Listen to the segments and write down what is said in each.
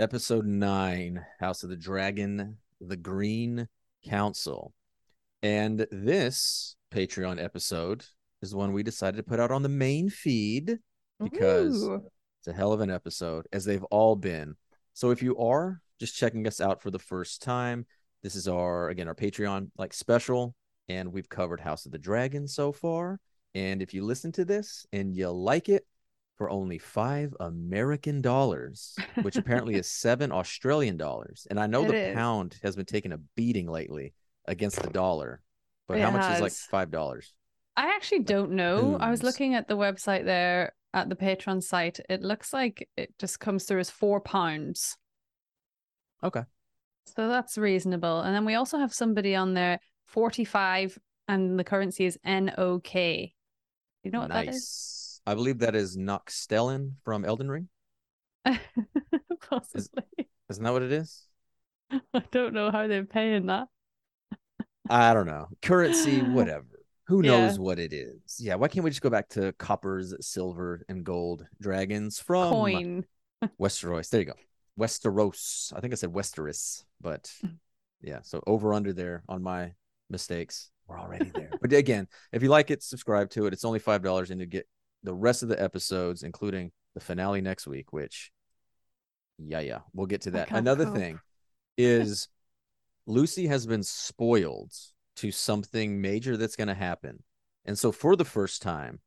episode nine, House of the Dragon, The Green Council. And this Patreon episode is one we decided to put out on the main feed because Ooh. it's a hell of an episode, as they've all been. So if you are just checking us out for the first time, this is our again our Patreon like special, and we've covered House of the Dragon so far. And if you listen to this and you like it for only five American dollars, which apparently is seven Australian dollars, and I know It the is. pound has been taking a beating lately against the dollar, but It how much is like five dollars? I actually don't know. I was looking at the website there at the Patreon site. It looks like it just comes through as four pounds. Okay. So that's reasonable. And then we also have somebody on there, 45, and the currency is NOK. You know what that is? I believe that is Noxtellen from Elden Ring. Possibly. Isn't that what it is? I don't know how they're paying that. I don't know. Currency, whatever. Who Yeah. knows what it is? Yeah. Why can't we just go back to coppers, silver, and gold dragons from Coin. Westeros? There you go. Westeros. I think I said Westeros, but yeah. So over under there on my mistakes. We're already there. but again, if you like it, subscribe to it. It's only five dollars, and you get the rest of the episodes, including the finale next week. Which, yeah, yeah, we'll get to that. can't Another cope. thing is Lucy has been spoiled to something major that's going to happen. And so for the first time,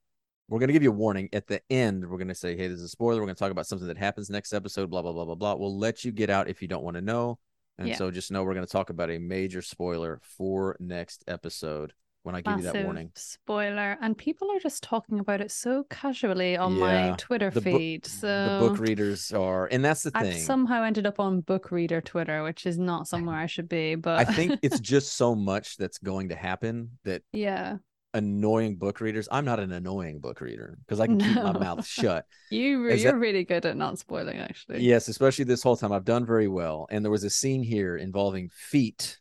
we're going to give you a warning. At the end, we're going to say, hey, this is a spoiler. We're going to talk about something that happens next episode, blah, blah, blah, blah, blah. We'll let you get out if you don't want to know. And Yeah. so just know we're going to talk about a major spoiler for next episode when I give you that Massive warning. spoiler. And people are just talking about it so casually on Yeah, my Twitter feed. so The book readers are, and that's the thing. I've thing. somehow ended up on book reader Twitter, which is not somewhere I should be. But I think it's just so much that's going to happen that yeah, annoying book readers. I'm not an annoying book reader because I can keep my mouth shut. you re- you're that- really good at not spoiling, actually. Yes, especially this whole time. I've done very well. And there was a scene here involving feet.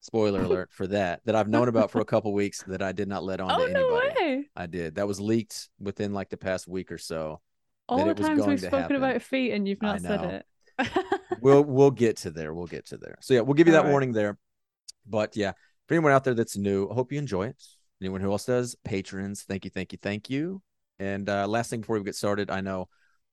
Spoiler alert for that, that I've known about for a couple weeks that I did not let on Oh to no anybody. way! I did. That was leaked within like the past week or so. All the times we've spoken happen. about feet and you've not said it. We'll we'll get to there. We'll get to there. So yeah, we'll give you that right. warning there. But yeah, for anyone out there that's new, I hope you enjoy it. Anyone who else does, patrons, thank you, thank you, thank you. And uh, last thing before we get started, I know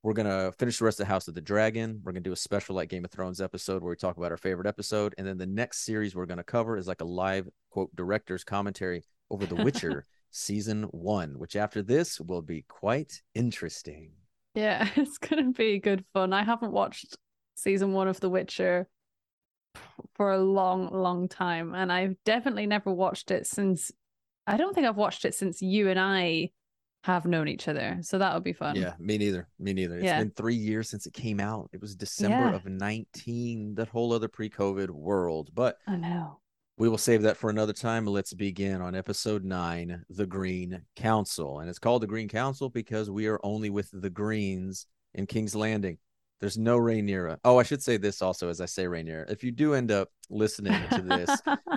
we're gonna finish the rest of House of the Dragon. We're gonna do a special like Game of Thrones episode where we talk about our favorite episode, and then the next series we're gonna cover is like a live quote director's commentary over The Witcher season one, which after this will be quite interesting. yeah, it's gonna be good fun. I haven't watched season one of The Witcher for a long, long time, and I've definitely never watched it since. I don't think I've watched it since you and I have known each other, so that would be fun. Yeah, me neither. Me neither. It's Yeah. been three years since it came out. It was December Yeah. of 19, that whole other pre COVID world. But I know. we will save that for another time. Let's begin on episode nine The Green Council. And it's called The Green Council because we are only with the Greens in King's Landing. There's no Rhaenyra. Oh, I should say this also as I say Rhaenyra. If you do end up listening to this,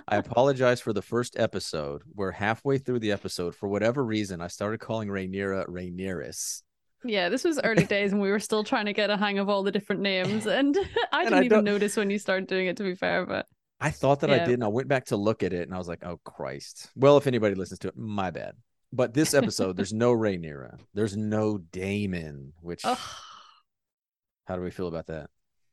I apologize for the first episode where halfway through the episode, for whatever reason, I started calling Rhaenyra Rhaenyris. Yeah, this was early days and we were still trying to get a hang of all the different names. And I didn't I even notice when you started doing it, to be fair. But I thought that I did, and I went back to look at it, and I was like, "Oh Christ!" Well, if anybody listens to it, my bad. But this episode, there's no Rhaenyra, there's no Daemon. Which. How do we feel about that?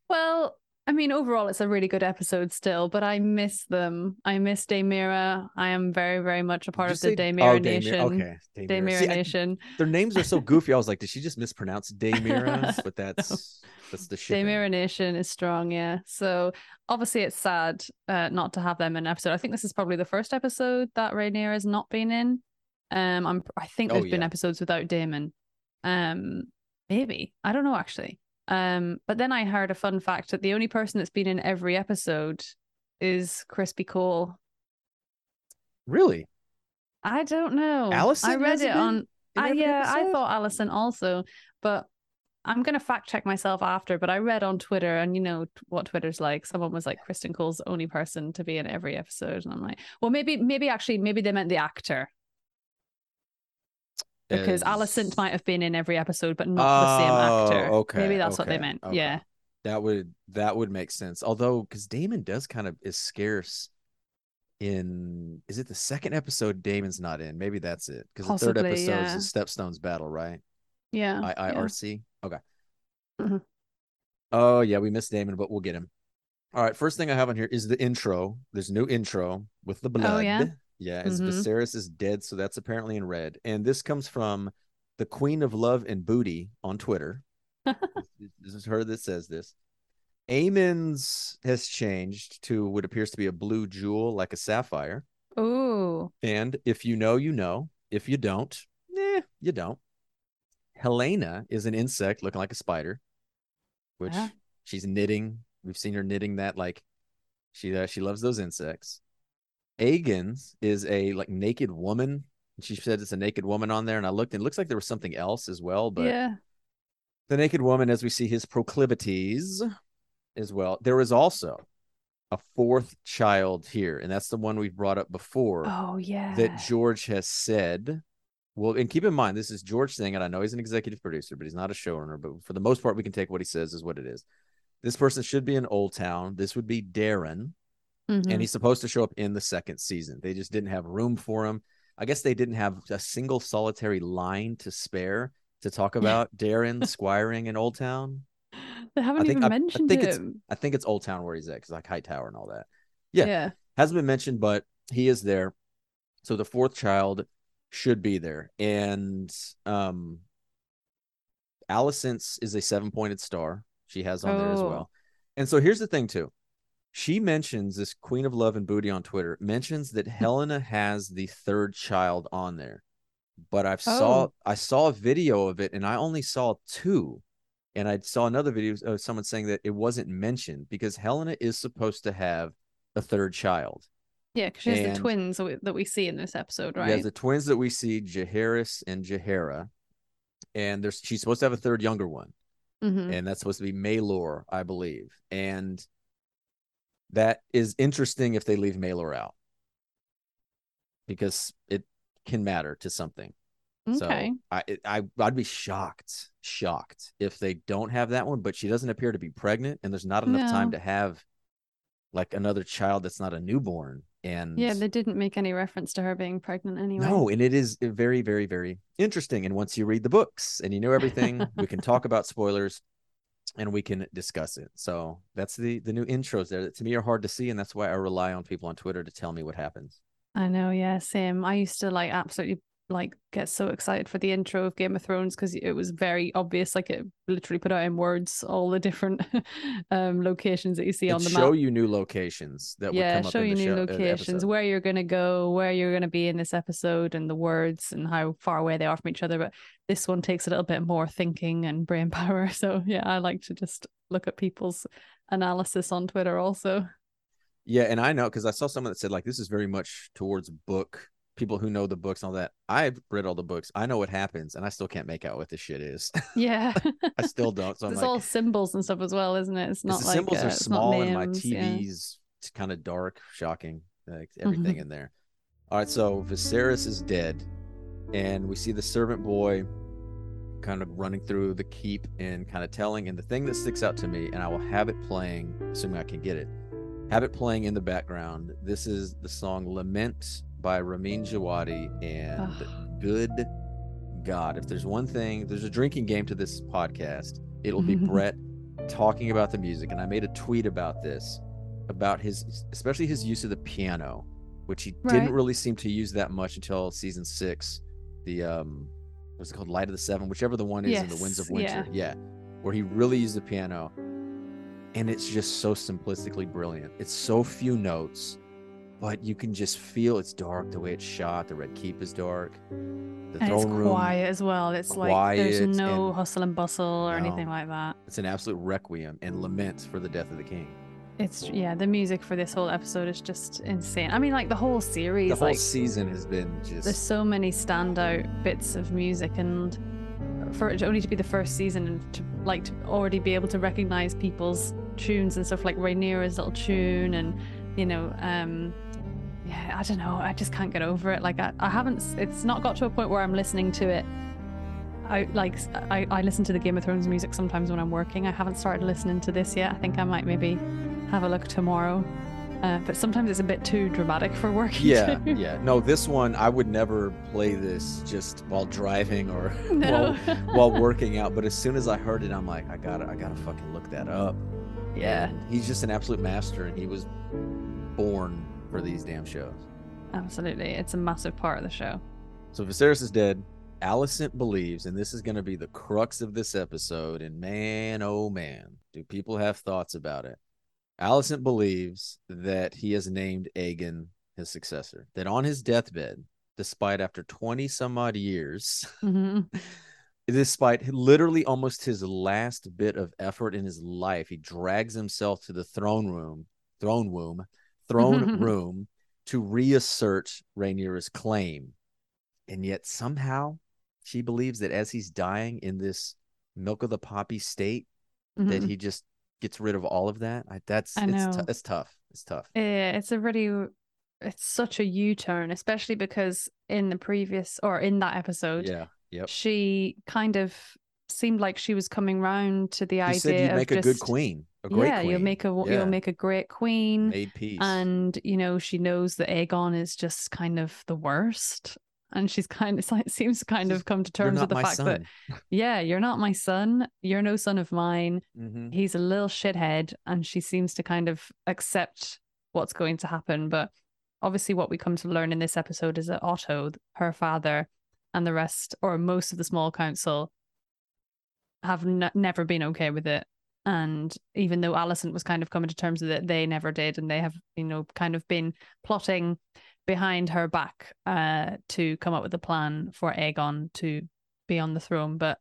well, I mean, overall, it's a really good episode still, but I miss them. I miss Daemira. I am very, very much a part of the say- Daemira oh, Nation. Okay. Daemira See, I- Nation. their names are so goofy. I was like, did she just mispronounce Daemira? But that's that's the shit. Daemira Nation is strong, yeah. So obviously, it's sad uh, not to have them in an episode. I think this is probably the first episode that Rhaenyra has not been in. Um, I'm I think Oh, there's been episodes without Daemon. Um, maybe I don't know actually. Um, but then I heard a fun fact that the only person that's been in every episode is Crispy Cole. Really, I don't know. Alicent I read it on. I, yeah, I thought Alicent also, but I'm gonna fact check myself after. But I read on Twitter, and you know what Twitter's like. Someone was like, "Criston Cole's the only person to be in every episode," and I'm like, "Well, maybe, maybe actually, maybe they meant the actor because As- Alicent might have been in every episode, but not the same actor. Oh, okay, maybe that's what they meant. okay. Yeah, That would that would make sense. Although, because Daemon does kind of is scarce in is it the second episode Daemon's not in? Maybe that's it. Because the third episode yeah. is the Stepstones battle, right? Yeah. I yeah. Okay. Mhm. Oh yeah, we missed Daemon, but we'll get him. All right. First thing I have on here is the intro. There's new intro with the blood. Oh, yeah? Yeah, as Mhm. Viserys is dead, so that's apparently in red. And this comes from the Queen of Love and Booty on Twitter. this is her that says this. Aemond's has changed to what appears to be a blue jewel like a sapphire. Ooh. And if you know, you know. If you don't, eh, you don't. Helena is an insect looking like a spider, which Yeah. she's knitting. We've seen her knitting that like she uh, she loves those insects. Aegon's is a like naked woman. She said it's a naked woman on there, and I looked and it looks like there was something else as well. But yeah. the naked woman, as we see his proclivities as well. There is also a fourth child here, and that's the one we've brought up before Oh yeah. that George has said. Well, and keep in mind, this is George saying it. I know he's an executive producer, but he's not a showrunner. But for the most part, we can take what he says as what it is. This person should be in Oldtown. This would be Daeron, Mhm. and he's supposed to show up in the second season. They just didn't have room for him. I guess they didn't have a single solitary line to spare to talk about Daeron squiring in Oldtown. they haven't think- even I- I mentioned think it's- him. I think it's Oldtown where he's at, because like Hightower and all that. yeah. yeah. hasn't been mentioned, but he is there. So the fourth child should be there. And um Alicent's is a seven pointed star. She has on there as Oh. well. And so here's the thing too. She mentions this Queen of Love and Booty on Twitter mentions that Helena has the third child on there. But I've saw Oh. I saw a video of it and I only saw two. And I saw another video of someone saying that it wasn't mentioned because Helena is supposed to have a third child. Yeah, because she has And- the twins that we, see in this episode, right? Yeah, the twins that we see, Jaehaerys and Jaehaera, and there's she's supposed to have a third younger one, Mhm. and that's supposed to be Maelor, I believe. And that is interesting if they leave Maelor out because it can matter to something. Okay. So I I I'd be shocked, shocked if they don't have that one. But she doesn't appear to be pregnant, and there's not enough time to have like another child that's not a newborn. And Yeah, they didn't make any reference to her being pregnant anyway. no, and it is very, very, very interesting. And once you read the books and you know everything, we can talk about spoilers and we can discuss it. So that's the the new intros there that to me are hard to see, and that's why I rely on people on Twitter to tell me what happens. I know, yeah, same. I used to like absolutely like get so excited for the intro of Game of Thrones because it was very obvious. Like it literally put out in words all the different um locations that you see And on the show map. Show you new locations that yeah, show up in you new show, uh, locations, where you're gonna go, where you're gonna be in this episode, and the words and how far away they are from each other. But this one takes a little bit more thinking and brain power. So yeah, I like to just look at people's analysis on Twitter also. Yeah, and I know because I saw someone that said like this is very much towards book people who know the books and all that. I've read all the books. I know what happens, and I still can't make out what this shit is. Yeah. I still don't. So it's like, all symbols and stuff as well, isn't it? It's not the like symbols uh, are small and my names, yeah. TV's kind of dark, shocking, like everything Mhm. in there. All right, so Viserys is dead, and we see the servant boy kind of running through the keep and kind of telling. And the thing that sticks out to me, and I will have it playing, assuming I can get it, have it playing in the background. This is the song "Lament" by Ramin Djawadi, and good God, if there's one thing, there's a drinking game to this podcast. It'll be Brett talking about the music, and I made a tweet about this, about his, especially his use of the piano, which he didn't really seem to use that much until season six. The um, what's it called, Light of the Seven, whichever the one is in the Winds of Yes, yeah. Winter, yeah, where he really used the piano, and it's just so simplistically brilliant. It's so few notes, but you can just feel it's dark the way it's shot. The Red Keep is dark. The and it's room. quiet as well. It's like there's no and- hustle and bustle or anything like that. It's an absolute requiem and lament for the death of the king. It's yeah, the music for this whole episode is just insane. I mean, like the whole series, The whole like season has been just. there's so many standout bits of music, and for it only to be the first season and to like to already be able to recognize people's tunes and stuff like Rhaenyra's little tune, and you know, um, yeah, I don't know, I just can't get over it. Like I, I haven't, it's not got to a point where I'm listening to it I like I, I listen to the Game of Thrones music sometimes when I'm working. I haven't started listening to this yet. I think I might maybe have a look tomorrow. Uh, but sometimes it's a bit too dramatic for working. Yeah, too. yeah. No, this one I would never play this just while driving or No. while, while working out. But as soon as I heard it, I'm like, I gotta, I gotta fucking look that up. yeah, And he's just an absolute master, and he was born for these damn shows. absolutely. It's a massive part of the show. So Viserys is dead. Alicent believes, and this is going to be the crux of this episode. And man, oh man, do people have thoughts about it? Alicent believes that he has named Aegon his successor. That on his deathbed, despite after 20 some odd years, hmm despite literally almost his last bit of effort in his life, he drags himself to the throne room, throne womb, throne room to reassert Rhaenyra's claim. And yet somehow she believes that as he's dying in this milk of the poppy state, that Mhm. he just gets rid of all of that. I, that's I it's, tou- it's tough. It's tough. Yeah, it's a really, it's such a U turn, especially because in the previous or in that episode, Yeah. Yep. she kind of seemed like she was coming round to the He idea said you'd of make just, a good queen, yeah, queen. you'll make a Yeah. you'll make a great queen, made peace. and you know she knows that Aegon is just kind of the worst, and she's kind of like seems to kind She's, of come to terms with the fact that yeah, you're not my son, you're no son of mine. Mhm. He's a little shithead, and she seems to kind of accept what's going to happen. But obviously, what we come to learn in this episode is that Otto, her father, and the rest, or most of the small council, have n- never been okay with it. And even though Alicent was kind of coming to terms with it, they never did, and they have, you know, kind of been plotting behind her back uh, to come up with a plan for Aegon to be on the throne. But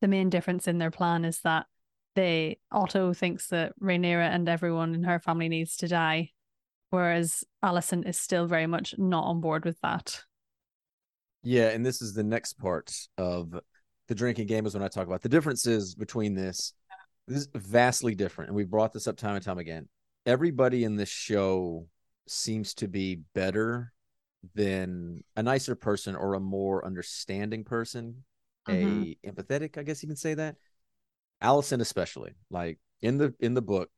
the main difference in their plan is that they Otto thinks that Rhaenyra and everyone in her family needs to die, whereas Alicent is still very much not on board with that. Yeah, and this is the next part of the drinking game is when I talk about the differences between this. This is vastly different, and we brought this up time and time again. Everybody in this show seems to be better than a nicer person or a more understanding person, Mhm. a empathetic, I guess you can say that. Alicent especially, like in the in the book,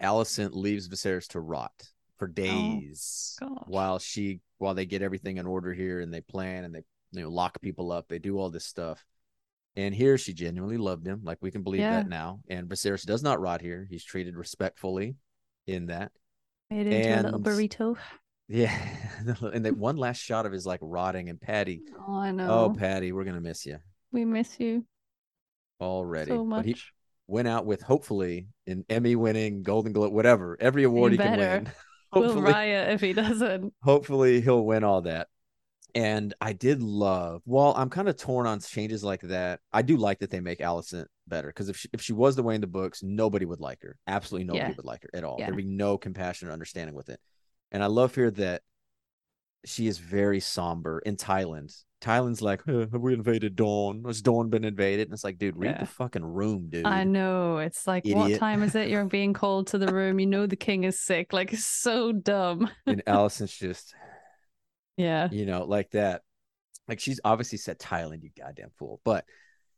alicent leaves Viserys to rot for days God. while she while they get everything in order here and they plan and they you know lock people up. They do all this stuff. And here she genuinely loved him, like we can believe Yeah. that now. And Viserys does not rot here. He's treated respectfully in that. Made into a little burrito. Yeah. and that one last shot of his like rotting and Paddy. Oh, I know. Oh, Paddy, we're gonna miss you we miss you already. so much. But he went out with hopefully an Emmy winning, Golden Globe, whatever, every award he can better. win. hopefully, riot if he doesn't. hopefully he'll win all that. And I did love. Well, I'm kind of torn on changes like that. I do like that they make Alicent better because if she, if she was the way in the books, nobody would like her. Absolutely nobody Yeah. would like her at all. Yeah. There'd be no compassion or understanding with it. And I love here that she is very somber in Tyland. Tyland's like, "Huh, have we invaded Dorne? Has Dorne been invaded? And it's like, dude, read Yeah. the fucking room, dude. I know. It's like, what time is it? You're being called to the room. You know the king is sick. Like, it's so dumb. And Alicent's just, Yeah. you know, like that. Like she's obviously said Tyland, you goddamn fool. But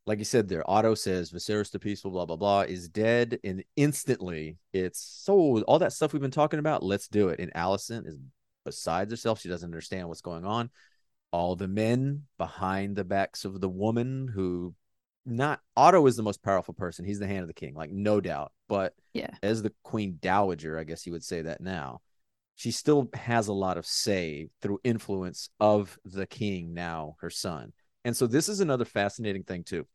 like you said there, Otto says Viserys the peaceful, blah blah blah, is dead, and instantly it's so all that stuff we've been talking about. Let's do it. And Alicent is besides herself; she doesn't understand what's going on. All the men behind the backs of the woman who, not Otto is the most powerful person. He's the hand of the king, like no doubt. But Yeah. as the queen dowager, I guess you would say that now she still has a lot of say through influence of the king now her son and so this is another fascinating thing too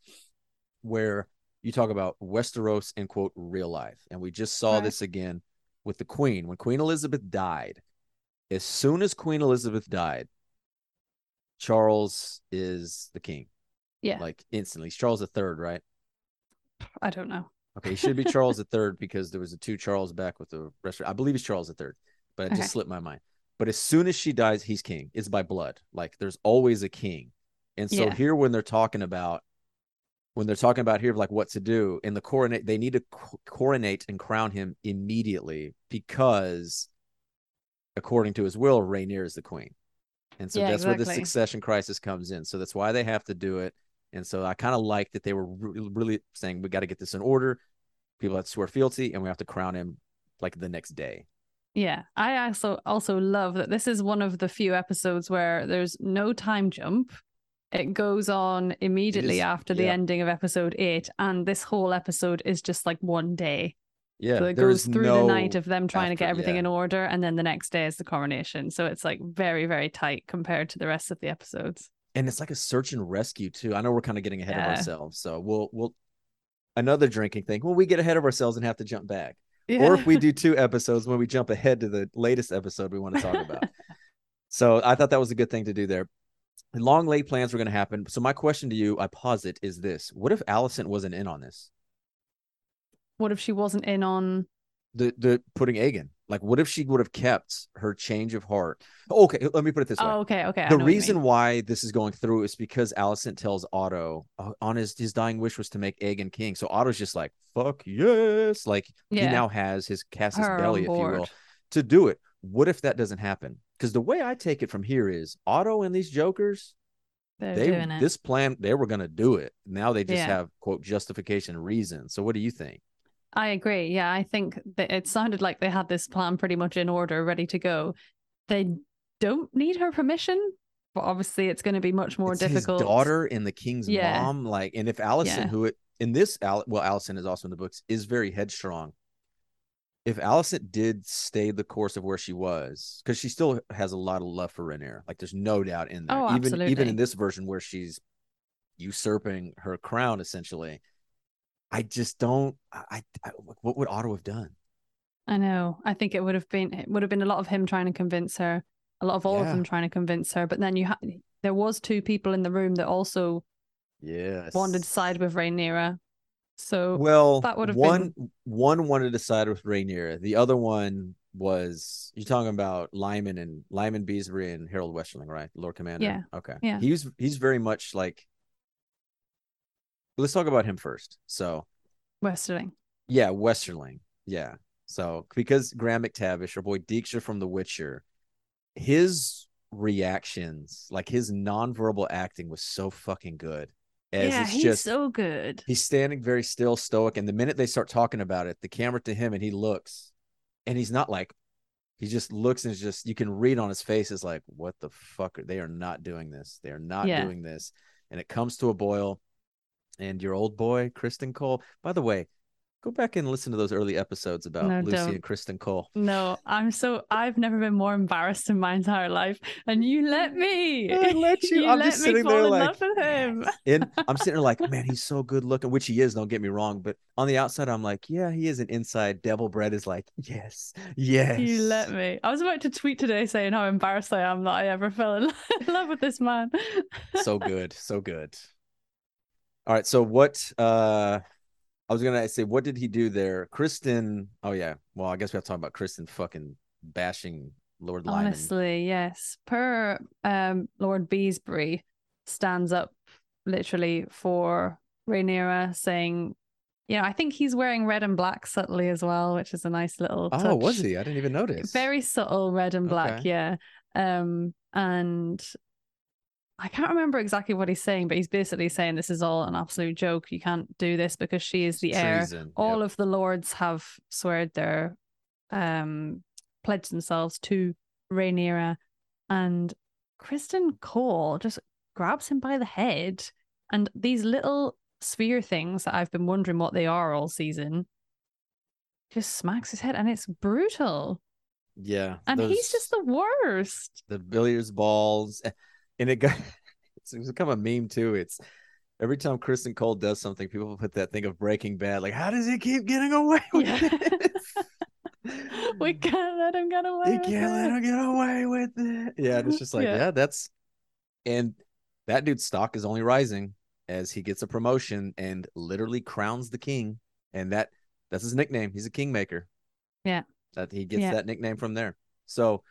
where you talk about westeros in quote real life and we just saw Right. this again with the queen when queen elizabeth died as soon as queen elizabeth died charles is the king Yeah. like instantly he's charles the third right I don't know. Okay, he should be Charles the Third because there was a two Charles back with the rest. I believe he's Charles the Third, but it Okay. just slipped my mind. But as soon as she dies, he's king. It's by blood. Like there's always a king. And so Yeah. here, when they're talking about, when they're talking about here of like what to do in the coronate, they need to co- coronate and crown him immediately because, according to his will, Rhaenyra is the queen. And so Yeah, that's where the succession crisis comes in. So that's why they have to do it. And so I kind of like that they were re- really saying we got to get this in order. People have to swear fealty, and we have to crown him like the next day. Yeah, I also also love that this is one of the few episodes where there's no time jump. It goes on immediately is- after the yeah. ending of episode eight, and this whole episode is just like one day. Yeah, so it goes through the night of them trying to get everything yeah. in order, and then the next day is the coronation. So it's like very very tight compared to the rest of the episodes. and it's like a search and rescue too. I know we're kind of getting ahead Yeah. of ourselves, so we'll we'll another drinking thing. Well, we get ahead of ourselves and have to jump back, or if we do two episodes, when we jump ahead to the latest episode we want to talk about. so I thought that was a good thing to do there. Long laid plans were going to happen. So my question to you, I posit, is this: What if Alicent wasn't in on this? what if she wasn't in on? The the putting Aegon. Like, what if she would have kept her change of heart? Okay, let me put it this way. Oh, okay, okay. I the know what you reason why this is going through is because Alicent tells Otto uh, on his his dying wish was to make Aegon king. So Otto's just like, "Fuck yes!" Like he now has his casus Her belli, if you will, to do it. What if that doesn't happen? Because the way I take it from here is Otto and these jokers, They're they doing it. this plan they were gonna do it. Now they just Yeah. have quote justification reason. So what do you think? I agree. Yeah, I think that it sounded like they had this plan pretty much in order, ready to go. They don't need her permission, but obviously it's going to be much more it's difficult. Daughter and the king's Yeah. mom, like, and if Alicent, Yeah. who it, in this, well, Alicent is also in the books, is very headstrong. If Alicent did stay the course of where she was, because she still has a lot of love for Rhaenyra, like there's no doubt in there. Oh, even even in this version where she's usurping her crown, essentially. I just don't. I, I what would Otto have done? I know. I think it would have been it would have been a lot of him trying to convince her, a lot of all of them trying to convince her. But then you had there was two people in the room that also Yes. wanted to side with Rhaenyra. So Well, that would have one one wanted to side with Rhaenyra. The other one was you're talking about Lyman and Lyman Beesbury and Harold Westerling, right? Lord Commander. Yeah. Okay. Yeah. He's he's very much like. Let's talk about him first. So Westerling. yeah, Westerling. Yeah. So because Graham McTavish, our boy Dijkstra from The Witcher, his reactions, like his nonverbal acting, was so fucking good. As yeah, he's just so good. He's standing very still, stoic, and the minute they start talking about it, the camera to him and he looks, and he's not like, he just looks and is just you can read on his face is like, what the fuck? Are, they are not doing this. They are not Yeah. doing this, and it comes to a boil. And your old boy, Criston Cole. By the way, go back and listen to those early episodes about No, Lucy don't. and Criston Cole. No, I'm so I've never been more embarrassed in my entire life, and you let me. I let you. I'm let just sitting there like, him. and I'm sitting there like, man, he's so good looking, which he is. Don't get me wrong, but on the outside, I'm like, yeah, he is. And inside, Devil Bread is like, yes, yes. You let me. I was about to tweet today saying how embarrassed I am that I ever fell in love with this man. so good, so good. All right, so what? uh I was gonna say, what did he do there? Criston. Oh yeah. Well, I guess we have to talk about Criston fucking bashing Lord Lyman. Honestly, yes. Per um Lord Beesbury stands up literally for Rhaenyra saying, you know, I think he's wearing red and black subtly as well, which is a nice little Oh, touch. was he? I didn't even notice. Very subtle red and black, Okay. yeah. Um and I can't remember exactly what he's saying, but he's basically saying this is all an absolute joke. You can't do this because she is the heir. All Yep. of the lords have sweared their um pledged themselves to Rhaenyra and Criston Cole just grabs him by the head and these little sphere things that I've been wondering what they are all season just smacks his head and it's brutal. yeah. And he's just the worst. the billiards balls, and it got it's, become a meme too. It's every time Criston Cole does something, people put that thing of Breaking Bad, like, how does he keep getting away with Yeah. it? we can't let him get away. With can't let it. him get away with it. Yeah, it's just like, Yeah. yeah. that's and that dude's stock is only rising as he gets a promotion and literally crowns the king. And that that's his nickname. He's a kingmaker. Yeah. That he gets Yeah. that nickname from there. So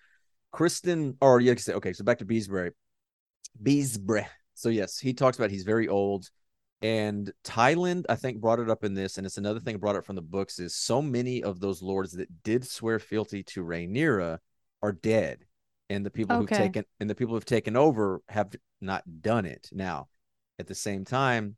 Criston, or you could say, okay, so back to Beesbury. Beesbury. So yes, he talks about he's very old. And Tyland, I think, brought it up in this, and it's another thing brought up from the books is so many of those lords that did swear fealty to Rhaenyra are dead, and the people Okay. who've taken and the people who've taken over have not done it. Now, At the same time,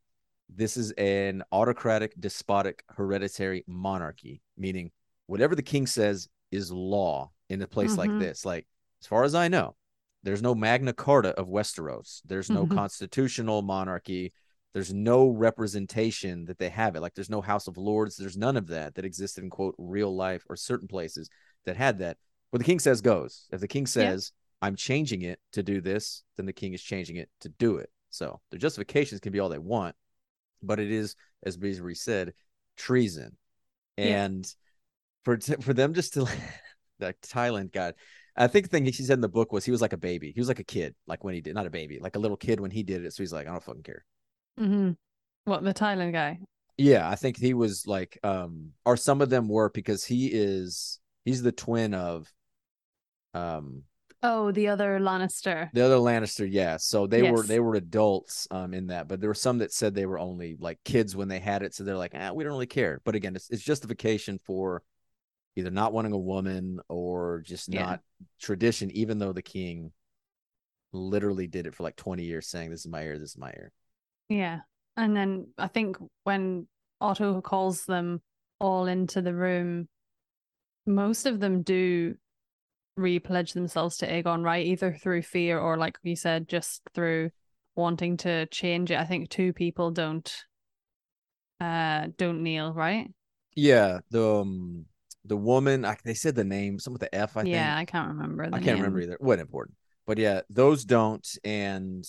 this is an autocratic, despotic, hereditary monarchy, meaning whatever the king says is law in a place like Mhm. this. Like, as far as I know, there's no Magna Carta of Westeros. There's no Mhm. constitutional monarchy. There's no representation that they have it. Like, there's no House of Lords. There's none of that that existed in quote real life or certain places that had that. What the king says goes. If the king says, I'm changing it to do this, then the king is changing it to do it. So their justifications can be all they want, but it is, as Beasley said, treason. Yeah. And for for them just to like Tyland God, I think the thing she said in the book was he was like a baby. He was like a kid, like when he did, not a baby, like a little kid when he did it. So he's like, I don't fucking care. Mm-hmm. What the Tyland guy? Yeah, I think he was like, um, or some of them were because he is he's the twin of um Oh, the other Lannister. the other Lannister, yeah. So they were they were adults um in that, but there were some that said they were only like kids when they had it, so they're like, ah, we don't really care. But again, it's it's justification for either not wanting a woman or just Yeah. not tradition, even though the king literally did it for like 20 years saying this is my ear, this is my ear. Yeah. And then I think when Otto calls them all into the room, most of them do re-pledge themselves to Aegon, right? Either through fear or, like you said, just through wanting to change it. I think two people don't uh don't kneel, right? Yeah, the um the woman, I, they said the name, some with the F, I think. yeah, I can't remember. The I can't remember either. Wasn't important. But yeah, those don't. And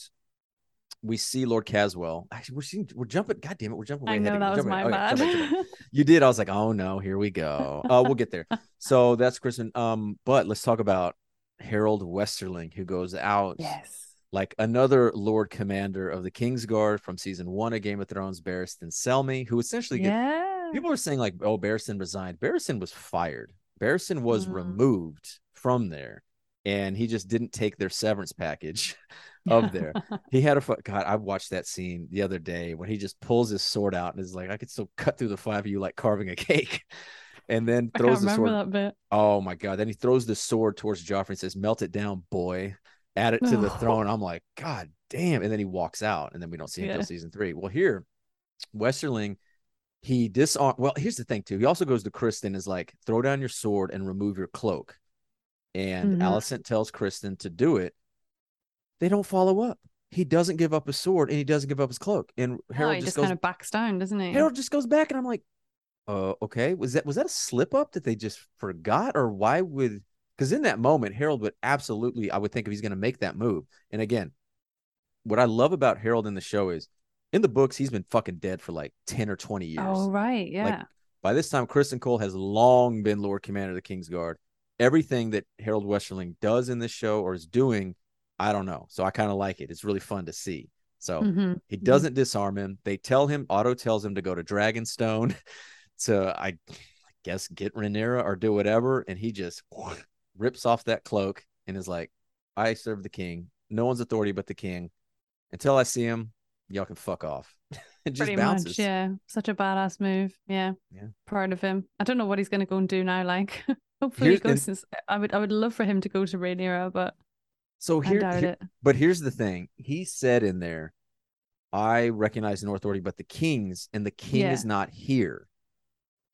we see Lord Caswell. Actually, we're seeing, we're jumping. God damn it, we're jumping. Way I know again. that was my okay, bad. jump jump. You did. I was like, oh no, here we go. Oh, we'll get there. So that's Kristen. Um, but let's talk about Harold Westerling, who goes out yes. like another Lord Commander of the Kingsguard from season one of Game of Thrones, Barristan Selmy, who essentially gets Yeah. People are saying like, oh, Barristan resigned. Barristan was fired. Barristan was Mm. removed from there, and he just didn't take their severance package of there. he had a God. I watched that scene the other day when he just pulls his sword out and is like, I could still cut through the five of you like carving a cake, and then throws the sword. Oh my God! Then he throws the sword towards Joffrey and says, "Melt it down, boy." Add it to the Oh. throne. I'm like, God damn! And then he walks out, and then we don't see him Yeah. until season three. Well, here, Westerling he disarm well here's the thing too he also goes to criston is like throw down your sword and remove your cloak. And Mhm. Alicent tells criston to do it. They don't follow up. He doesn't give up his sword and he doesn't give up his cloak. And Oh, harold just, just goes kind of backs down, doesn't he? harold just goes back and i'm like uh okay was that was that a slip up that they just forgot or why would because in that moment harold would absolutely i would think if he's going to make that move. And again what i love about harold in the show is in the books he's been fucking dead for like 10 or 20 years Oh, right. Yeah. by this time, Criston Cole has long been Lord Commander of the Kingsguard. Everything that Harold Westerling does in this show or is doing, I don't know. So I kind of like it. It's really fun to see. So Mhm. he doesn't disarm him. They tell him, Otto tells him to go to Dragonstone to, I guess, get Rhaenyra or do whatever. And he just rips off that cloak and is like, I serve the king. No one's authority but the king. Until I see him, y'all can fuck off. it just Pretty bounces. much, yeah. Such a badass move. Yeah. Yeah. Proud of him. I don't know what he's gonna go and do now. Like, hopefully Here's- he goes. to- I would. I would love for him to go to Rhaenyra, but So I here, doubt here- it. But here's the thing. He said in there, I recognize no authority but the king's, and the king Yeah. is not here.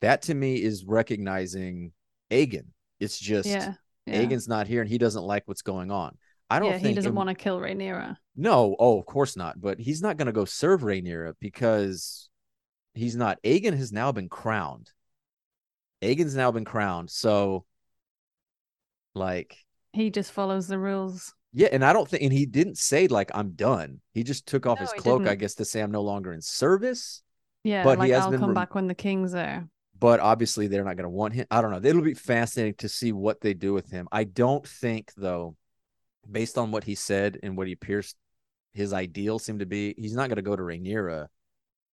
That to me is recognizing Aegon. It's just Yeah. Yeah. Aegon's not here and he doesn't like what's going on. I don't yeah. think He doesn't it- want to kill Rhaenyra. No, oh, of course not. But he's not going to go serve Rhaenyra because he's not. Aegon has now been crowned. Aegon's now been crowned. So, like, He just follows the rules. Yeah, and I don't think, and he didn't say like I'm done. He just took off No, his cloak, I guess, to say I'm no longer in service. Yeah. But he like has I'll been come rem- back when the king's there. But obviously, they're not going to want him. I don't know. It'll be fascinating to see what they do with him. I don't think, though, based on what he said and what he appears, his ideal seemed to be, he's not going to go to Rhaenyra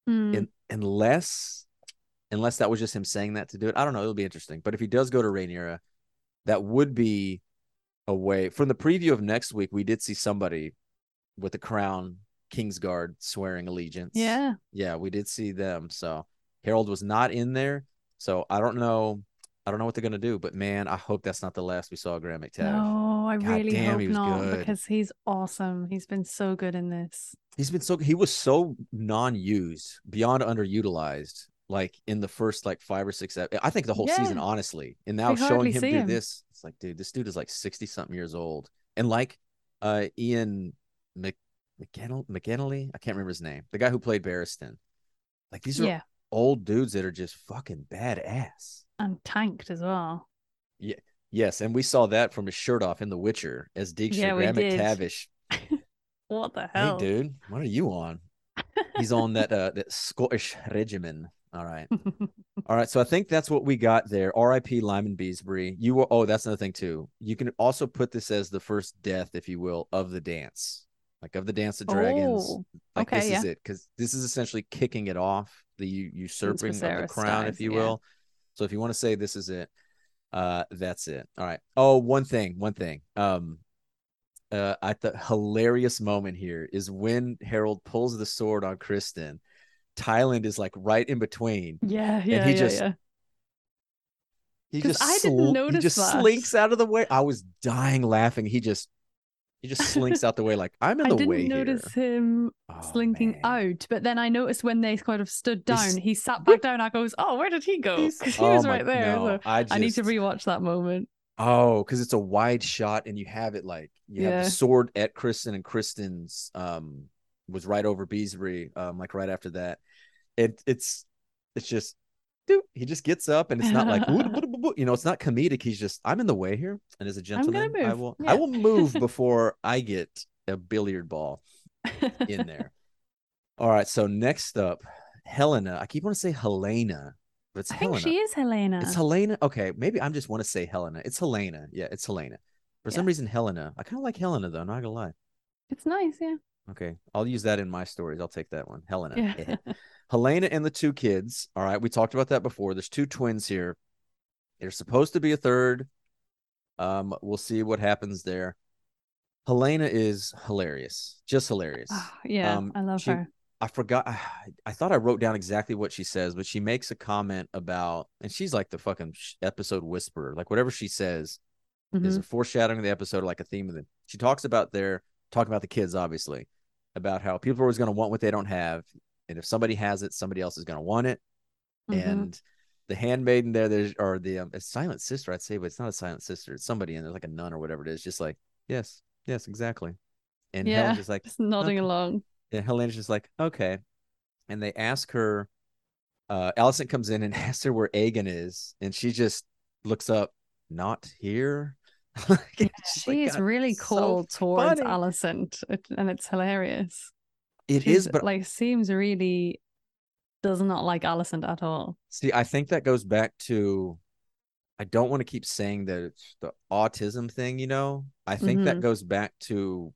hmm. in, unless, unless that was just him saying that to do it. I don't know. It'll be interesting. But if he does go to Rhaenyra, that would be a way. From the preview of next week, we did see somebody with the crown, Kingsguard, swearing allegiance. yeah. Yeah, we did see them. So Harold was not in there. So I don't know. I don't know what they're gonna do, but man, I hope that's not the last we saw Graham McTavish. No, I God really damn, hope not good. because he's awesome. He's been so good in this. He's been so he was so non-used, beyond underutilized, like in the first like five or six. I think the whole season, Yeah. honestly. And now We showing him do him. this, it's like, dude, this dude is like sixty something years old, and like uh Ian Mc McKennelly, I can't remember his name, the guy who played Barristan. Like these are Yeah, old dudes that are just fucking badass. And tanked as well. Yeah. Yes, and we saw that from his shirt off in The Witcher as Dijkstra Yeah, Graham. McTavish. What the Hey, hell, dude, what are you on? He's on that uh that Scottish regimen. All right. All right. So I think that's what we got there. R.I.P. Lyman Beesbury. You were oh, that's another thing too. You can also put this as the first death, if you will, of the dance. Like of the dance of dragons. Oh, like okay, this is it. Because this is essentially kicking it off, the usurping of the crown, if you yeah. will. So if you want to say this is it, uh, that's it. All right. Oh, one thing, one thing. Um, uh, I thought hilarious moment here is when Harold pulls the sword on Criston. Tyland is like right in between. yeah, yeah, and he yeah, just- yeah. He just I didn't sl- he notice just that. slinks out of the way. I was dying laughing. He just he just slinks out the way like I'm in the way. I didn't way notice here. him Oh, slinking man. out, but then I noticed when they kind of stood He's- down, he sat back down. I goes, "Oh, where did he go?" Because he oh was my- right there. no, so I, just, I need to rewatch that moment. Oh, because it's a wide shot and you have it like you have the sword at Criston and Criston's um was right over Beesbury, um, like right after that. It it's it's just doop, he just gets up and it's not like you know, it's not comedic. He's just I'm in the way here. And as a gentleman, I will Yeah. I will move before I get a billiard ball in there. All right, so next up, Helena. I keep wanting to say Helena, but it's I Helena. think she is Helena. It's Helena. Okay, maybe I'm just want to say Helena. It's Helena. Yeah, it's Helena. For some reason, Helena. I kind of like Helena though. Not gonna lie. It's nice, yeah. Okay, I'll use that in my stories. I'll take that one. Helena. Yeah. Helena and the two kids. All right, we talked about that before. There's two twins here. There's supposed to be a third. Um, we'll see what happens there. Helena is hilarious, just hilarious. Ah, yeah, Um, I love she- her. I forgot. I thought I wrote down exactly what she says, but she makes a comment about, and she's like the fucking episode whisperer. Like whatever she says is Mhm. a foreshadowing of the episode, like a theme of it. She talks about their talking about the kids, obviously, about how people are always going to want what they don't have, and if somebody has it, somebody else is going to want it. Mhm. And the handmaiden there, there's or the um, a silent sister, I'd say, but it's not a silent sister. It's somebody in there, like a nun or whatever it is. Just like yes, yes, exactly. And yeah, Helen's just like, just nodding "Okay." along. and Helena's just like, okay. And they ask her, uh, Alicent comes in and asks her where Aegon is, and she just looks up, not here. Like, Yeah, she is "God, really so cold towards funny." And it's hilarious. It She's, is, but like seems really does not like Alicent at all. see, I think that goes back to. I don't want to keep saying that it's the autism thing, you know. I think that Mhm. goes back to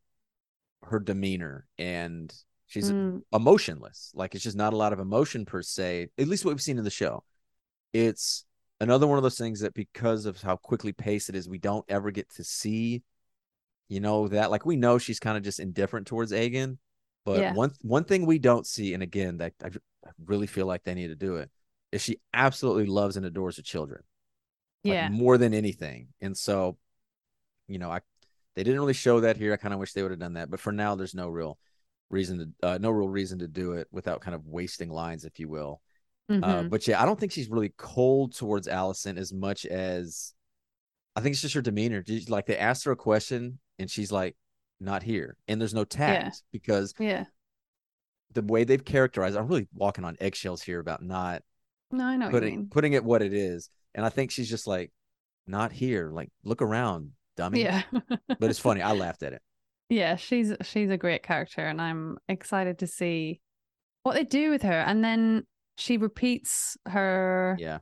her demeanor, and she's Mm, emotionless. Like it's just not a lot of emotion per se, at least what we've seen in the show. It's another one of those things that because of how quickly paced it is, we don't ever get to see, you know, that like we know she's kind of just indifferent towards Aegon. But Yeah. one one thing we don't see, and again, that I, I really feel like they need to do it, is she absolutely loves and adores the children. Like, yeah, more than anything. And so, you know, I they didn't really show that here. I kind of wish they would have done that. But for now, there's no real reason to uh, no real reason to do it without kind of wasting lines, if you will. Uh, mhm. but yeah, I don't think she's really cold towards Alicent as much as I think it's just her demeanor. Like they asked her a question and she's like, "Not here," and there's no tags because yeah. the way they've characterized. I'm really walking on eggshells here about not No, I know putting putting it what it is, and I think she's just like, "Not here." Like, look around, dummy. Yeah, but it's funny. I laughed at it. yeah. She's she's a great character, and I'm excited to see what they do with her. And then she repeats her Yeah.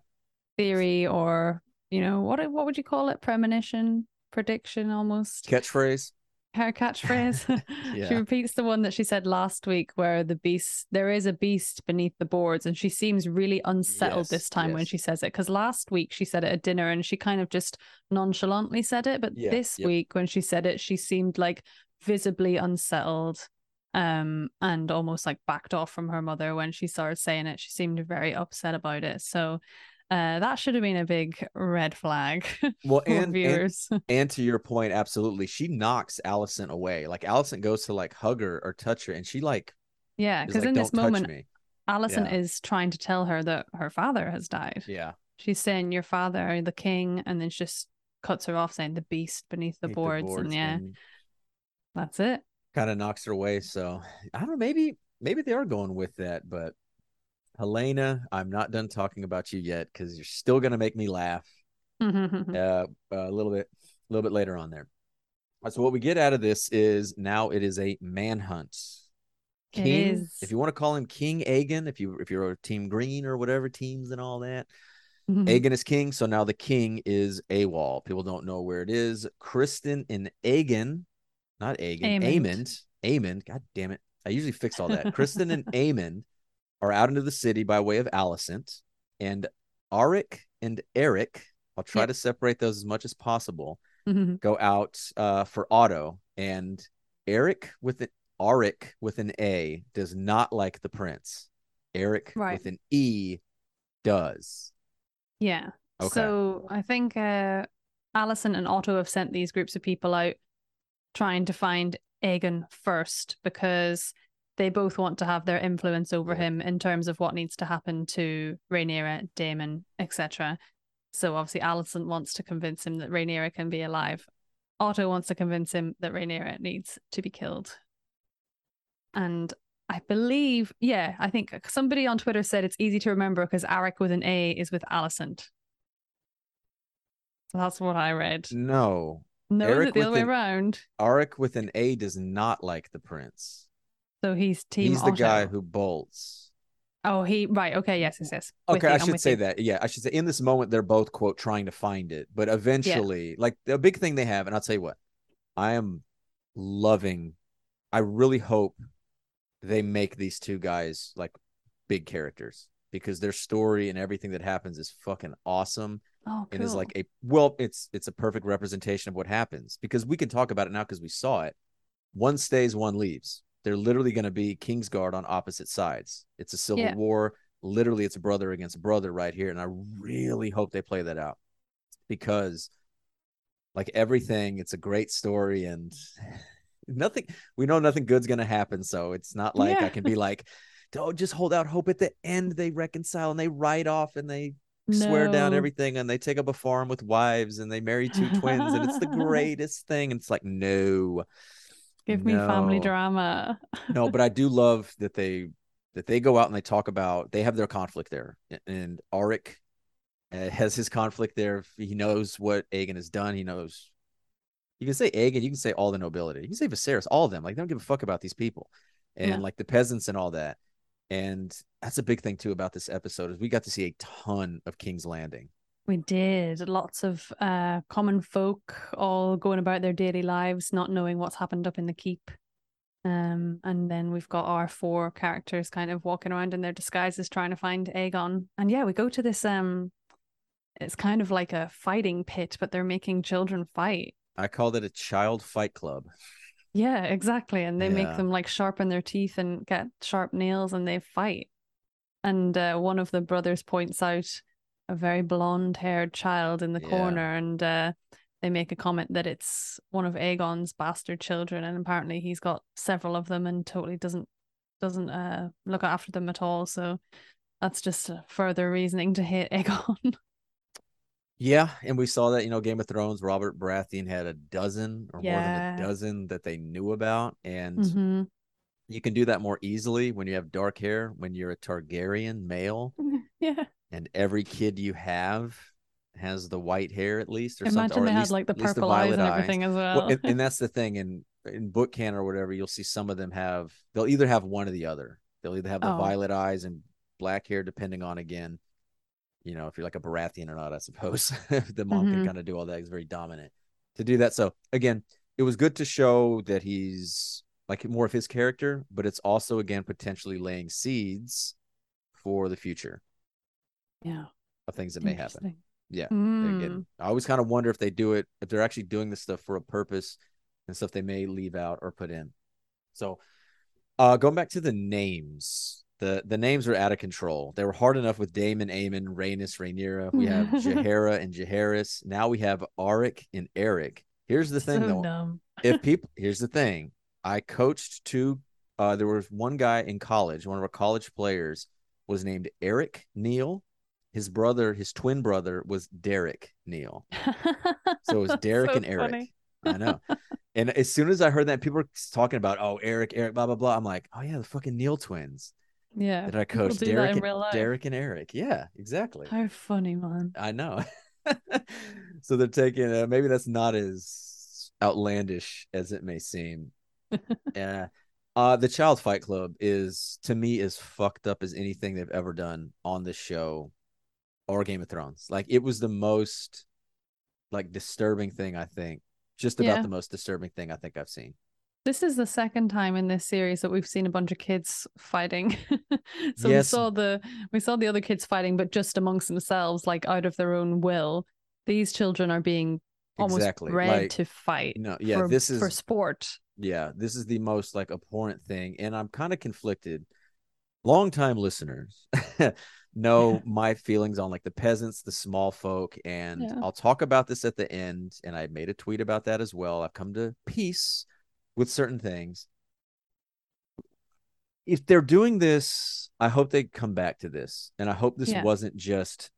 theory, or you know, what what would you call it? Premonition, prediction, almost. Catchphrase. her catchphrase. Yeah. She repeats the one that she said last week, where the beast, there is a beast beneath the boards, and she seems really unsettled Yes, this time when she says it. Because last week she said it at dinner and she kind of just nonchalantly said it, but Yeah, this yep. week when she said it, she seemed like visibly unsettled. Um, and almost like backed off from her mother when she started saying it. She seemed very upset about it. So, Uh, that should have been a big red flag Well, for and, and viewers. and to your point, absolutely, she knocks Alicent away. Like Alicent goes to like hug her or touch her, and she like yeah, because like, in this moment, me." Alicent Yeah. is trying to tell her that her father has died. Yeah, She's saying your father, the king, and then she just cuts her off saying the beast beneath the Hate boards, and yeah, that's it. Kind of knocks her away. So I don't know. Maybe maybe they are going with that, but Helaena, I'm not done talking about you yet because you're still gonna make me laugh. Uh, a little bit, a little bit later on there. So what we get out of this is now it is a manhunt. It King, is. if you want to call him King Aegon, if you if you're a team green or whatever teams and all that, Mm-hmm. Aegon is king. So now the king is AWOL. People don't know where it is. Criston and Aegon, not Aegon, Aemond. Aemond, Aemond. God damn it! I usually fix all that. Criston and Aemond are out into the city by way of Alicent, and Arryk and Erryk. I'll try Yep. to separate those as much as possible. Mhm. Go out uh, for Otto, and Erryk with an Arryk with an A does not like the prince. Erryk Right. with an E does. Yeah. Okay. So I think uh, Alicent and Otto have sent these groups of people out trying to find Aegon first because they both want to have their influence over him in terms of what needs to happen to Rhaenyra, Daemon, etc. So obviously Alicent wants to convince him that Rhaenyra can be alive. Otto wants to convince him that Rhaenyra needs to be killed. And I believe, yeah, I think somebody on Twitter said it's easy to remember because Arryk with an A is with Alicent. So that's what I read. No, No, is it the other way an- around? Arryk with an A does not like the prince. So he's team He's the guy who bolts. Oh, he right. Okay, yes, yes, yes. With Okay, you, I should say you. that. Yeah, I should say in this moment they're both quote trying to find it, but eventually, like the big thing they have, and I'll tell you what, I am loving. I really hope they make these two guys like big characters because their story and everything that happens is fucking awesome Oh, cool. and is like a well, it's it's a perfect representation of what happens because we can talk about it now because we saw it. One stays, one leaves. They're literally going to be Kingsguard on opposite sides. It's a civil Yeah. war. Literally, it's brother against brother right here, and I really hope they play that out because, like everything, it's a great story and nothing. We know nothing good's going to happen, so it's not like I can be like, "Oh, just hold out hope." At the end, they reconcile and they write off and they swear down everything and they take up a farm with wives and they marry two twins and it's the greatest thing. And it's like, no, Give me family drama. no, but I do love that they that they go out and they talk about they have their conflict there. And Arryk uh, has his conflict there. He knows what Aegon has done. He knows you can say Aegon, you can say all the nobility, you can say Viserys, all of them. Like they don't give a fuck about these people and Yeah. like the peasants and all that. And that's a big thing too about this episode is we got to see a ton of King's Landing. We did lots of uh, common folk all going about their daily lives, not knowing what's happened up in the keep. Um, and then we've got our four characters kind of walking around in their disguises trying to find Aegon. And yeah, we go to this um it's kind of like a fighting pit, but they're making children fight. I called it a child fight club. Yeah, exactly. And they Yeah. make them like sharpen their teeth and get sharp nails and they fight. And uh, one of the brothers points out a very blonde haired child in the Yeah. corner and uh, they make a comment that it's one of Aegon's bastard children and apparently he's got several of them and totally doesn't doesn't uh, look after them at all. So that's just further reasoning to hate Aegon. Yeah, and we saw that, you know, Game of Thrones, Robert Baratheon had a dozen or more than a dozen that they knew about. And Mhm. you can do that more easily when you have dark hair, when you're a Targaryen male, Yeah. and every kid you have has the white hair at least, or Imagine something. Or they at had least, like the least purple eyes and everything as well. Well, and, and that's the thing in in book canon or whatever you'll see some of them have they'll either have one or the other they'll either have the Oh. violet eyes and black hair depending on again you know if you're like a Baratheon or not I suppose the mom can Mhm. kind of do all that he's very dominant to do that so again it was good to show that he's like more of his character but it's also again potentially laying seeds for the future yeah. of things that may happen yeah Mm. again i always kind of wonder if they do it if they're actually doing this stuff for a purpose and stuff they may leave out or put in so uh going back to the names the the names are out of control. They were hard enough with Daemon, Aemond, Rhaenys, Rhaenyra. We have Jaehaera and Jaehaerys. Now we have Arryk and Erryk. Here's the thing so though. dumb. if people here's the thing. I coached two uh there was one guy in college, one of our college players was named Eric Neal. His brother, his twin brother was Derek Neal. So it was Derek So and Eric. funny. I know. And as soon as I heard that, people were talking about, oh, Eric, Eric, blah, blah, blah. I'm like, oh, yeah, the fucking Neil twins Yeah. that I people coached. do that Derek and. Derek and Eric. Yeah, exactly. How funny, man. I know. so they're taking, uh, maybe that's not as outlandish as it may seem. yeah. Uh, the Child Fight Club is, to me, as fucked up as anything they've ever done on this show or Game of Thrones. Like, it was the most, like, disturbing thing, I think. Just about Yeah. the most disturbing thing I think I've seen. This is the second time in this series that we've seen a bunch of kids fighting. so we saw the we saw the other kids fighting, but just amongst themselves, like out of their own will. These children are being almost Exactly, bred like, to fight. No, yeah, for, this is for sport. yeah, this is the most like abhorrent thing, and I'm kind of conflicted. Longtime listeners know my feelings on like the peasants, the small folk, and Yeah. I'll talk about this at the end. And I made a tweet about that as well. I've come to peace with certain things. If they're doing this, I hope they come back to this, and I hope this Yeah. wasn't just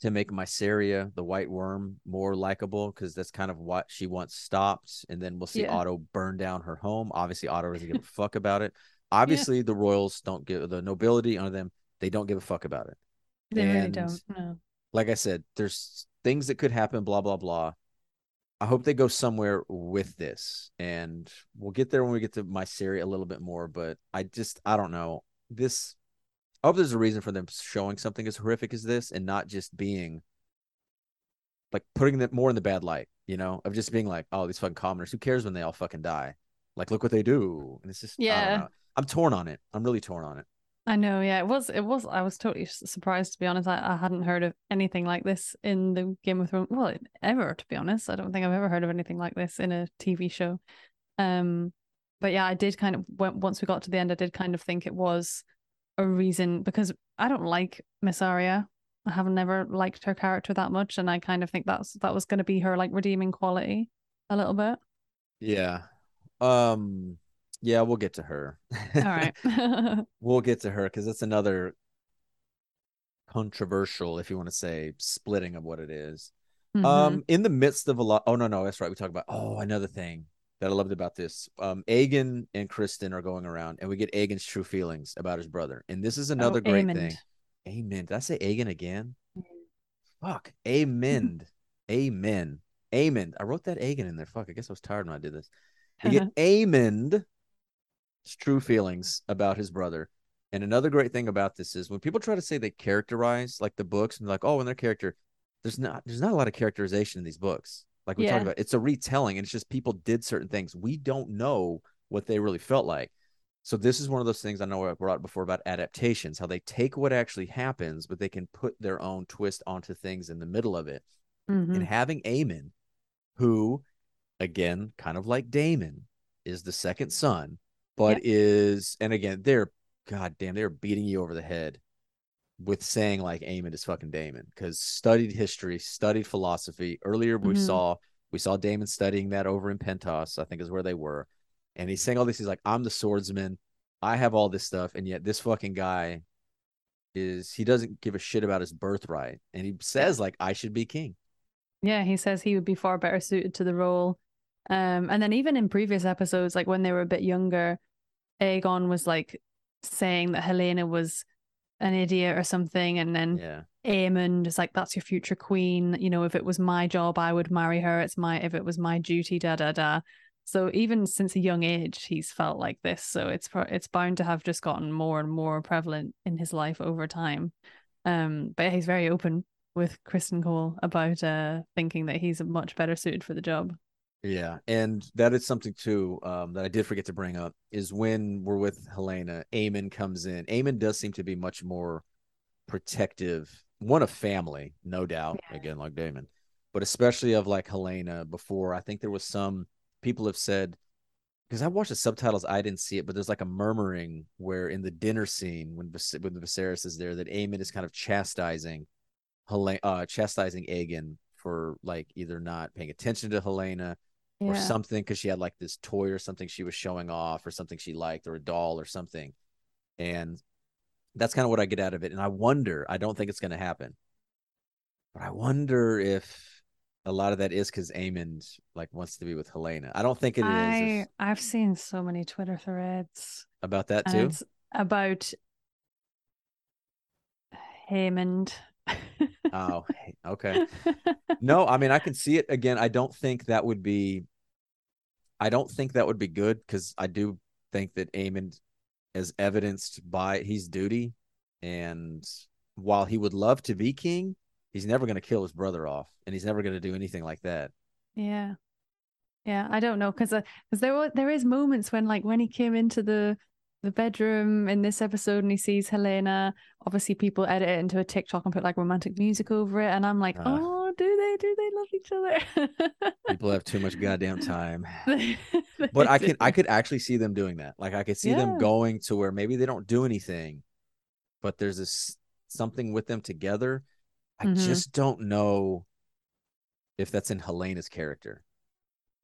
to make Mysaria, the white worm, more likable because that's kind of what she wants stopped. And then we'll see Yeah. Otto burn down her home. Obviously, Otto doesn't give a fuck about it. Obviously, the royals don't give the nobility under them. They don't give a fuck about it. They really don't. No. Like I said, there's things that could happen. Blah blah blah. I hope they go somewhere with this, and we'll get there when we get to Mysaria a little bit more. But I just I don't know this. I hope there's a reason for them showing something as horrific as this, and not just being like putting them more in the bad light, you know, of just being like, oh, these fucking commoners. Who cares when they all fucking die? Like, look what they do. And it's just, I Yeah. don't know. I'm torn on it. I'm really torn on it. I know, yeah, it was. It was. I was totally surprised to be honest. I, I hadn't heard of anything like this in the Game of Thrones. Well, ever to be honest, I don't think I've ever heard of anything like this in a TV show. Um, but yeah, I did kind of when, once we got to the end, I did kind of think it was a reason because I don't like Mysaria. I have never liked her character that much, and I kind of think that's that was going to be her like redeeming quality a little bit. Yeah. Um, yeah, we'll get to her. All right. we'll get to her because that's another controversial, if you want to say, splitting of what it is. Mhm. Um, in the midst of a lot. Oh no, no, that's right. We talk about. Oh, another thing that I loved about this. Um, Aegon and Criston are going around, and we get Aegon's true feelings about his brother, and this is another Oh, great thing. Amen. Did I say Aegon again? Fuck. Amen. Amen. Amen. I wrote that Aegon in there. Fuck. I guess I was tired when I did this. We get True feelings about his brother. And another great thing about this is when people try to say they characterize like the books and like, oh, in their character, there's not there's not a lot of characterization in these books. Like we Yeah. talked about, it's a retelling, and it's just people did certain things. We don't know what they really felt like. So this is one of those things I know I brought before about adaptations, how they take what actually happens, but they can put their own twist onto things in the middle of it. Mhm. And having Aemond, who, again, kind of like Daemon, is the second son, but is, and again, they're, god damn, they're beating you over the head with saying like Aemond is fucking Daemon because studied history, studied philosophy. Earlier we Mhm. saw we saw Daemon studying that over in Pentos, I think is where they were, and he's saying all this. He's like, I'm the swordsman, I have all this stuff, and yet this fucking guy is he doesn't give a shit about his birthright, and he says like I should be king. Yeah, he says he would be far better suited to the role. Um, and then even in previous episodes, like when they were a bit younger, Aegon was like saying that Helaena was an idiot or something, and then Yeah. Aemond is like, "That's your future queen." You know, if it was my job, I would marry her. It's my if it was my duty, da da da. So even since a young age, he's felt like this. So it's it's bound to have just gotten more and more prevalent in his life over time. Um, but he's very open with Criston Cole about uh thinking that he's much better suited for the job. Yeah, and that is something too um, that I did forget to bring up is when we're with Helaena, Aemond comes in. Aemond does seem to be much more protective, one of family, no doubt, Yeah. again like Daemon, but especially of like Helaena. Before I think there was some people have said because I watched the subtitles, I didn't see it, but there's like a murmuring where in the dinner scene when Vis- when the Viserys is there, that Aemond is kind of chastising, Helaena, uh, chastising Aegon for like either not paying attention to Helaena or something because she had like this toy or something she was showing off or something she liked or a doll or something, and that's kind of what I get out of it. And I wonder, I don't think it's going to happen, but I wonder if a lot of that is because Aemond like wants to be with Helaena. I don't think it is. I I've seen so many Twitter threads about that too. about Haymond. Oh, okay. No, I mean I can see it again. I don't think that would be. I don't think that would be good because I do think that Aemond as evidenced by his duty, and while he would love to be king, he's never going to kill his brother off, and he's never going to do anything like that. Yeah. Yeah, I don't know because because there were there is moments when like when he came into the the bedroom in this episode and he sees Helaena, obviously people edit it into a TikTok and put like romantic music over it, and I'm like, Ah. oh, they do they love each other? People have too much goddamn time. But I can I could actually see them doing that. Like I could see them going to where maybe they don't do anything, but there's this something with them together. I Mhm. just don't know if that's in Helaena's character,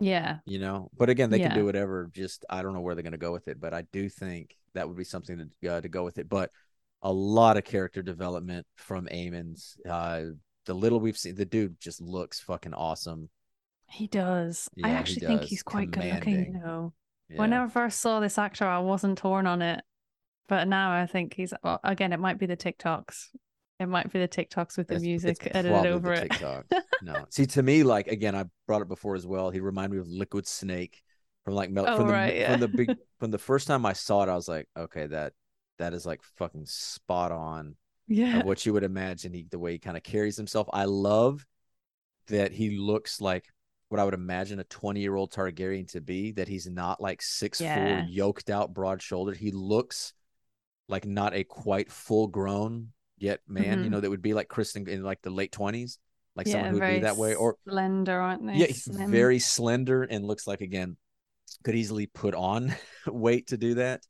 yeah, you know. But again, they can do whatever. Just I don't know where they're going to go with it, but I do think that would be something to uh, to go with it. But a lot of character development from Aemond's Uh, the little we've seen, the dude just looks fucking awesome. he does. I Yeah, he actually think he's quite good looking. You know, Yeah. when I first saw this actor, I wasn't torn on it, but now I think he's. Well, again, it might be the TikToks. It might be the TikToks with the It's- music it's edited over it. TikTok. no, see, to me, like again, I brought it before as well. He reminded me of Liquid Snake from like Mel- Oh, from the yeah. from the big from the first time I saw it. I was like, okay, that that is like fucking spot on Yeah. what you would imagine. He the way he kind of carries himself. I love that he looks like what I would imagine a 20 year old Targaryen to be. That he's not like six Yeah. four, yoked out, broad shouldered. He looks like not a quite full grown yet man. You Mhm. know, that would be like Criston in like the late 20s, like yeah, someone who would be that way. Or slender, aren't they? yeah, he's Slim. very slender and looks like again could easily put on weight to do that.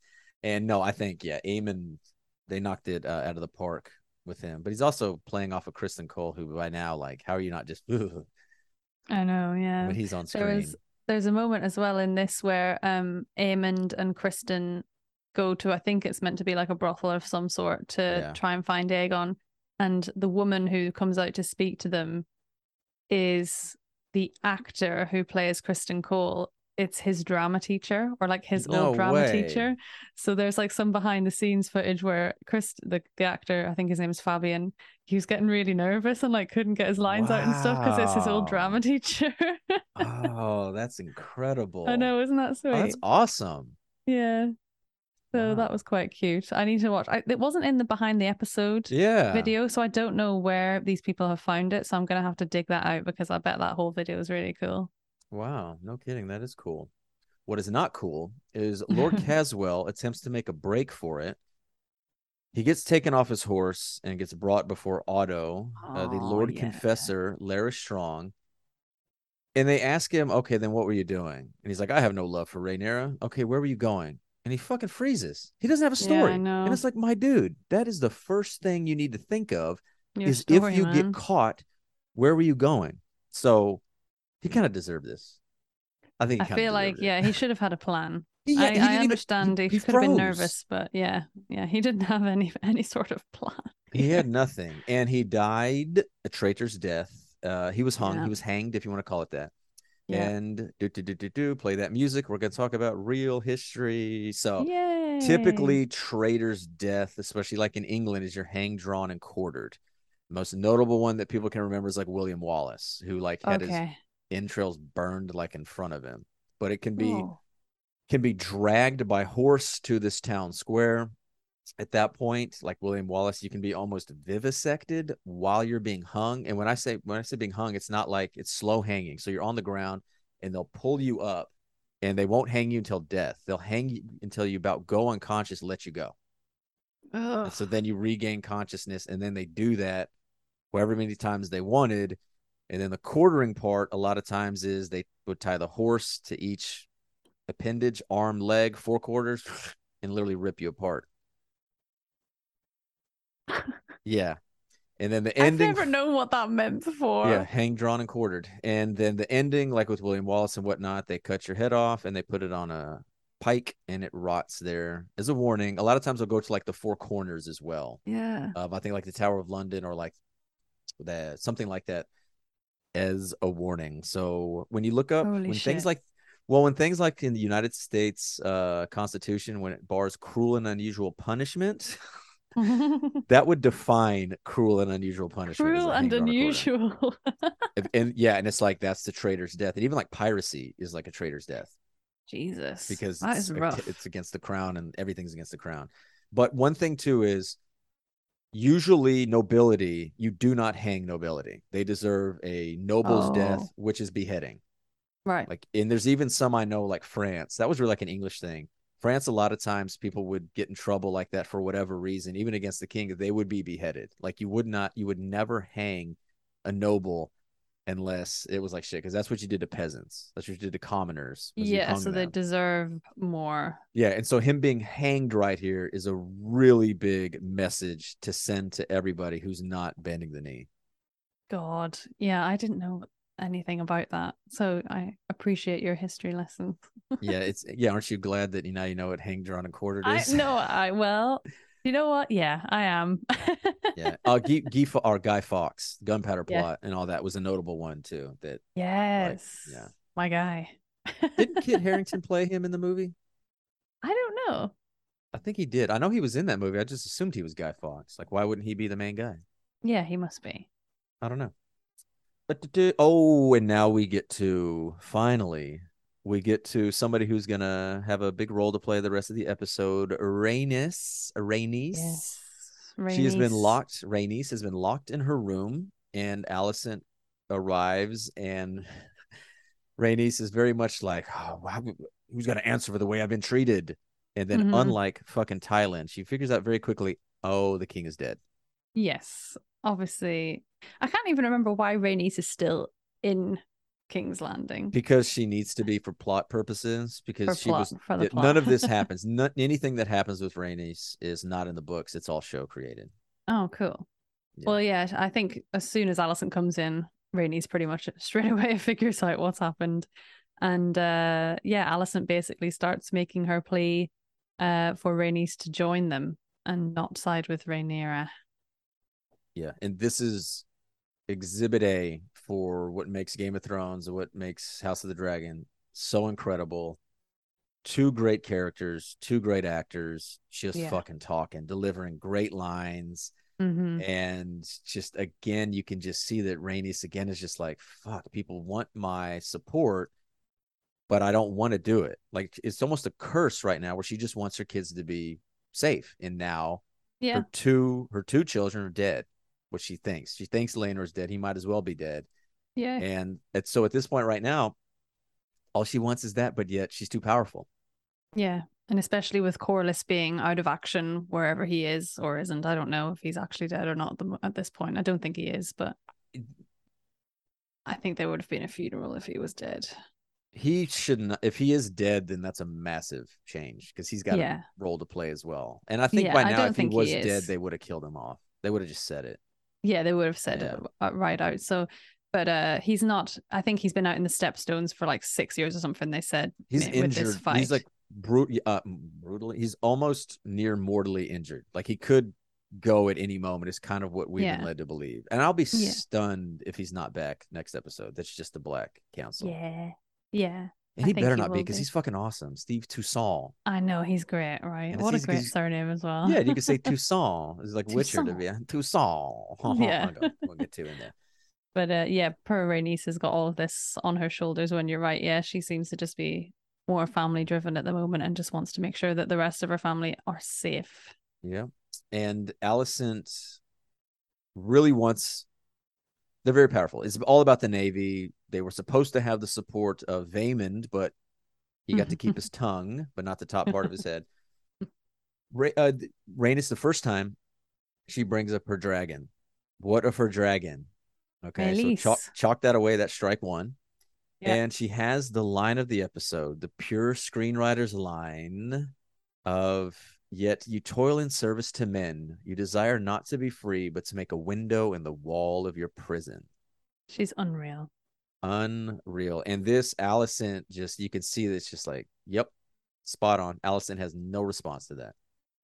And no, I think yeah, Aemond they knocked it uh, out of the park with him. But he's also playing off of Criston Cole, who by now like how are you not just "Ugh," I know. Yeah. when he's on screen? There was there's a moment as well in this where um Aemond and Criston go to I think it's meant to be like a brothel of some sort to Yeah. try and find Aegon, and the woman who comes out to speak to them is the actor who plays Criston Cole. It's his drama teacher or like his No old drama way. teacher. So there's like some behind the scenes footage where Chris, the, the actor, I think his name is Fabien, he was getting really nervous and like couldn't get his lines out and stuff because it's his old drama teacher. oh, that's incredible. I know, isn't that sweet? Oh, that's awesome. Yeah. So that was quite cute. I need to watch. I, it wasn't in the behind the episode Yeah. video, so I don't know where these people have found it. So I'm gonna have to dig that out because I bet that whole video is really cool. Wow, no kidding. That is cool. What is not cool is Lord Caswell attempts to make a break for it. He gets taken off his horse and gets brought before Otto, uh, the Oh, Lord yeah. Confessor, Larys Strong. And they ask him, okay, then what were you doing? And he's like, I have no love for Rhaenyra. Okay, where were you going? And he fucking freezes. He doesn't have a Yeah, story. Know. And it's like, my dude, that is the first thing you need to think of Your is story, if you man. get caught, where were you going? So he kind of deserved this. I think he I feel like it. yeah, he should have had a plan. Yeah, I, he didn't even- understand he, he could have been nervous, but yeah, yeah, he didn't have any any sort of plan. He had nothing, and he died a traitor's death. Uh, he was hung. Yeah. He was hanged, if you want to call it that. Yeah. And do do do do do play that music. We're gonna talk about real history. So Yay. typically, traitor's death, especially like in England, is you're hanged, drawn, and quartered. The most notable one that people can remember is like William Wallace, who like had his okay. Entrails burned like in front of him. But it can be Oh, can be dragged by horse to this town square. At that point, like William Wallace, you can be almost vivisected while you're being hung. And when I say when I say being hung, it's not like it's slow hanging. So you're on the ground and they'll pull you up and they won't hang you until death. They'll hang you until you about go unconscious, let you go. So then you regain consciousness, and then they do that however many times they wanted. And then the quartering part, a lot of times, is they would tie the horse to each appendage, arm, leg, four quarters, and literally rip you apart. yeah. And then the ending. I've never known what that meant before. Yeah, hang, drawn, and quartered. And then the ending, like with William Wallace and whatnot, they cut your head off and they put it on a pike and it rots there as a warning. A lot of times they'll go to like the four corners as well. Yeah. Um, I think like the Tower of London or like the something like that as a warning. So when you look up Holy when shit. things like well, when things like in the United States uh, Constitution, when it bars cruel and unusual punishment, that would define cruel and unusual punishment. Cruel and unusual. And yeah, and it's like that's the traitor's death, and even like piracy is like a traitor's death Jesus. because that it's, is rough. it's against the crown and everything's against the crown. But one thing too is usually nobility, you do not hang nobility. They deserve a noble's death, Oh. which is beheading. right. Like, and there's even some I know, like France. That was really like an English thing. France, a lot of times people would get in trouble like that for whatever reason, even against the king, they would be beheaded. Like you would not, you would never hang a noble unless it was like shit, because that's what you did to peasants. That's what you did to commoners. yeah, so they deserve more. Yeah, and so him being hanged right here is a really big message to send to everybody who's not bending the knee. God. Yeah, I didn't know anything about that. So I appreciate your history lesson. Yeah, it's yeah. Aren't you glad that you now you know what hanged, drawn, and quartered I is? no, I well, you know what? Yeah, I am. yeah. Uh, Guy, Guy, or Guy Fawkes, Gunpowder Yeah. Plot, and all that was a notable one too. That yes. yeah. My guy. didn't Kit Harington play him in the movie? I don't know. I think he did. I know he was in that movie. I just assumed he was Guy Fawkes. Like, why wouldn't he be the main guy? Yeah, he must be. I don't know. But oh, and now we get to finally we get to somebody who's gonna have a big role to play the rest of the episode. Rainis, Rhaenys. Yes. She has been locked. Rhaenys has been locked in her room, and Alicent arrives, and Rhaenys is very much like, oh, who's gonna answer for the way I've been treated? And then, Mhm. unlike fucking Tyland, she figures out very quickly, oh, the king is dead. Yes. Obviously. I can't even remember why Rhaenys is still in King's Landing. because she needs to be for plot purposes because For she plot- was for the th- plot. none of this happens None, anything that happens with Rhaenys is not in the books it's all show created Oh, cool. Yeah. Well, yeah, I think as soon as Alicent comes in, Rhaenys pretty much straight away figures out what's happened. And uh yeah, Alicent basically starts making her plea uh for Rhaenys to join them and not side with Rhaenyra. yeah and this is exhibit A for what makes Game of Thrones and what makes House of the Dragon so incredible two great characters two great actors just Yeah. fucking talking delivering great lines Mm-hmm. and just again you can just see that Rhaenys again is just like fuck people want my support but I don't want to do it like it's almost a curse right now where she just wants her kids to be safe and now Yeah. her two her two children are dead what she thinks she thinks Laenor's dead he might as well be dead Yeah. and it's so at this point right now all she wants is that but yet she's too powerful Yeah. And especially with Corlys being out of action wherever he is or isn't. I don't know if he's actually dead or not at, the, mo- at this point. I don't think he is, but I think there would have been a funeral if he was dead. he shouldn't if he is dead then that's a massive change because he's got Yeah. a role to play as well and i think Yeah, by now if he think he was dead they would have killed him off they would have just said it Yeah, they would have said Yeah. it uh, right out. So, but uh, he's not. I think he's been out in the Stepstones for like six years or something. They said he's with this injured fight. he's like brut- uh, brutally he's almost near mortally injured like he could go at any moment is kind of what we've Yeah. been led to believe and i'll be Yeah. stunned if he's not back next episode that's just the black council yeah, yeah. And I he better he not be because he's fucking awesome steve toussaint I know he's great, right? And What a great surname as well. yeah you could say toussaint it's like witcher to Toussaint. be toussaint Yeah. We'll get two in there But uh, yeah, poor Rhaenys has got all of this on her shoulders. When you're right, yeah, she seems to just be more family driven at the moment and just wants to make sure that the rest of her family are safe. Yeah. And Alicent really wants they're very powerful. It's all about the Navy. They were supposed to have the support of Vaymond, but he got to keep his tongue, but not the top part of his head. Ra- uh, Rhaenys, the first time, she brings up her dragon. What of her dragon? Okay, so chalk, chalk that away. That strike one. And she has the line of the episode, the pure screenwriter's line of Yet you toil in service to men. You desire not to be free, but to make a window in the wall of your prison. She's unreal. Unreal. And this Alicent just you can see that it's just like, yep, spot on. Alicent has no response to that.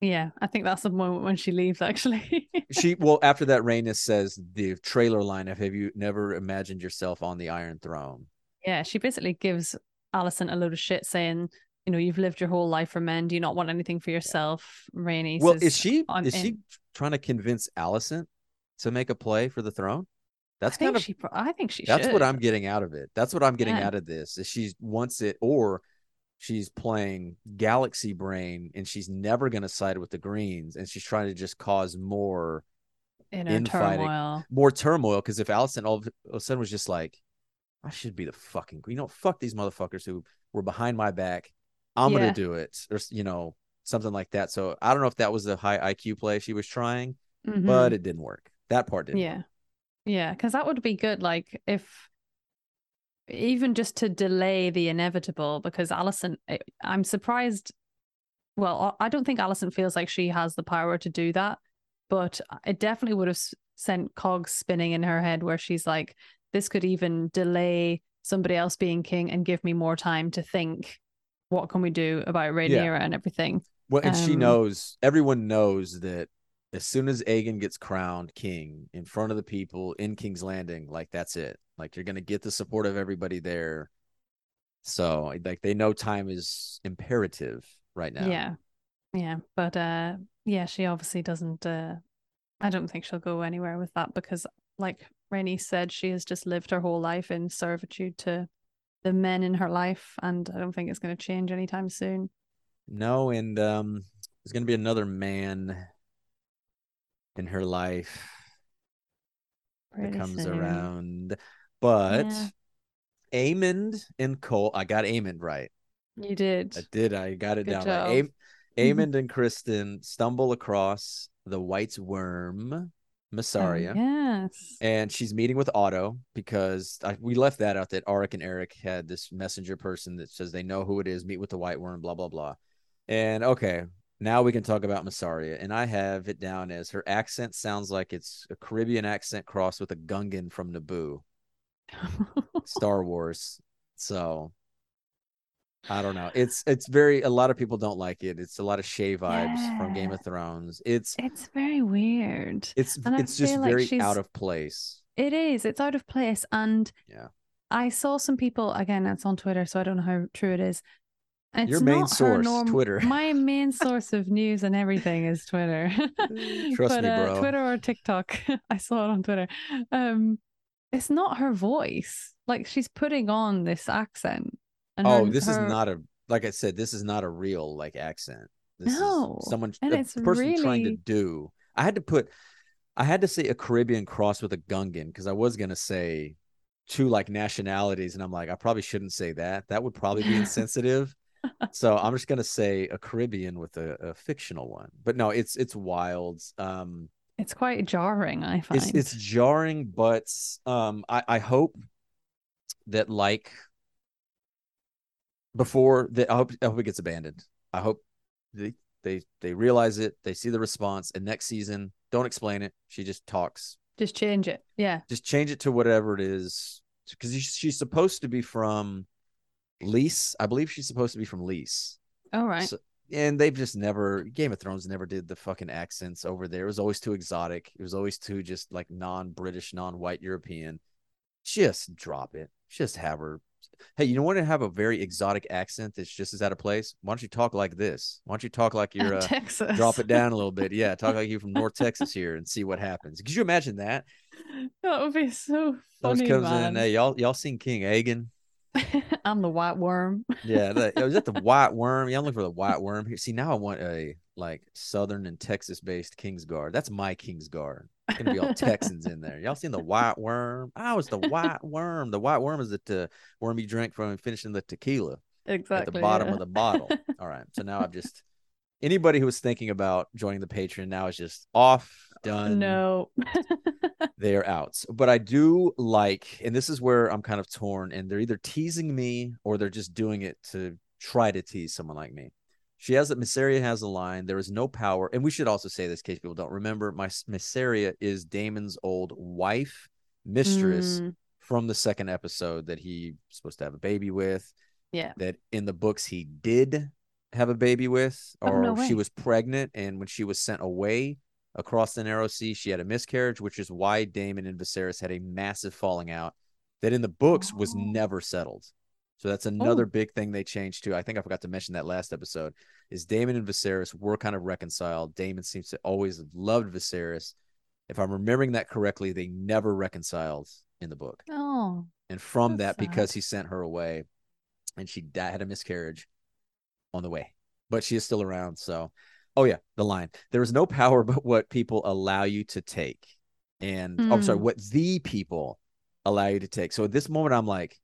Yeah, I think that's the moment when she leaves. Actually, She well, after that, Rhaenys says the trailer line of have you never imagined yourself on the Iron Throne? yeah, she basically gives Alicent a load of shit, saying, "You know, you've lived your whole life for men. Do you not want anything for yourself?" Rhaenys. Well, says, is she I'm is she trying to convince Alicent to make a play for the throne? That's I think kind of she. pro- I think she. that's should. what I'm getting out of it. That's what I'm getting Yeah. out of this. Is she wants it or she's playing galaxy brain and she's never going to side with the greens and she's trying to just cause more in her infighting. turmoil. more turmoil because if Alicent all of a sudden was just like I should be the fucking you know fuck these motherfuckers who were behind my back. I'm Yeah. going to do it or you know something like that. So I don't know if that was a high IQ play she was trying, Mhm. but it didn't work. That part didn't. yeah, yeah, because that would be good. Like if even just to delay the inevitable, because Alicent, I- I'm surprised. Well, I don't think Alicent feels like she has the power to do that, but it definitely would have sent cogs spinning in her head where she's like, this could even delay somebody else being king and give me more time to think. What can we do about Rhaenyra and everything? Well, and she Um, knows, everyone knows that as soon as Aegon gets crowned king in front of the people in King's Landing, like that's it. Like you're going to get the support of everybody there. So, like they know time is imperative right now. Yeah. Yeah. But uh yeah, she obviously doesn't uh I don't think she'll go anywhere with that because like Rhaenys said, she has just lived her whole life in servitude to the men in her life and I don't think it's gonna change anytime soon. No, and um there's going to be another man in her life Pretty that comes soon. around. But Yeah. Aemond and Cole, I got Aemond right. You did. I did. I got it Good down job. right. Am- Aemond and Criston stumble across the White's worm, Oh, yes. and she's meeting with Otto because I, we left that out that Arryk and Erryk had this messenger person that says they know who it is, meet with the White Worm, blah blah blah. And okay, now we can talk about Mysaria, and I have it down as her accent sounds like it's a Caribbean accent crossed with a Gungan from Naboo, Star Wars. So I don't know. It's it's very a lot of people don't like it. It's a lot of Shae vibes from Game of Thrones. It's it's very weird. it's it's just like very she's- out of place. It is. It's out of place. And Yeah. I saw some people again, it's on Twitter, so I don't know how true it is. It's Your main not source, norm- Twitter. My main source of news and everything is Twitter. Trust but, me, uh, bro. Twitter or TikTok. I saw it on Twitter. Um, it's not her voice. Like she's putting on this accent. And Oh, her- this her- is not a like I said, this is not a real like accent. This No, someone and it's person trying to do. I had to put I had to say a Caribbean cross with a Gungan because I was gonna say two like nationalities, and I'm like, I probably shouldn't say that. That would probably be insensitive. so I'm just gonna say a Caribbean with a, a fictional one. But no, it's it's wild. Um It's quite jarring. I find it's it's jarring, but um, I I hope that like before that I hope I hope it gets abandoned. I hope they they they realize it, they see the response, and next season don't explain it. She just talks. just change it. Yeah. Just change it to whatever it is because she's supposed to be from Lys. I believe she's supposed to be from Lys. All right. So- and they've just never Game of Thrones never did the fucking accents over there. It was always too exotic. It was always too just like non-British, non-white European. Just drop it. Just have her. Hey, you don't want to have a very exotic accent that's just as out of place? Why don't you talk like this? Why don't you talk like you're uh, Texas. drop it down a little bit? Yeah, talk like you're from North Texas here and see what happens. Could you imagine that? That would be so funny, comes man. in. Hey, y'all, y'all seen King Aegon? I'm the white worm. Yeah, the, was that the white worm? Yeah, I'm looking for the white worm here. See, now I want a like Southern and Texas based Kingsguard. That's my Kingsguard. It's gonna be all Texans in there. Y'all seen the white worm? I was the white worm. The white worm is the uh, worm you drank from finishing the tequila Exactly. at the bottom yeah. of the bottle. All right. So now I've just anybody who was thinking about joining the Patreon now is just off done. No. they are out. But I do like, and this is where I'm kind of torn, and they're either teasing me or they're just doing it to try to tease someone like me. She has a Mysaria has a line. There is no power, and we should also say this in case people don't remember. My Mysaria is Daemon's old wife, mistress Mm, from the second episode that he supposed to have a baby with. yeah. That in the books he did have a baby with, Oh, or no she was pregnant, and when she was sent away across the narrow sea, she had a miscarriage, which is why Daemon and Viserys had a massive falling out that in the books was Oh. never settled. So that's another big thing they changed too. I think I forgot to mention that last episode is Daemon and Viserys were kind of reconciled. Daemon seems to always have loved Viserys. If I'm remembering that correctly, they never reconciled in the book. Oh. And from that, because he sent her away and she di- had a miscarriage on the way, but she is still around. So, oh, yeah, the line there is no power but what people allow you to take. And oh, I'm sorry, Mm. what the people allow you to take. So at this moment, I'm like,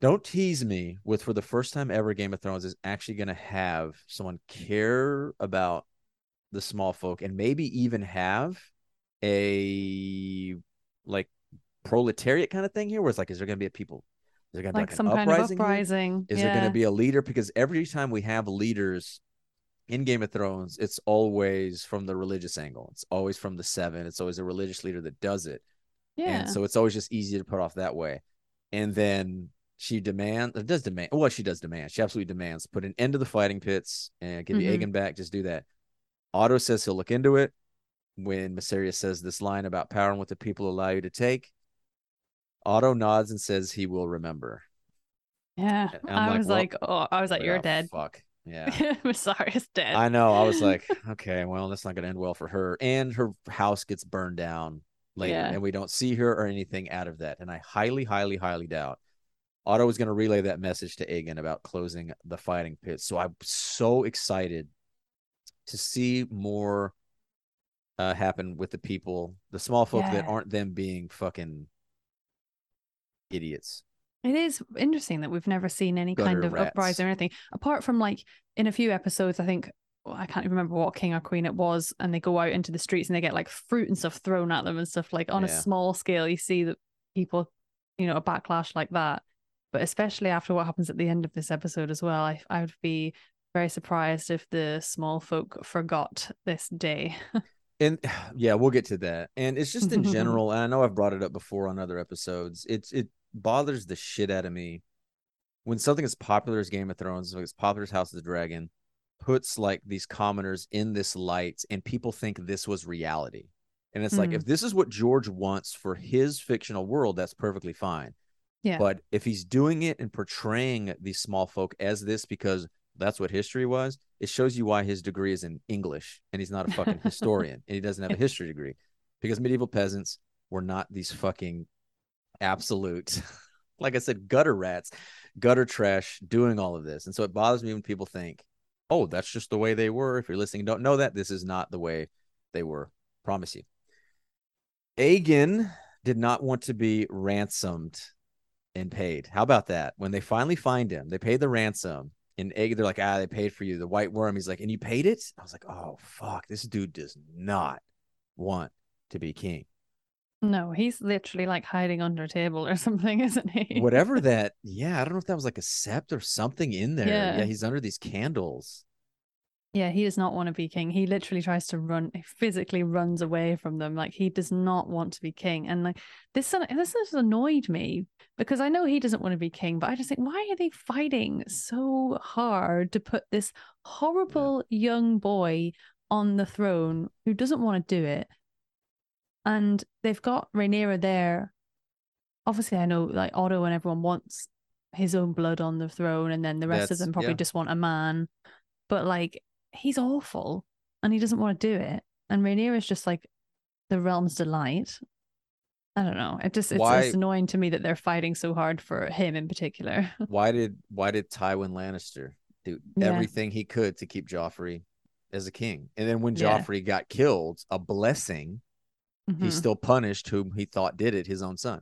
don't tease me with for the first time ever, Game of Thrones is actually going to have someone care about the small folk and maybe even have a like proletariat kind of thing here where it's like, is there going to be a people? Is there going to be Like like some an kind of uprising? here? uprising. Is yeah. there going to be a leader? Because every time we have leaders in Game of Thrones, it's always from the religious angle. It's always from the seven. It's always a religious leader that does it. Yeah. And so it's always just easy to put off that way. And then she demands, it does demand, well, she does demand. She absolutely demands put an end to the fighting pits and give Mhm. Aegon back. Just do that. Otto says he'll look into it. When Mysaria says this line about power and what the people allow you to take, Otto nods and says he will remember. yeah. I'm like, was well, like, oh, I was like, you're Oh, dead. Fuck. Yeah. It's dead. I know. I was like, okay, well, that's not going to end well for her. And her house gets burned down later, Yeah. and we don't see her or anything out of that. And I highly, highly, highly doubt Otto was going to relay that message to Aegon about closing the fighting pit. So I'm so excited to see more uh, happen with the people, the small folk that aren't them being fucking idiots. It is interesting that we've never seen any kind of rats. uprising or anything, apart from like in a few episodes. I think well, I can't even remember what king or queen it was, and they go out into the streets and they get like fruit and stuff thrown at them and stuff. Like on Yeah. a small scale, you see that people, you know, a backlash like that. But especially after what happens at the end of this episode as well, I I would be very surprised if the small folk forgot this day. and yeah we'll get to that and it's just in general and i know i've brought it up before on other episodes it's it bothers the shit out of me when something as popular as game of thrones as popular as house of the dragon puts like these commoners in this light and people think this was reality and it's like Mm. if this is what george wants for his fictional world that's perfectly fine Yeah. but if he's doing it and portraying these small folk as this because that's what history was, it shows you why his degree is in English and he's not a fucking historian and he doesn't have a history degree because medieval peasants were not these fucking absolute, like I said, gutter rats, gutter trash doing all of this. And so it bothers me when people think, oh, that's just the way they were. If you're listening, and don't know that this is not the way they were. Promise you. Aegon did not want to be ransomed and paid. How about that? When they finally find him, they pay the ransom. And Aegon, they're like, ah, they paid for you. The white worm. He's like, and you paid it? I was like, oh fuck, this dude does not want to be king. no, he's literally like hiding under a table or something, isn't he? Whatever that, yeah, I don't know if that was like a sept or something in there. Yeah. yeah he's under these candles. Yeah, he does not want to be king. He literally tries to run, he physically runs away from them. Like he does not want to be king. And like this, this has annoyed me because I know he doesn't want to be king, but I just think, why are they fighting so hard to put this horrible young boy on the throne who doesn't want to do it? And they've got Rhaenyra there. Obviously, I know like Otto and everyone wants his own blood on the throne, and then the rest That's- of them probably yeah. just want a man. But like he's awful and he doesn't want to do it. And Rhaenyra is just like the realm's delight. I don't know. It just it's, Why- it's annoying to me that they're fighting so hard for him in particular. Why did why did Tywin Lannister do Yeah. everything he could to keep Joffrey as a king? And then when Yeah. Joffrey got killed, a blessing, he Mhm. still punished whom he thought did it, his own son,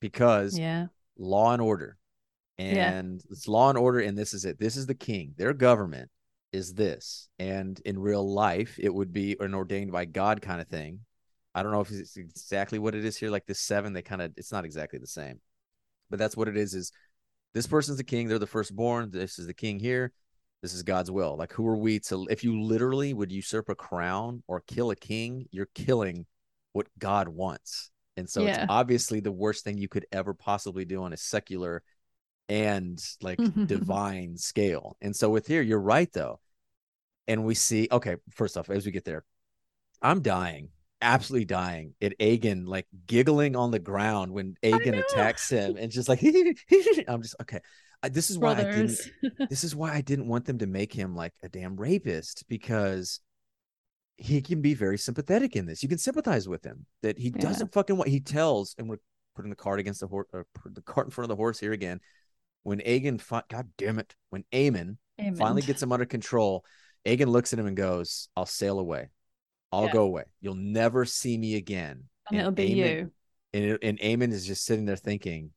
because yeah. law and order. Yeah. And it's law and order, and this is it. This is the king, their government. Is this. And in real life, it would be an ordained by God kind of thing. I don't know if it's exactly what it is here. Like this seven, they kind of, it's not exactly the same, but that's what it is. Is this person's the king? They're the firstborn. This is the king here. This is God's will. Like, who are we to, if you literally would usurp a crown or kill a king, you're killing what God wants. And so Yeah. it's obviously the worst thing you could ever possibly do on a secular and like divine scale. And so with here, you're right though. And we see, okay, first off, as we get there, I'm dying, absolutely dying at Aegon, like giggling on the ground when Aegon attacks him and just like, I'm just, okay. I, this is why I didn't this is why I didn't want them to make him like a damn rapist because he can be very sympathetic in this. You can sympathize with him that he Yeah. doesn't fucking what he tells, and we're putting the cart against the horse, or the cart in front of the horse here again. When Aegon, fi- God damn it, when Aemond finally gets him under control, Aegon looks at him and goes, "I'll sail away. I'll Yeah. go away. You'll never see me again." and it'll be Aemond- you. and it, and Aemond is just sitting there thinking,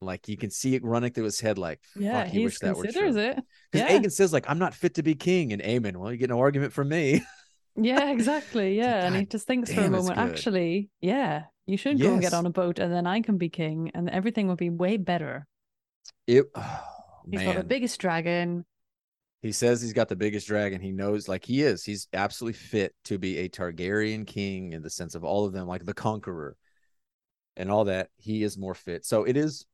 like you can see it running through his head, like, Yeah, "Fuck, he wish that were considers true." it. Because Yeah. Aegon says, like, I'm not fit to be king. And Aemond, well, you get no argument from me. Yeah, exactly. Yeah. and he "God just thinks for a moment, actually, yeah, you should go and get on a boat and then I can be king and everything would be way better. It, oh, He's got the biggest dragon. He says he's got the biggest dragon. He knows, like, he is. He's absolutely fit to be a Targaryen king in the sense of all of them, like the conqueror and all that. He is more fit. So it is,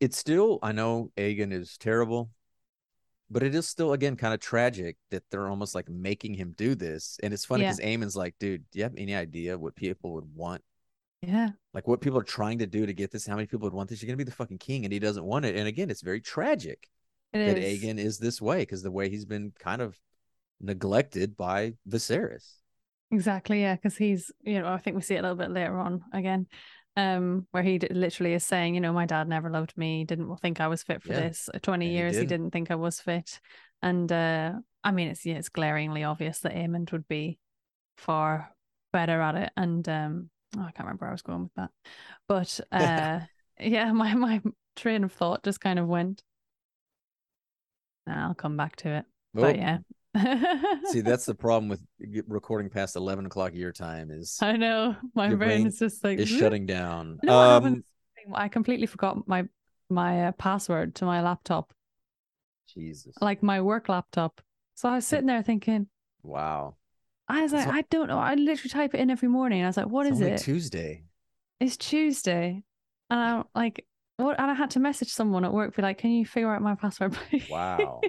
it's still, I know Aegon is terrible, but it is still, again, kind of tragic that they're almost like making him do this. And it's funny Yeah. because Aemond's like, dude, do you have any idea what people would want Yeah. like what people are trying to do to get this how many people would want this you're going to be the fucking king and he doesn't want it and again it's very tragic It that is. Aegon is this way because the way he's been kind of neglected by Viserys Exactly, yeah, because he's, you know, I think we see it a little bit later on again, um, where he d- literally is saying, you know, my dad never loved me, didn't think I was fit for Yeah, this. Uh, Twenty and years, he didn't. didn't think I was fit, and uh, I mean, it's yeah, it's glaringly obvious that Aemond would be far better at it, and um, oh, I can't remember where I was going with that, but uh, yeah, my my train of thought just kind of went. Nah, I'll come back to it, but Oh, yeah. see that's the problem with recording past 11 o'clock your time is I know. My brain brain is just like is shutting down. What um? I completely forgot my my uh, password to my laptop, jesus. Like my work laptop. So I was sitting there thinking, wow I was like, So- I don't know. I literally type it in every morning. I was like, what it's is it? tuesday It's Tuesday, and I'm like, what? And I had to message someone at work, be like, can you figure out my password, please? wow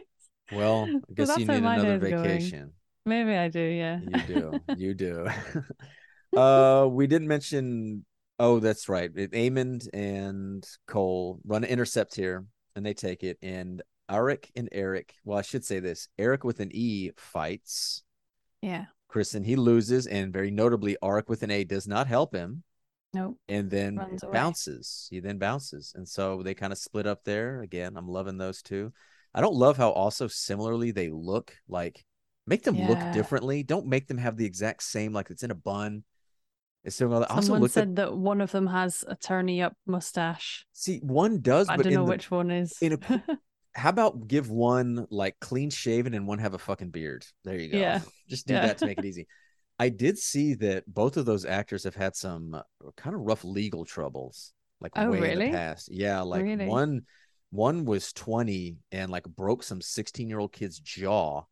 well i So guess that's you need another day's going. vacation Maybe I do. Yeah. You do. You do. uh we didn't mention oh that's right. It, Aemond and Cole run an intercept here and they take it and Arryk and Erryk, well I should say this, Erryk with an E fights yeah. Criston. He loses and very notably Arryk with an A does not help him Nope. and then bounces. He then bounces. And so they kind of split up there. Again, I'm loving those two. I don't love how also similarly they look. Like make them look differently. Don't make them have the exact same, like it's in a bun. It's also Someone said at that one of them has a turny up mustache. see one does, I don't know the, which one is. in a- how about give one like clean shaven and one have a fucking beard? There you go. Yeah. Just do Yeah. that to make it easy. I did see that both of those actors have had some uh, kind of rough legal troubles, like Oh, way in the past. Yeah, like Really? one one was 20 and like broke some 16 year old kid's jaw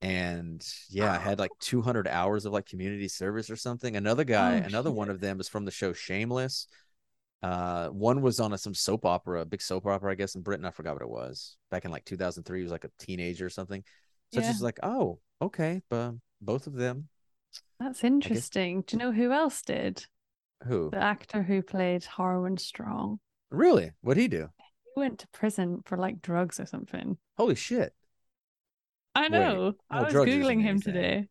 and yeah had like 200 hours of like community service or something another guy Oh, another one of them is from the show shameless uh one was on a, some soap opera a big soap opera i guess in britain i forgot what it was back in like 2003 he was like a teenager or something so it's just like oh okay but both of them That's interesting. Do you know who else did? who The actor who played Harwin Strong. really what'd he do He went to prison for like drugs or something. holy shit I Wait, know. I was googling him today.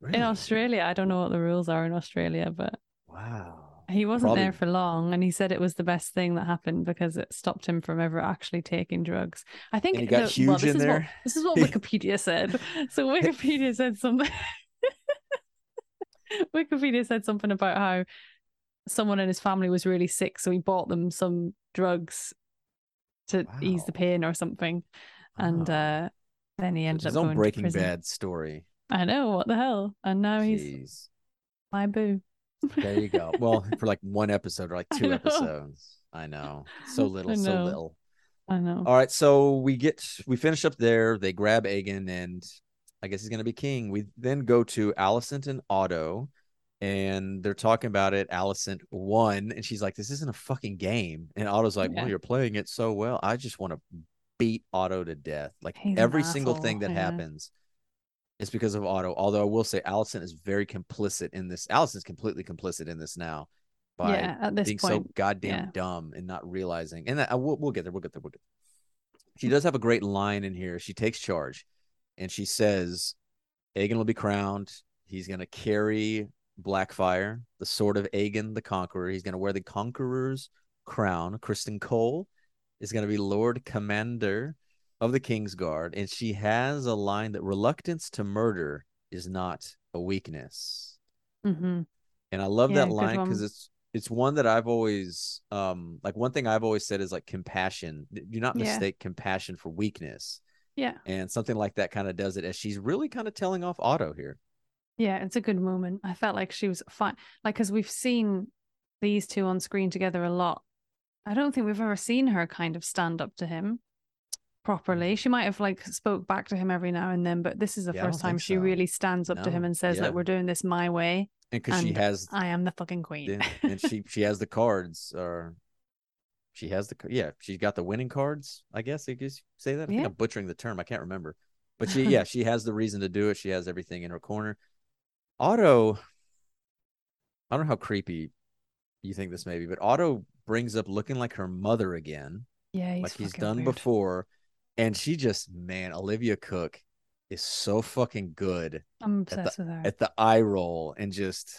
really? In Australia, I don't know what the rules are in Australia, but wow he wasn't there for long, and he said it was the best thing that happened because it stopped him from ever actually taking drugs. I think And he got the- huge well, this in is what- there? this is what Wikipedia said. So Wikipedia said something. Wikipedia said something about how someone in his family was really sick, so he bought them some drugs to ease the pain or something. And Oh. uh Then he ended His up own going Breaking. Bad story. I know what the hell, and now he's my boo. There you go. Well, for like one episode or like two know. episodes. I know. So little, I so little. I know. All right, so we get we finish up there. They grab Aegon, and I guess he's gonna be king. We then go to Alicent and Otto, and they're talking about it. Alicent won, and she's like, "This isn't a fucking game." And Otto's like, Yeah. "Well, you're playing it so well. I just want to beat Otto to death. Like He's every single thing that yeah. happens." Is because of Otto. Although I will say Alicent is very complicit in this. Alicent's completely complicit in this now by yeah, at this being point, so goddamn yeah. dumb and not realizing. And that, uh, we'll, we'll get there. We'll get there. We'll get there. She does have a great line in here. She takes charge and she says, Aegon will be crowned. He's going to carry Blackfyre, the sword of Aegon the Conqueror. He's going to wear the Conqueror's crown. Criston Cole is going to be Lord Commander of the King's Guard. And she has a line that reluctance to murder is not a weakness. hmm And I love Yeah, that line because it's it's one that I've always um like one thing I've always said is like compassion. Do not Yeah. mistake compassion for weakness. Yeah, And something like that kind of does it as she's really kind of telling off Otto here. yeah, it's a good moment. I felt like she was fine, like because we've seen these two on screen together a lot. I don't think we've ever seen her kind of stand up to him properly. She might have like spoke back to him every now and then, but this is the Yeah, first time she so. really stands up to him and says yeah. like, "We're doing this my way. And because she has I am the fucking queen." and, and she she has the cards or she has the yeah, she's got the winning cards, I guess you say that. I think Yeah. I'm butchering the term. I can't remember. But she yeah, she has the reason to do it. She has everything in her corner. Otto I don't know how creepy you think this may be, but Otto brings up looking like her mother again, yeah, like he's done weird. before. And she just, man, Olivia Cooke is so fucking good I'm at the, with her. at the eye roll and just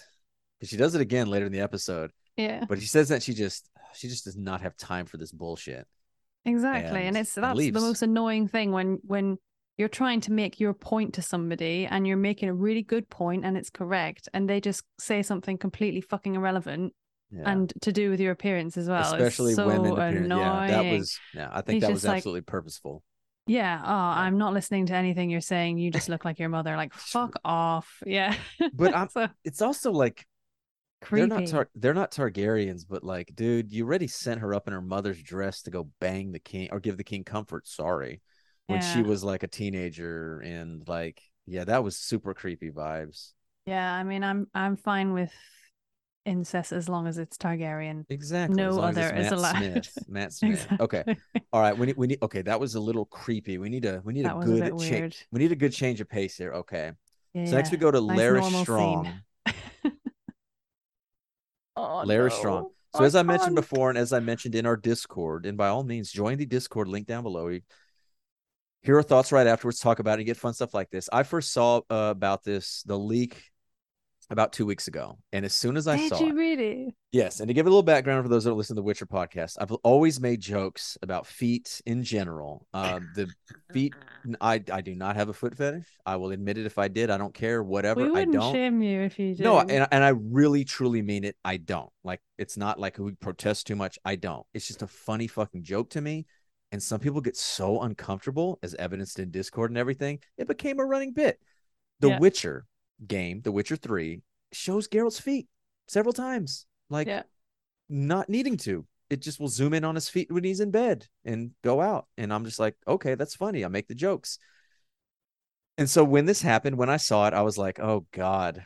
she does it again later in the episode. yeah, But she says that she just she just does not have time for this bullshit. exactly. And, and- it's that's the most annoying thing when when you're trying to make your point to somebody and you're making a really good point and it's correct, and they just say something completely fucking irrelevant Yeah. and to do with your appearance as well. Especially so women appearing. Annoying. Yeah, that was yeah, I think He's that was like- absolutely purposeful. Yeah. Oh, I'm not listening to anything you're saying. You just look like your mother. Like, fuck off. Yeah. But I'm so it's also like creepy. they're not tar- they're not Targaryens, but like, dude, you already sent her up in her mother's dress to go bang the king or give the king comfort. Sorry, when she was like a teenager and like, yeah, that was super creepy vibes. yeah. I mean, I'm I'm fine with incest as long as it's Targaryen. Exactly. No as as it's other is Matt allowed. Smith. Matt Smith. Okay. All right. We need we need okay, that was a little creepy. We need a we need That a good bit cha- weird. we need a good change of pace here. Okay. Yeah. So next we go to Nice Larry. Strong. oh, Larry no. Strong. So as I mentioned can't. before, and as I mentioned in our Discord, and by all means join the Discord link down below. You hear our thoughts right afterwards, talk about it, and get fun stuff like this. I first saw uh, about this the leak about two weeks ago, and as soon as I Did saw you it, really? yes, and to give a little background for those that listen to the Witcher podcast, I've always made jokes about feet in general. Um, the feet, I I do not have a foot fetish. I will admit it if I did. I don't care. Whatever. We I wouldn't don't. shame you if you did. No, and and I really truly mean it. I don't. Like it's not like we protest too much. I don't. It's just a funny fucking joke to me. And some people get so uncomfortable, as evidenced in Discord and everything. It became a running bit. The Yeah. Witcher game, The Witcher 3, shows Geralt's feet several times. Like Yeah. not needing to. It just will zoom in on his feet when he's in bed and go out. And I'm just like, okay, that's funny. I make the jokes. And so when this happened, when I saw it, I was like, oh God,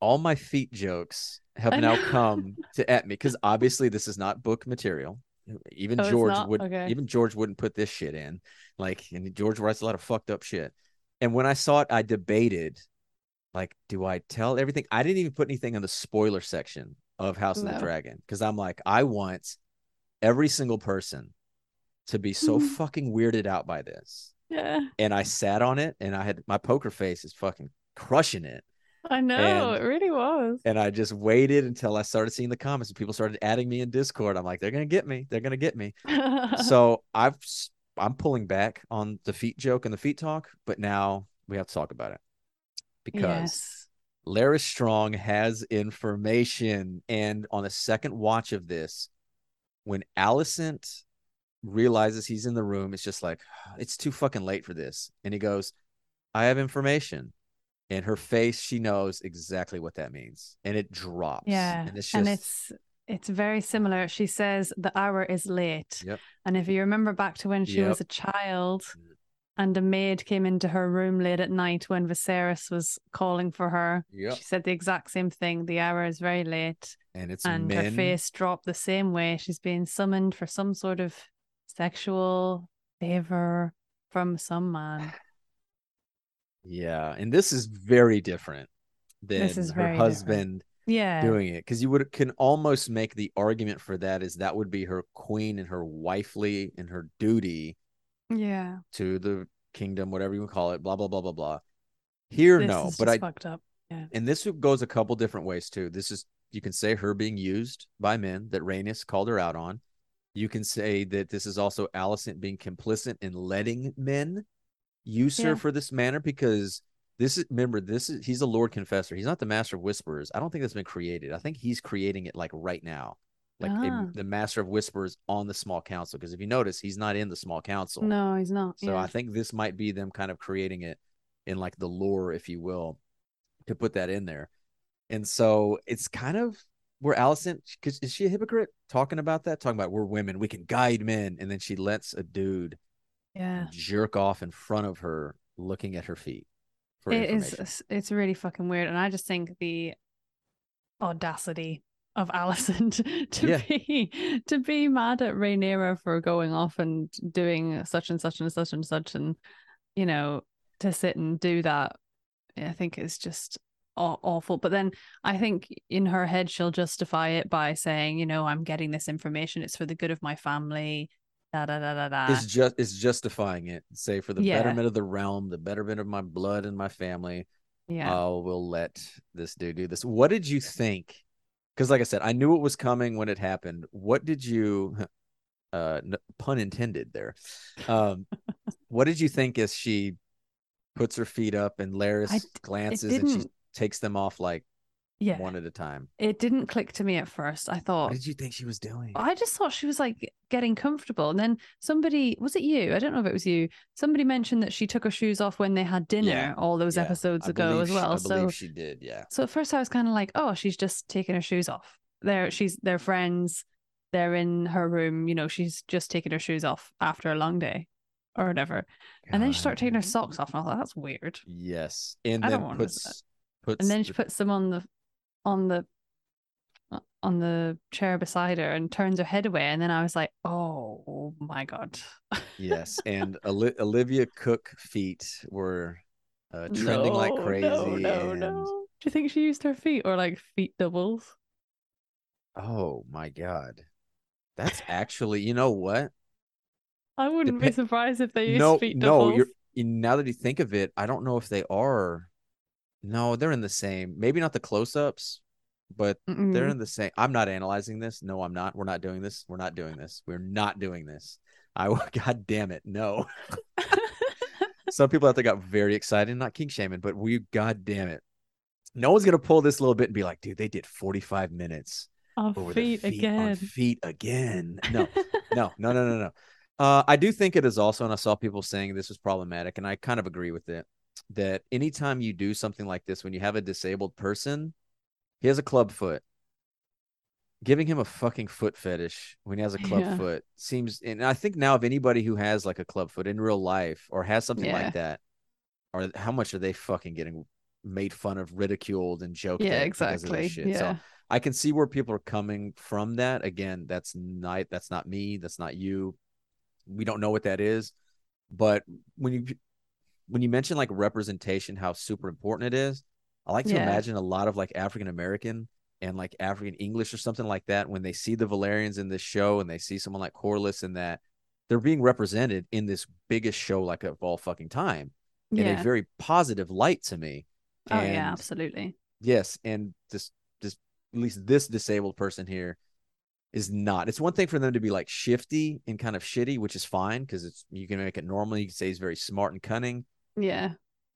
all my feet jokes have now come to at me because obviously this is not book material. Even Oh, George would Okay. even George wouldn't put this shit in. Like, and George writes a lot of fucked up shit. And when I saw it, I debated, like, do I tell everything? I didn't even put anything in the spoiler section of House of the Dragon because I'm like, I want every single person to be so Mhm. fucking weirded out by this. Yeah. And I sat on it and I had my poker face is fucking crushing it. I know. And- it really was. And I just waited until I started seeing the comments and people started adding me in Discord. I'm like, they're gonna get me. They're gonna get me. so I've I'm pulling back on the feet joke and the feet talk, but now we have to talk about it because yes. Larry Strong has information. And on the second watch of this, when Alicent realizes he's in the room, it's just like it's too fucking late for this. And he goes, I have information. And her face, she knows exactly what that means. And it drops. Yeah. And it's just and it's it's very similar. She says the hour is late. Yep. And if you remember back to when she Yep. was a child Mm. And a maid came into her room late at night when Viserys was calling for her, Yep. she said the exact same thing. The hour is very late. and it's and men. her face dropped the same way. She's being summoned for some sort of sexual favor from some man. Yeah. And this is very different than This is her very different. husband Yeah. doing it. Because you would can almost make the argument for that is that would be her queen and her wifely and her duty Yeah. to the kingdom, whatever you call it, blah blah blah blah blah. Here, This no, but I fucked up. Yeah and this goes a couple different ways too. This is you can say her being used by men that Rhaenys called her out on. You can say that this is also Alicent being complicit in letting men use Yeah. her for this manner because this is remember this is he's a Lord Confessor. He's not the Master of Whisperers. I don't think that's been created. I think he's creating it like right now, like a- Ah. the Master of whispers on the Small Council. Because if you notice, he's not in the Small Council. No, he's not. So yeah. I think this might be them kind of creating it in like the lore, if you will, to put that in there. And so it's kind of where Alicent, because is she a hypocrite talking about that? Talking about we're women, we can guide men, and then she lets a dude yeah. jerk off in front of her, looking at her feet It is. It's really fucking weird, and I just think the audacity of Alicent to, to Yeah. be to be mad at Rhaenyra for going off and doing such and such and such and such, and you know to sit and do that. I think is just awful. But then I think in her head she'll justify it by saying, you know, I'm getting this information. It's for the good of my family. Da da da da da. It's just it's justifying it. Say for the Yeah. betterment of the realm, the betterment of my blood and my family. yeah. Oh, we'll let this dude do this. What did you think? Because, like I said, I knew it was coming when it happened. What did you, uh, pun intended there? Um, what did you think as she puts her feet up and Larys I glances and she takes them off like yeah. one at a time? It didn't click to me at first. I thought What did you think she was doing? I just thought she was like getting comfortable. And then somebody, was it you? I don't know if it was you. Somebody mentioned that she took her shoes off when they had dinner Yeah, all those Yeah, episodes I ago as she- well. I so, believe she did. Yeah. so at first I was kind of like, oh, she's just taking her shoes off. They're she's they're friends. They're in her room. You know, she's just taking her shoes off after a long day or whatever. And then she started taking her socks off, and I thought that's weird. Yes, and I then puts puts And then she puts them on the on the uh, on the chair beside her and turns her head away. And then I was like, oh my god. Yes, and Olivia Cooke feet were uh, trending like crazy. No, no, and- no. Do you think she used her feet or like feet doubles? Oh my god, that's actually you know what? I wouldn't be surprised if they used no, feet no. doubles. You're now that you think of it, I don't know if they are. No, they're in the same. Maybe not the close-ups, but they're in the same. I'm not analyzing this. No, I'm not. We're not doing this. We're not doing this. We're not doing this. I God damn it, no. Some people out there got very excited, not king shaming, but we, god damn it. No one's gonna pull this little bit and be like, dude, they did 45 minutes over feet, feet on feet again. No, no, no, no, no, no. Uh, I do think it is also, and I saw people saying this was problematic, and I kind of agree with it. That anytime you do something like this, when you have a disabled person, he has a club foot. Giving him a fucking foot fetish when he has a club Yeah. foot seems, and I think now of anybody who has like a club foot in real life or has something Yeah. like that, or how much are they fucking getting made fun of, ridiculed, and joked yeah, at of this exactly. shit? So Yeah. I can see where people are coming from that. Again, that's not that's not me, that's not you. We don't know what that is. But when you when you mention like representation, how super important it is, I like to Yeah. imagine a lot of like African American and like African English or something like that when they see the Velaryons in this show and they see someone like Corlys in that they're being represented in this biggest show like of all fucking time in Yeah. a very positive light to me. Oh And yeah, absolutely. Yes, and this this at least this disabled person here is not. It's one thing for them to be like shifty and kind of shitty, which is fine because it's you can make it normal. You can say he's very smart and cunning. Yeah.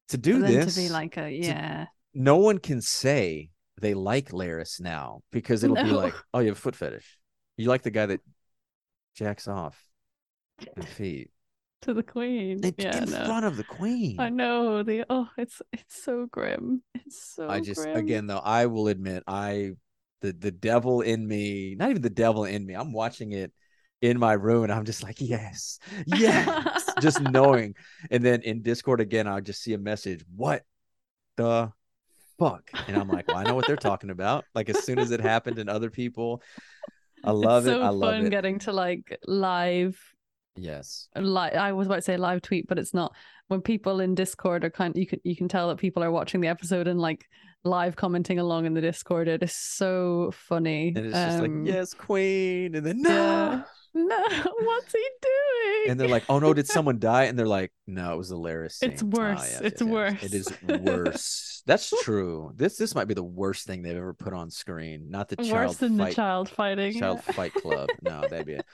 To do this, to be like a yeah. no one can say they like Larys now because it'll be like, oh, you have a foot fetish. You like the guy that jacks off. and feet to the queen. in, yeah, in no. front of the queen. I know the oh, it's it's so grim. It's so. I just grim. again though I will admit I the the devil in me, not even the devil in me. I'm watching it in my room and I'm just like, yes, yes, just knowing. And then in Discord again, I'll just see a message. What the fuck? And I'm like, well, I know what they're talking about. Like as soon as it happened and other people, I love it's it. So I love fun it. getting to like live yes. like I was about to say live tweet, but it's not. When people in Discord are kind, you can you can tell that people are watching the episode and like live commenting along in the Discord. It is so funny. And it's just Um, like, yes, queen. And then no. yeah. No, what's he doing? And they're like, oh no, did someone die? And they're like, no, it was the Larys. It's scene." Ah, worse. It's worse. It is worse. That's true. This this might be the worst thing they've ever put on screen. Not the worse child than fight the child fighting. child fight club. No, that'd be it.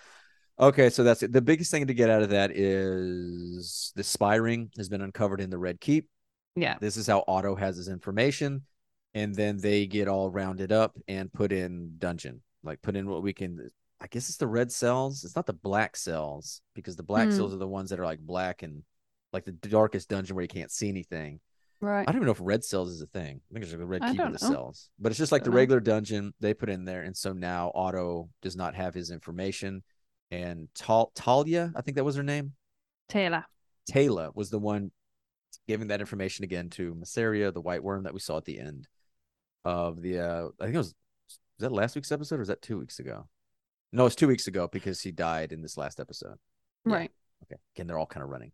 Okay, so that's it. The biggest thing to get out of that is the spy ring has been uncovered in the Red Keep. yeah. This is how Otto has his information, and then they get all rounded up and put in dungeon. Like put in what we can. I guess it's the red cells. It's not the black cells because the black Hmm. cells are the ones that are like black and like the darkest dungeon where you can't see anything. Right. I don't even know if red cells is a thing. I think it's like a red I keep in the know. cells, but it's just like the Don't know. regular dungeon they put in there, and so now Otto does not have his information, and Tal- Talya, I think that was her name. Taylor. Taylor was the one giving that information again to Mysaria, the White Worm that we saw at the end of the. uh I think it was. Was that last week's episode or was that two weeks ago? No, it's two weeks ago because he died in this last episode. Yeah. Right. Okay, again, they're all kind of running.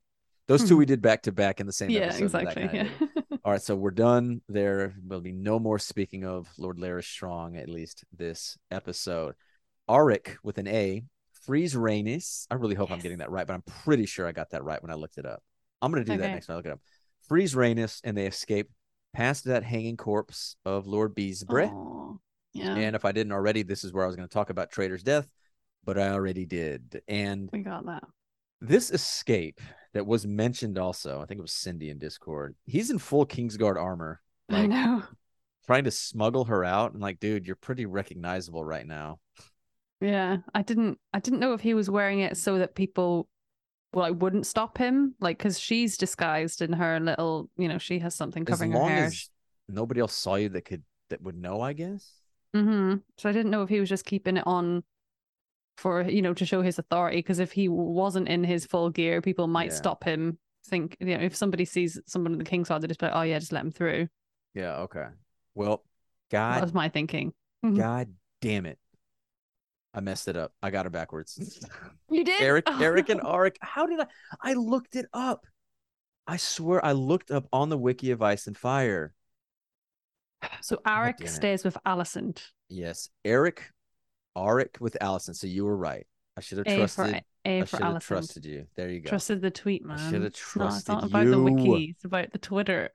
Those two Mhm. we did back to back in the same Yeah, episode. and that exactly. kinda Yeah. did. All right, so we're done. There will be no more speaking of Lord Larys Strong, at least this episode. Arryk with an A, Frees Rhaenys. I really hope I'm getting that right, but I'm pretty sure I got that right when I looked it up. I'm going to do that next time I look it up. Frees Rhaenys, and they escape past that hanging corpse of Lord Beesbury. Yeah. And if I didn't already, this is where I was going to talk about Traitor's death, but I already did. And we got that. this escape that was mentioned also, I think it was Cindy in Discord. He's in full Kingsguard armor, I know. trying to smuggle her out. And like, dude, you're pretty recognizable right now. Yeah, I didn't. I didn't know if he was wearing it so that people, like wouldn't stop him, like because she's disguised in her little, you know, she has something covering as long her hair. as nobody else saw you that could that would know, I guess. hmm So I didn't know if he was just keeping it on for you know to show his authority. Because if he wasn't in his full gear, people might Yeah. stop him. Think you know if somebody sees someone in the king's side, they just be like, oh yeah, just let him through. Yeah. Okay. Well, God, that was my thinking. God damn it. I messed it up. I got it backwards. You did, Eric, Oh, Eric, no. and Arryk. How did I? I looked it up. I swear, I looked up on the wiki of Ice and Fire. So Arryk stays with Alicent. Yes, Erryk, Arryk with Alicent. So you were right. I should have A for trusted. A I for should have trusted you. There you go. Trusted the tweet, man. I shoulda It's not- It's not trusted about the wiki. It's about the Twitter.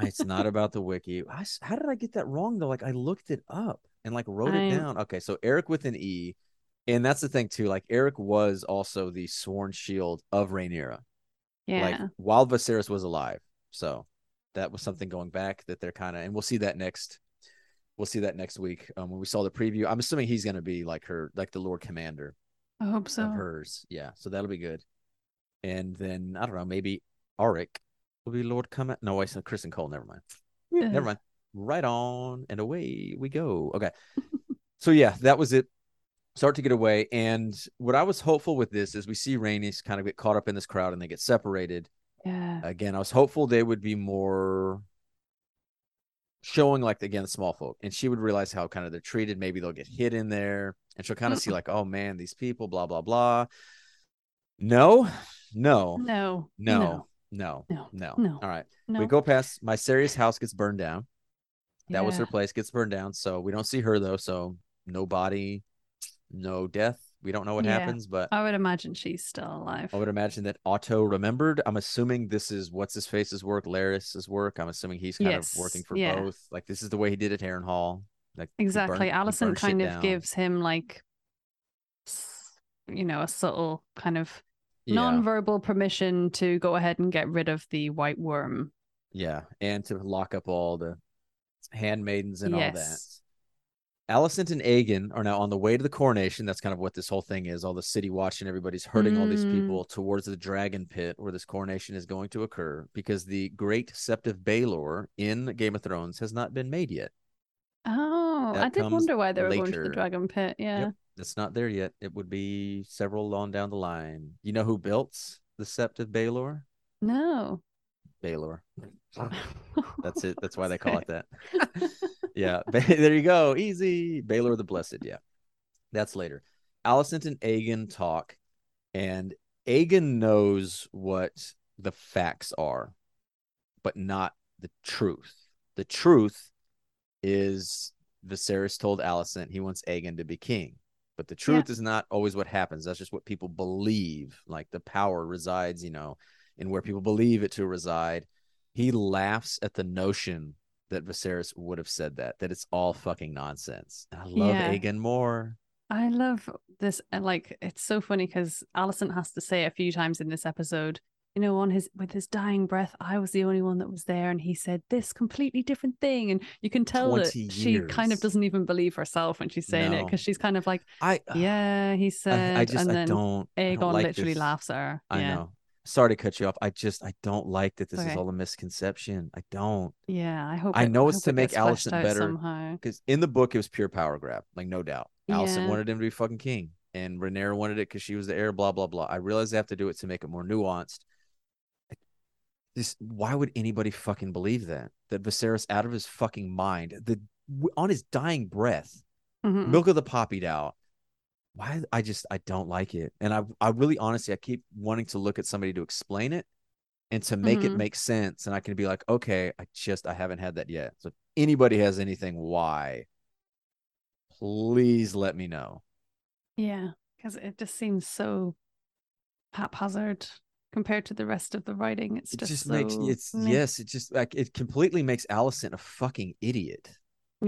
it's not about the wiki. I how did I get that wrong though? Like I looked it up and like wrote I- it down. Okay, so Erryk with an E, and that's the thing too. Like Erryk was also the sworn shield of Rhaenyra. yeah. Like while Viserys was alive. So that was something going back that they're kind of, and we'll see that next. We'll see that next week um, when we saw the preview. I'm assuming he's going to be like her, like the Lord Commander I hope so. of hers. Yeah, so that'll be good. And then I don't know, maybe Arryk will be Lord Commander. No, I said Criston Cole. Never mind. Ugh. Never mind. Right on and away we go. Okay. so yeah, that was it. Start to get away. And what I was hopeful with this is we see Rhaenys kind of get caught up in this crowd and they get separated. Yeah. Again, I was hopeful they would be more showing like again the small folk and she would realize how kind of they're treated. Maybe they'll get hit in there and she'll kind of see like, oh man, these people, blah, blah, blah. No, no, No. no, no, No. no. No. All right. No. We go past Mysaria's house gets burned down. That was her place, gets burned down. So we don't see her though. So no body, no death. We don't know what Yeah. happens, but I would imagine she's still alive. I would imagine that Otto remembered. I'm assuming this is what's his face's work, Larys's work. I'm assuming he's kind Yes, of working for yeah. both. Like this is the way he did at Harrenhal. Like Exactly. burned- Alicent kind of down. gives him like, you know, a subtle kind of yeah, non-verbal permission to go ahead and get rid of the white worm. yeah, and to lock up all the handmaidens and all that. Yes. Alicent and Aegon are now on the way to the coronation. That's kind of what this whole thing is. All the city watching, everybody's herding all these Mm. people towards the dragon pit where this coronation is going to occur because the great Sept of Baelor in Game of Thrones has not been made yet. Oh, That I did wonder why they were going to the dragon pit. Yeah. It's not there yet. It would be several on down the line. You know who built the Sept of Baelor? No. Baelor. Ah. That's it. That's why they call it that. yeah, there you go. Easy. Baelor the Blessed. Yeah, that's later. Alicent and Aegon talk, and Aegon knows what the facts are, but not the truth. The truth is Viserys told Alicent he wants Aegon to be king. But the truth is not always what happens. That's just what people believe. Like the power resides, you know, in where people believe it to reside. He laughs at the notion that Viserys would have said that, that it's all fucking nonsense. And I love Yeah. Aegon more. I love this. And like, it's so funny because Alicent has to say a few times in this episode, you know, on his with his dying breath, I was the only one that was there, and he said this completely different thing, and you can tell that 20 she kind of doesn't even believe herself when she's saying it because she's kind of like, I yeah, he said, I, I just and I then don't I don't Aegon like literally this. laughs at her. I yeah. know. Sorry to cut you off. I just I don't like that this is all a misconception. I don't. Yeah, I hope. I it- know it's hope to it make gets fleshed Alicent out better. Because in the book it was pure power grab, like no doubt. Yeah. wanted him to be fucking king, and Rhaenyra wanted it because she was the heir. Blah blah blah. I realize they have to do it to make it more nuanced. This why would anybody fucking believe that? That Viserys out of his fucking mind, the on his dying breath, Mhm. milk of the poppied out. Why I just I don't like it, and I I really honestly I keep wanting to look at somebody to explain it and to make it Mhm. make sense, and I can be like, okay, I just I haven't had that yet. So if anybody has anything why, please let me know. Yeah, because it just seems so haphazard compared to the rest of the writing. It's It just, just, makes so it's meh. yes, it just like it completely makes Alicent a fucking idiot.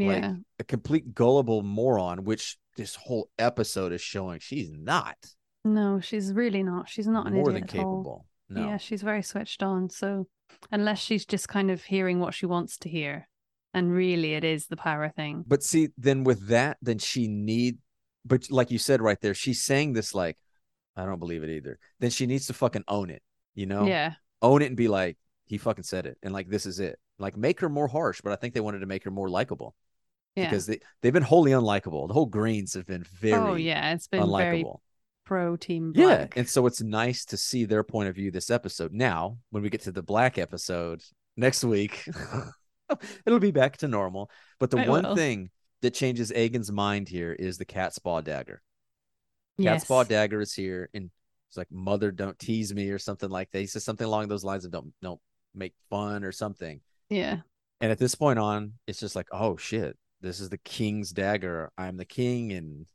like yeah, a complete gullible moron, which this whole episode is showing she's not. no, she's really not. She's not an more idiot than at all. capable. No. Yeah, she's very switched on. So unless she's just kind of hearing what she wants to hear, and really it is the power thing. But see, then with that, then she need but like you said right there, she's saying this like, I don't believe it either. Then she needs to fucking own it, you know? Yeah, Own it and be like, he fucking said it. And like this is it. Like make her more harsh, but I think they wanted to make her more likable. Yeah. Because they, they've been wholly unlikable. The whole Greens have been oh, very oh yeah, it's been very unlikable. pro team Yeah. And so it's nice to see their point of view this episode. Now, when we get to the black episode next week, it'll be back to normal. But the one will. thing that changes Aegon's mind here is the cat's paw dagger. Cat's yes. paw dagger is here, and it's like, "Mother, don't tease me" or something like that. He says something along those lines of "Don't don't make fun" or something. Yeah. And at this point on, it's just like, "Oh shit, this is the king's dagger. I'm the king." And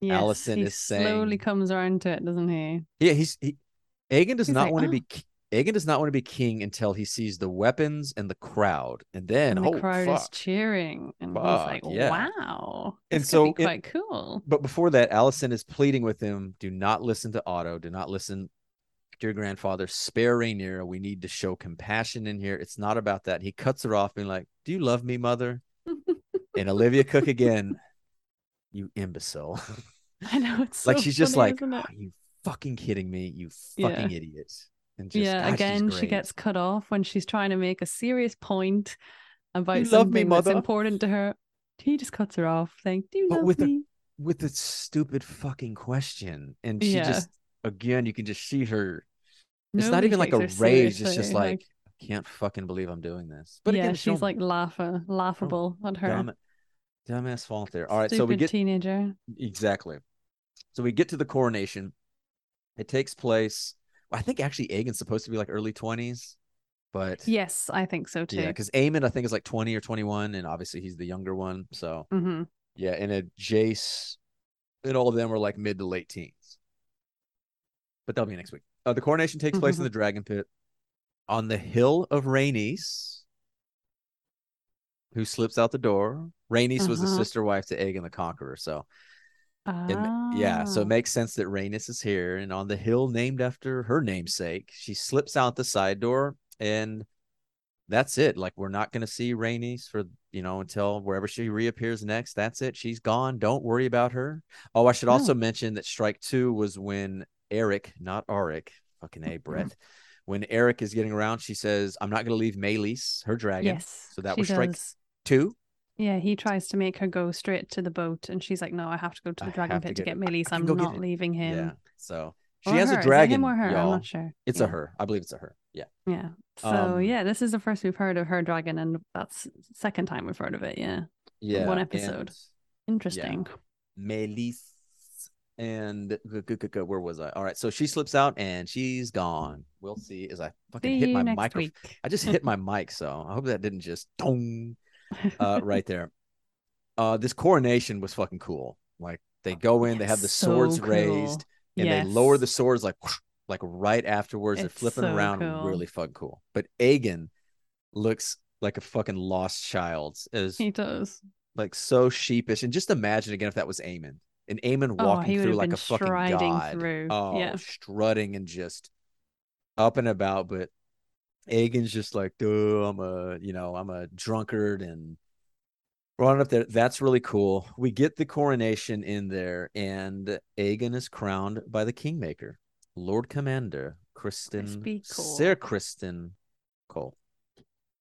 Yes. He is slowly comes around to it, doesn't he? yeah, he's he. Aegon does He's not like, want to "Oh." be. Ah. ki- Aegon does not want to be king until he sees the weapons and the crowd, and then and the oh crowd is cheering, and he's like, yeah. "Wow, And so be it- quite cool." But before that, Alicent is pleading with him: "Do not listen to Otto. Do not listen to your grandfather. Spare Rhaenyra. We need to show compassion in here. It's not about that." He cuts her off, being like, "Do you love me, mother?" and Olivia Cook again, you imbecile. I know it's like so she's just funny, like, isn't "Are ah, you fucking kidding me? You Yeah. fucking idiot!" And just yeah. Ah, God, Again, she gets cut off when she's trying to make a serious point about You love something me, that's important to her. He just cuts her off, saying, "Do you But love with me?" with the stupid fucking question, and she Yeah. just again, you can just see her. It's not even like a rage. It's just seriously, like, I can't fucking believe I'm doing this. But yeah, again, she's like laughing, uh, oh, laughable at her. dumb, dumbass fault there. All right, Stupid so we get teenager. exactly. So we get to the coronation. It takes place. I think actually Aegon's supposed to be like early twenties, but Yes, I think so too. yeah, because Aemond I think is like twenty or twenty one, and obviously he's the younger one. So hmm yeah, and a Jace and all of them are like mid to late teens. But that'll be next week. Uh, the coronation takes place in Mhm. the Dragon Pit on the hill of Rhaenys, who slips out the door. Rhaenys was the Uh-huh. sister wife to Aegon the Conqueror, so ma- yeah, so it Ah. makes sense that Rhaenys is here, and on the hill named after her namesake, she slips out the side door, and that's it. Like we're not gonna see Rhaenys for you know until wherever she reappears next. That's it. She's gone. Don't worry about her. Oh, I should also No. mention that strike two was when Erryk, not Arryk, fucking a Brett. When Erryk is getting around, she says, "I'm not gonna leave Meleys, her dragon." Yes. So that was strike two. Yeah, he tries to make her go straight to the boat, and she's like, "No, I have to go to I the dragon pit to get get it. I- Meleys. I can I'm not it." leaving him." Yeah. So she Or has her. a dragon. or her? y'all. I'm not sure. It's yeah. a her. I believe it's a her. Yeah. Yeah. So Um, yeah, this is the first we've heard of her dragon, and that's second time we've heard of it. Yeah. Yeah. One episode. Interesting. Meleys and where was I? All right, so she slips out and she's gone. We'll see. As I fucking See hit my microphone. I just hit my mic, so I hope that didn't just dong uh, right there. Uh, this coronation was fucking cool. Like they go in, they have the So swords cool. raised, and they lower the swords like like right afterwards. They're flipping so around, cool. really fucking cool. But Aegon looks like a fucking lost child. Is He does. like so sheepish. And just imagine again if that was Aemond. And Aemond Oh, walking would through like a fucking god. through. Oh, Yeah. strutting and just up and about. But Aegon's just like, oh, I'm a, you know, I'm a drunkard and running up there. That's really cool. We get the coronation in there, and Aegon is crowned by the Kingmaker, Lord Commander Criston. Sir Criston Cole.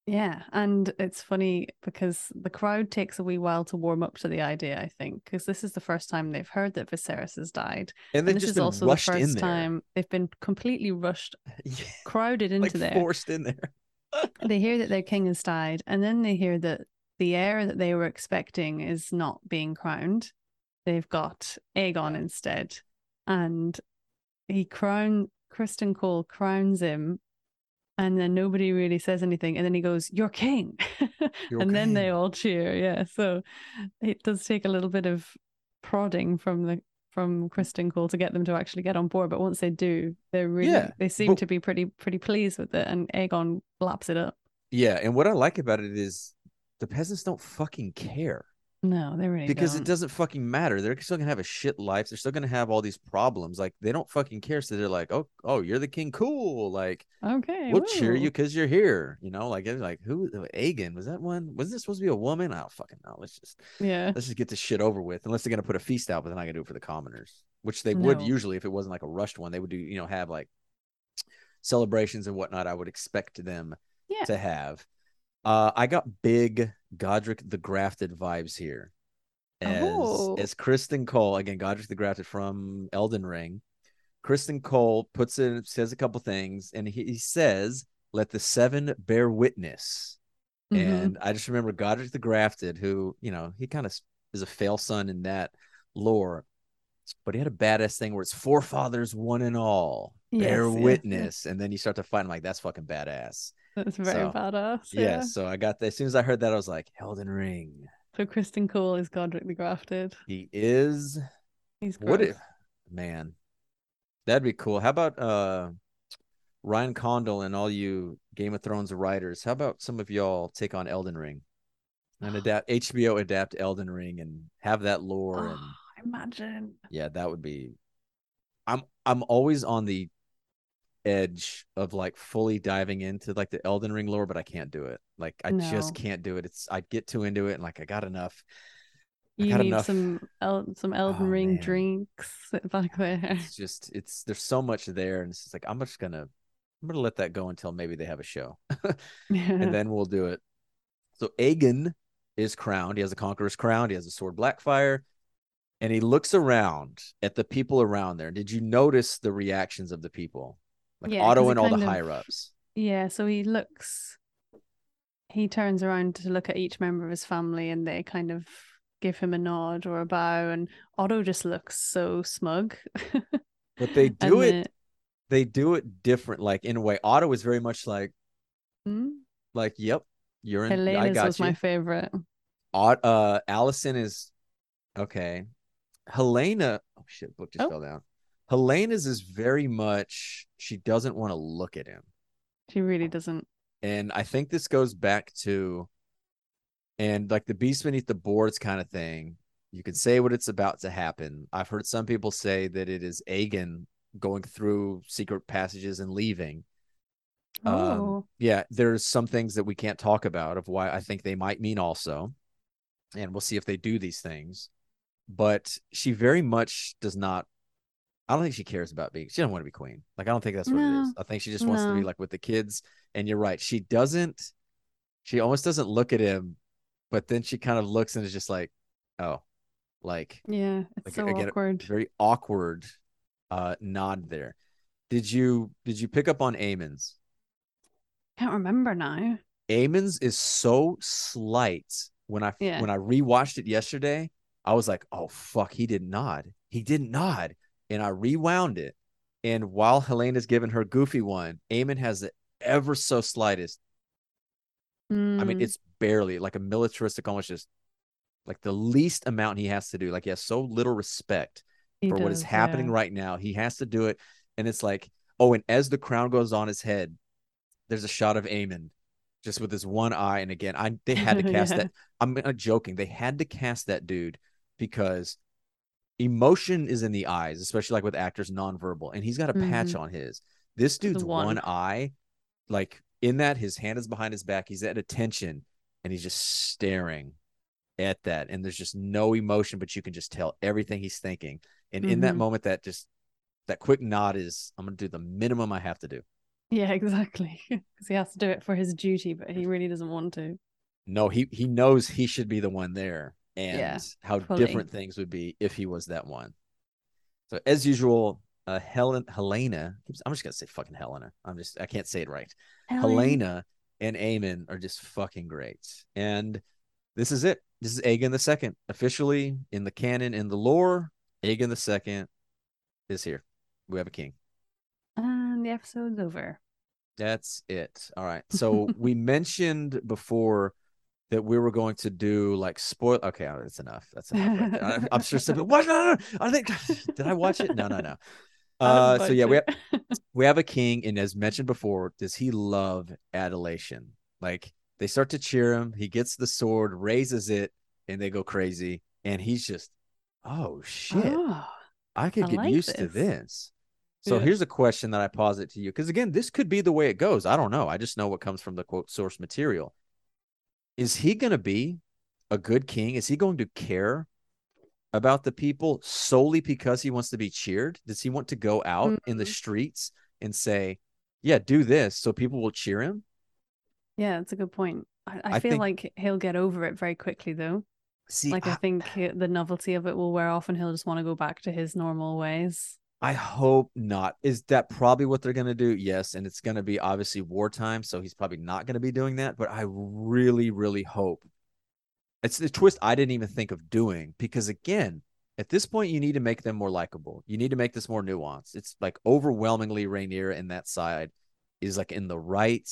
Yeah, and it's funny because the crowd takes a wee while to warm up to the idea, I think, because this is the first time they've heard that Viserys has died. And And this is also the first time they've been completely rushed, Yeah, crowded into like there. forced in there. They hear that their king has died, and then they hear that the heir that they were expecting is not being crowned. They've got Aegon instead, and he crown Criston Cole crowns him, and then nobody really says anything, and then he goes, "You're king," You're and then they all cheer. Yeah, so it does take a little bit of prodding from the from Criston Cole to get them to actually get on board, but once they do, they're really Yeah, they seem but- to be pretty pretty pleased with it, and Aegon laps it up. Yeah, and what I like about it is the peasants don't fucking care No, they really because don't. it doesn't fucking matter. They're still gonna have a shit life. They're still gonna have all these problems. Like they don't fucking care. So they're like, oh, oh, you're the king. Cool. Like Okay, we'll cheer you because you're here. You know, like it's like who? Aegon was that one? Was this supposed to be a woman? I don't fucking know. Let's just Yeah, let's just get this shit over with. Unless they're gonna put a feast out, but they're not gonna do it for the commoners, which they would usually if it wasn't like a rushed one. They would do, you know, have like celebrations and whatnot. I would expect them Yeah. to have. Uh, I got big Godric the Grafted vibes here. As Oh. as Criston Cole again, Godric the Grafted from Elden Ring. Criston Cole puts in says a couple things, and he, he says, "Let the seven bear witness." Mhm. And I just remember Godric the Grafted, who, you know, he kind of is a fail son in that lore, but he had a badass thing where it's forefathers one and all, bear Yes, yes, yes. witness. And then you start to fight. I'm like, that's fucking badass. That's very so, badass. Yeah. Yeah. So I got that. As soon as I heard that, I was like, Elden Ring. So Criston Cole is Godric the Grafted. He is. He's What if, man, that'd be cool. How about uh Ryan Condal and all you Game of Thrones writers? How about some of y'all take on Elden Ring and adapt HBO adapt Elden Ring and have that lore and Oh, imagine. yeah, that would be. I'm I'm always on the edge of like fully diving into like the Elden Ring lore, but I can't do it. Like I No. just can't do it. It's I get too into it and like I got enough. I You got need enough. some El- some oh, Elden Oh, Ring man. drinks back there. It's just it's there's so much there, and it's just like I'm just gonna I'm gonna let that go until maybe they have a show, and then we'll do it. So Aegon is crowned. He has a conqueror's crown. He has a sword Blackfyre, and he looks around at the people around there. Did you notice the reactions of the people, like Yeah, Otto and all the of- higher ups? Yeah, so he looks, he turns around to look at each member of his family and they kind of give him a nod or a bow. And Otto just looks so smug. But they do it. the- They do it different. Like in a way, Otto is very much like Hmm? like, yep, you're in. I Helaena's got was you. my favorite. Uh Alicent is okay. Helaena, oh shit, book just Oh. fell down. Helaena's is very much she doesn't want to look at him. She really doesn't. And I think this goes back to and like the beast beneath the boards kind of thing. You can say what it's about to happen. I've heard some people say that it is Aegon going through secret passages and leaving. Um, Oh. yeah, there's some things that we can't talk about of why I think they might mean also, and we'll see if they do these things. But she very much does not. I don't think she cares about being. She do not want to be queen. Like I don't think that's what it is. I think she just wants to be like with the kids. And you're right. She doesn't. She almost doesn't look at him, but then she kind of looks and is just like, oh, like Yeah, it's Like, so again, awkward. very awkward uh nod there. Did you did you pick up on Aemond's? Can't remember now. Aemond's is so slight. When I Yeah. when I rewatched it yesterday, I was like, "Oh fuck, he did nod. He didn't nod." And I rewound it. And while Helaena is giving her goofy one, Aemond has the ever so slightest. I mean, Mm, it's barely like a militaristic, almost just like the least amount he has to do. Like he has so little respect he for what is happening yeah. right now. He has to do it. And it's like, oh, and as the crown goes on his head, there's a shot of Aemond just with his one eye. And again, I they had to cast Yeah. that. I'm not joking. They had to cast that dude because emotion is in the eyes, especially like with actors nonverbal. And he's got a patch Mhm. on his. This dude's one. one. eye, like in that, his hand is behind his back. He's at attention and he's just staring at that. And there's just no emotion, but you can just tell everything he's thinking. And in that Mhm. moment, that just that quick nod is I'm gonna do the minimum I have to do. Yeah, exactly. Because he has to do it for his duty, but he really doesn't want to. No, he he knows he should be the one there, and Yeah, how fully. different things would be if he was that one. So as usual, uh, Helen Helaena. I'm just gonna say fucking Helaena. I'm just I can't say it right. Helaena and Aemond are just fucking great, and this is it. This is Aegon the Second officially in the canon in the lore. Aegon the Second is here. We have a king. And the episode's over. That's it. All right. So we mentioned before that we were going to do like spoil. Okay, that's enough. That's enough. Right. I, I'm sure some. What? No, no, no. I think. Did I watch it? No, no, no. Uh, so yeah, we have, we have a king, and as mentioned before, does he love adulation? Like they start to cheer him. He gets the sword, raises it, and they go crazy. And he's just, oh shit. Oh, I could I get like used to this. this. So Yeah. here's a question that I posit to you because again, this could be the way it goes. I don't know. I just know what comes from the quote source material. Is he going to be a good king? Is he going to care about the people solely because he wants to be cheered? Does he want to go out in the Mhm. streets and say, "Yeah, do this," so people will cheer him? yeah, that's a good point. I, I, I feel think- like he'll get over it very quickly, though. See, Like, I, I, think he- the novelty of it will wear off and he'll just want to go back to his normal ways. I hope not. Is that probably what they're going to do? Yes. And it's going to be obviously wartime. So he's probably not going to be doing that. But I really, really hope it's the twist I didn't even think of doing because, again, at this point, you need to make them more likable. You need to make this more nuanced. It's like overwhelmingly Rhaenyra in that side is like in the right.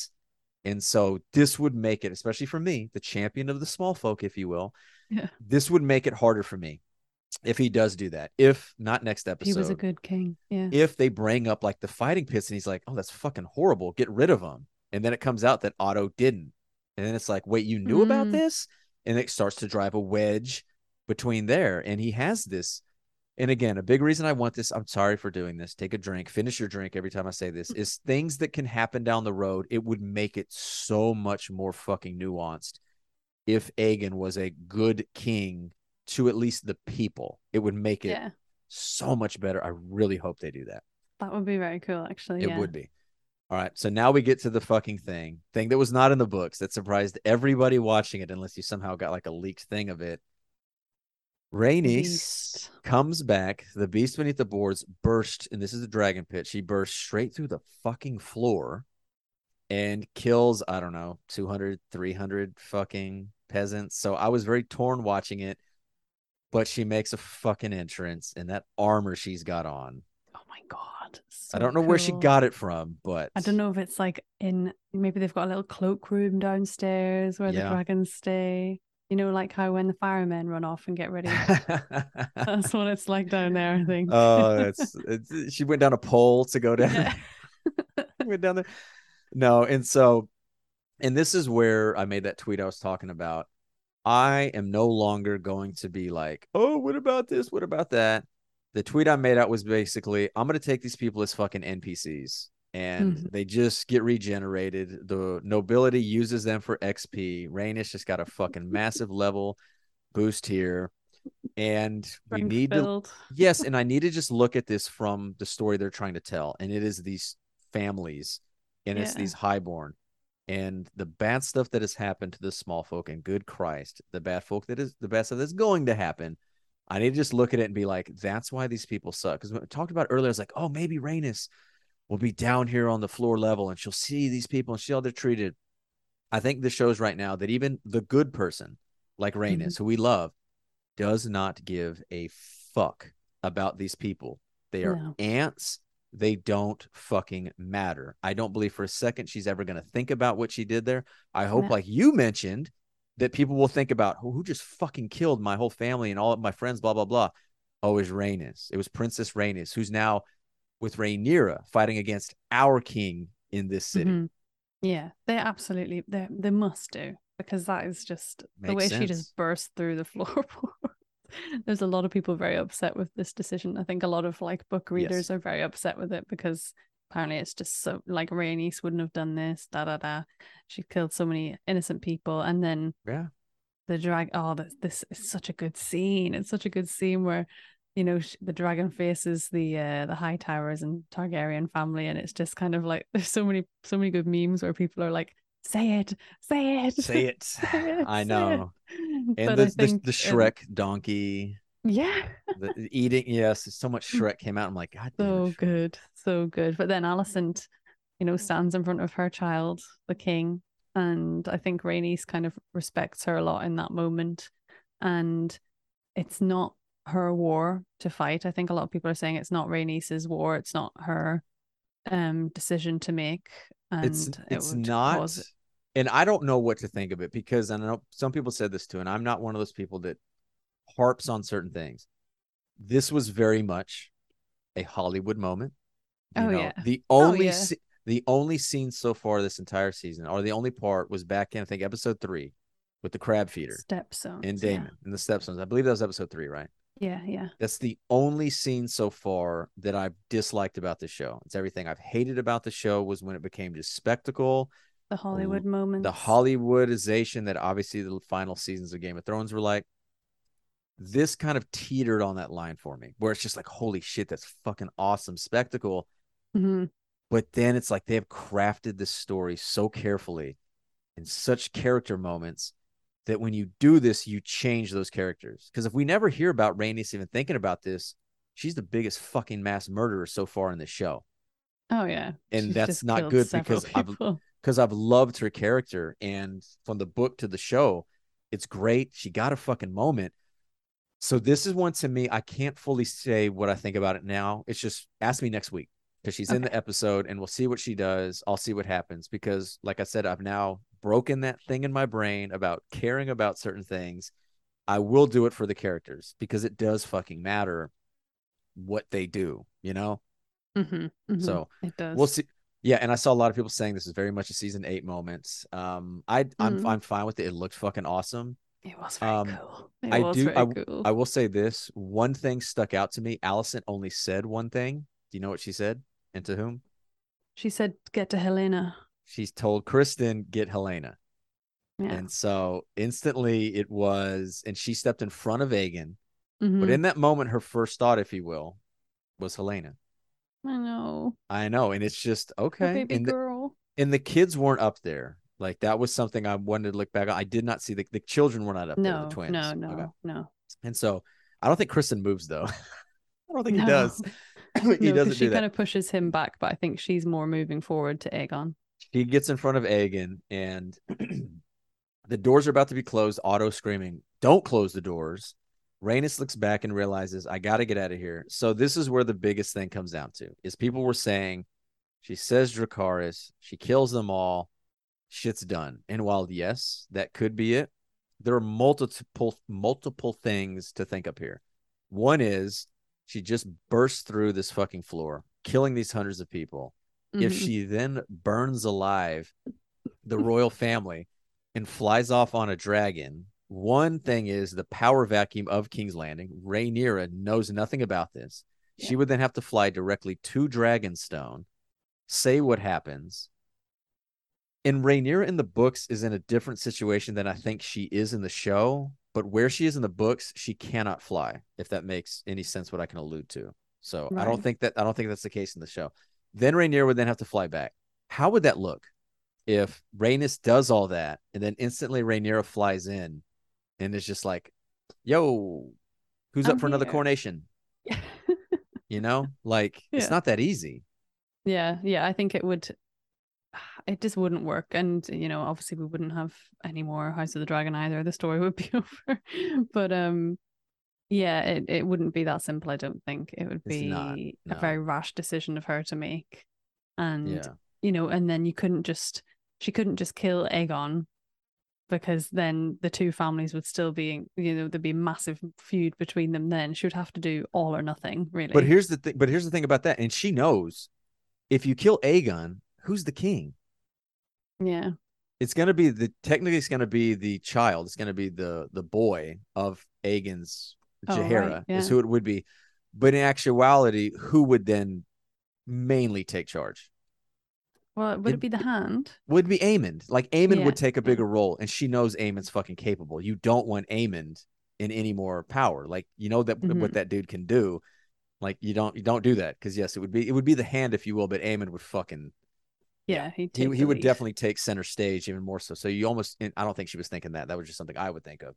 And so this would make it, especially for me, the champion of the small folk, if you will, Yeah. this would make it harder for me if he does do that. If not next episode He was a good king. Yeah. if they bring up like the fighting pits and he's like, oh, that's fucking horrible. Get rid of them. And then it comes out that Otto didn't. And then it's like, wait, you knew about Mm. this? And it starts to drive a wedge between there. And he has this. And again, a big reason I want this, I'm sorry for doing this. Take a drink, finish your drink every time I say this, is things that can happen down the road. It would make it so much more fucking nuanced if Aegon was a good king to at least the people. It would make it Yeah. so much better. I really hope they do that. That would be very cool, actually. It yeah. would be. All right. So now we get to the fucking thing, thing that was not in the books that surprised everybody watching it, unless you somehow got like a leaked thing of it. Rhaenys comes back. The beast beneath the boards burst, and this is the dragon pit. She bursts straight through the fucking floor and kills, I don't know, 200, 300 fucking peasants. So I was very torn watching it, but she makes a fucking entrance and that armor she's got on. Oh my god. I don't know where she got it from, but I don't know if it's like in maybe they've got a little cloakroom downstairs where Yeah. the dragons stay. You know, like how when the firemen run off and get ready. That's what it's like down there, I think. oh, it's, it's she went down a pole to go down. Yeah. went down there. No, and so, and this is where I made that tweet I was talking about. I am no longer going to be like, oh, what about this? What about that? The tweet I made out was basically, I'm going to take these people as fucking NPCs. and Mhm. they just get regenerated. The nobility uses them for XP. Rhaenys just got a fucking massive level boost here. And we Strength need to yes, and I need to just look at this from the story they're trying to tell, and it is these families, and it's these highborn, and the bad stuff that has happened to the small folk, and good Christ, the bad folk that is the bad stuff that's going to happen. I need to just look at it and be like, that's why these people suck. Because we talked about earlier, it's like, oh, maybe Rhaenys will be down here on the floor level, and she'll see these people and see how they're treated. I think this shows right now that even the good person, like mm-hmm. Rhaenys, who we love, does not give a fuck about these people. They are No. ants. They don't fucking matter. I don't believe for a second she's ever going to think about what she did there. I hope, No. like you mentioned, that people will think about who, who just fucking killed my whole family and all of my friends, blah, blah, blah. Oh, was Rhaenys. It was Princess Rhaenys, who's now with Rhaenyra fighting against our king in this city. Mhm. Yeah, they absolutely they they must do because that is just the Makes way she just burst through the floorboard. There's a lot of people very upset with this decision. I think a lot of like book readers Yes. are very upset with it because apparently it's just so like Rhaenys wouldn't have done this, da da da. She killed so many innocent people, and then Yeah. the drag. Oh, this this is such a good scene. It's such a good scene where. You know, the dragon faces the uh, the high towers and Targaryen family, and it's just kind of like there's so many so many good memes where people are like, "Say it, say it, Say it. say it, I know. it." And the, the, the Shrek donkey, yeah, the eating. Yes, so much Shrek came out. I'm like, God it, so Shrek." good, so good. But then Alicent, you know, stands in front of her child, the king, and I think Rhaenys kind of respects her a lot in that moment. And it's not her war to fight. I think a lot of people are saying it's not Rhaenys's war. It's not her um decision to make. And It's it it's would not. cause- And I don't know what to think of it because I know some people said this too, and I'm not one of those people that harps on certain things. This was very much a Hollywood moment. You Oh, know, yeah. The Oh, only yeah. se- the only scene so far this entire season, or the only part, was back in I think episode three with the crab feeder stepstones. and yeah. Daemon and the Stepstones. I believe that was episode three, right? Yeah, yeah. That's the only scene so far that I've disliked about the show. It's everything I've hated about the show was when it became just spectacle, The Hollywood moment. the Hollywoodization that obviously the final seasons of Game of Thrones were like. This kind of teetered on that line for me, where it's just like, holy shit, that's fucking awesome spectacle. Mhm. But then it's like they have crafted this story so carefully in such character moments that when you do this, you change those characters. Because if we never hear about Rhaenys even thinking about this, she's the biggest fucking mass murderer so far in the show. Oh yeah. And She's that's not good because I've- Because I've loved her character, and from the book to the show, it's great. She got a fucking moment. So this is one to me. I can't fully say what I think about it now. It's just ask me next week because she's in the episode, and we'll see what she does. I'll see what happens because, like I said, I've now broken that thing in my brain about caring about certain things. I will do it for the characters because it does fucking matter what they do, you know? Mhm, mhm. So, it does. We'll see. Yeah, and I saw a lot of people saying this is very much a season eight moment. Um, I I'm Mhm. I'm fine with it. It looked fucking awesome. It was very um, cool. It I do- I- cool. I will say this: one thing stuck out to me. Alicent only said one thing. Do you know what she said? And to whom? she said, "Get to Helaena." She's told Criston get Helaena, Yeah. and so instantly it was, and she stepped in front of Aegon. But Mhm. in that moment, her first thought, if you will, was Helaena. I know. I know, and it's just okay. baby And the, girl. and the kids weren't up there. Like that was something I wanted to look back on. I did not see the, the children were not up there, No, the twins. no, no, Okay. no. And so I don't think Criston moves though. I don't think no. he does. he No, doesn't she do kind of pushes him back, but I think she's more moving forward to Aegon. He gets in front of Aegon and the doors are about to be closed. Otto screaming, Don't close the doors. Rhaenys looks back and realizes, I got to get out of here. So this is where the biggest thing comes down to is people were saying, she says Dracarys, she kills them all, shit's done. And while yes, that could be it, there are multiple multiple things to think up here. One is she just bursts through this fucking floor, killing these hundreds of people. If Mhm. she then burns alive the royal family and flies off on a dragon, one thing is the power vacuum of King's Landing. Rhaenyra knows nothing about this. She would then have to fly directly to Dragonstone, say what happens. And Rhaenyra in the books is in a different situation than I think she is in the show. But where she is in the books, she cannot fly. If that makes any sense, what I can allude to. So I don't think that I don't think that's the case in the show. Then Rhaenyra would then have to fly back. How would that look if Rhaenys does all that and then instantly Rhaenyra flies in and is just like, "Yo, who's I'm up for another coronation?" You know, like it's not that easy. Yeah, yeah, I think it would it just wouldn't work. And you know, obviously we wouldn't have any more House of the Dragon either. The story would be over. But um yeah, it, it wouldn't be that simple, I don't think. It would be not, a very rash decision of her to make. And Yeah. you know, and then you couldn't just she couldn't just kill Aegon because then the two families would still be you know, there'd be a massive feud between them then. She would have to do all or nothing, really. But here's the thing. But here's the thing about that, and she knows if you kill Aegon, who's the king? yeah. It's gonna be the technically it's gonna be the child. It's gonna be the the boy of Aegon's Oh, right, Jaehaera is who it would be. But in actuality, who would then mainly take charge? Well, would It- it be the hand? Would be Aemond. Like Aemond Yeah, would take a yeah. bigger role, and she knows Aemond's fucking capable. You don't want Aemond in any more power. Like you know that Mhm. what that dude can do. Like you don't you don't do that because yes, it would be it would be the hand if you will, but Aemond would fucking Yeah, he he the would lead. definitely take center stage even more so. So you almost I don't think she was thinking that. That was just something I would think of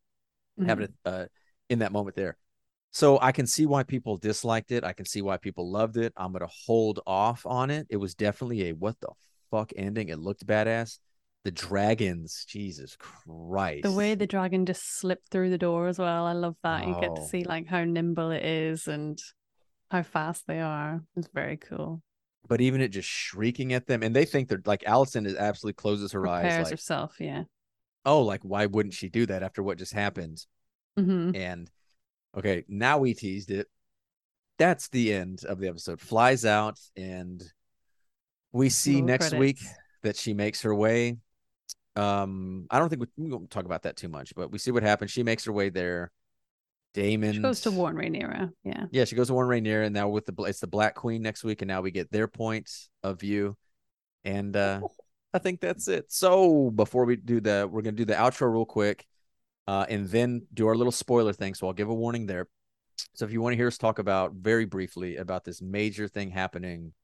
Mhm. having it uh, in that moment there. So I can see why people disliked it. I can see why people loved it. I'm gonna hold off on it. It was definitely a what the fuck ending. It looked badass. The dragons, Jesus Christ. the way the dragon just slipped through the door as well. I love that. You get to Oh. see like how nimble it is and how fast they are. It's very cool. But even it just shrieking at them, and they think they're like Alicent is absolutely closes her eyes, Prepares like, herself, yeah. oh, like why wouldn't she do that after what just happened? hmm And okay, now we teased it. That's the end of the episode. Flies out, and we see next week that she makes her way. Um, I don't think we, we won't talk about that too much, but we see what happens. She makes her way there. Daemon She goes to warn Rhaenyra. Yeah. Yeah, she goes to Warren Rhaenyra, and now with the it's the Black Queen next week, and now we get their point of view, and uh I think that's it. So before we do the, we're gonna do the outro real quick, uh, and then do our little spoiler thing. So I'll give a warning there. So if you want to hear us talk about very briefly about this major thing happening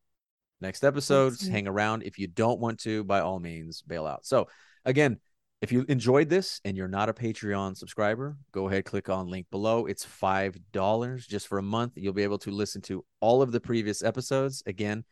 next episode, hang around. If you don't want to, by all means, bail out. So again, if you enjoyed this and you're not a Patreon subscriber, go ahead, click on link below. It's five dollars just for a month. You'll be able to listen to all of the previous episodes. Again,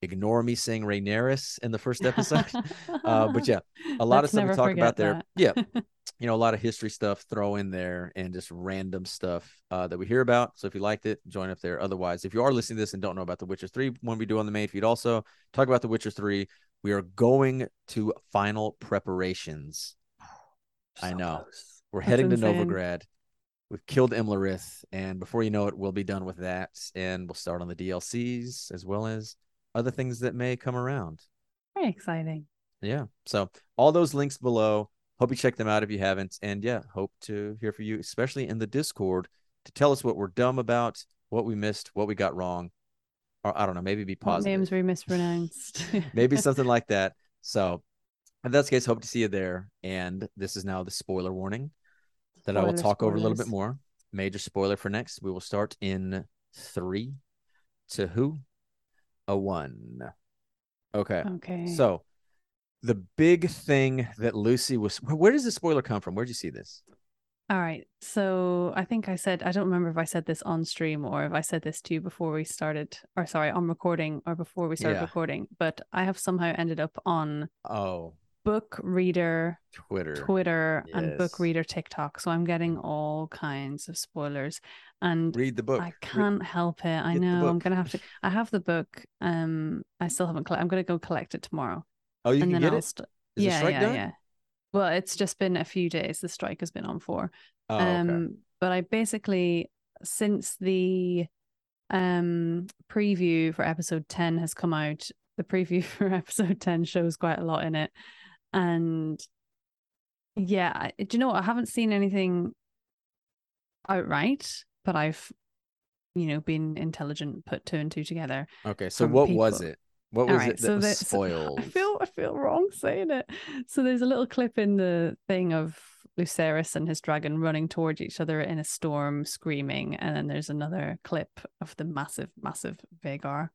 ignore me saying Rhaenyra in the first episode. uh, but yeah, a lot of Let's stuff we talk about forget there. Yeah, you know, a lot of history stuff throw in there and just random stuff uh, that we hear about. So if you liked it, join up there. Otherwise, if you are listening to this and don't know about The Witcher 3, when we do on the main feed, also talk about The Witcher 3. We are going to final preparations. I know. close. We're That's heading to insane. Novigrad. We've killed Imlerith, and before you know it, we'll be done with that, and we'll start on the DLCs as well as other things that may come around. Very exciting. Yeah. So all those links below. Hope you check them out if you haven't. And yeah, hope to hear from you, especially in the Discord, to tell us what we're dumb about, what we missed, what we got wrong. Or I don't know, maybe be What positive. names were mispronounced? maybe something like that. So if that's the case, hope to see you there. And this is now the spoiler warning that I will Spoiler talk over a little bit more. Major spoiler for next. We will start in three to who? A one. Okay. Okay. So the big thing that Lucy was where where does the spoiler come from? Where'd you see this? All right. So I think I said, I don't remember if I said this on stream or if I said this to you before we started, or sorry, on recording or before we started Yeah. recording, but I have somehow ended up on Oh, book reader Twitter. Twitter and book reader TikTok. So I'm getting all kinds of spoilers. And Read the book. I can't help it. I know I'm gonna have to. I have the book. Um, I still haven't. I'm gonna go collect it tomorrow, oh, you and can get I'll. it. St- Is yeah, strike yeah, done? yeah. Well, it's just been a few days. The strike has been on for. Oh, okay. Um, but I basically since the um preview for episode 10 has come out, the preview for episode 10 shows quite a lot in it. And yeah, do you know what? I haven't seen anything outright, but I've you know been intelligent, put two and two together. Okay. So what was it? What was All it that was the- spoiled? I feel I feel wrong saying it. So there's a little clip in the thing of Lucerys and his dragon running towards each other in a storm, screaming, and then there's another clip of the massive, massive Vhagar.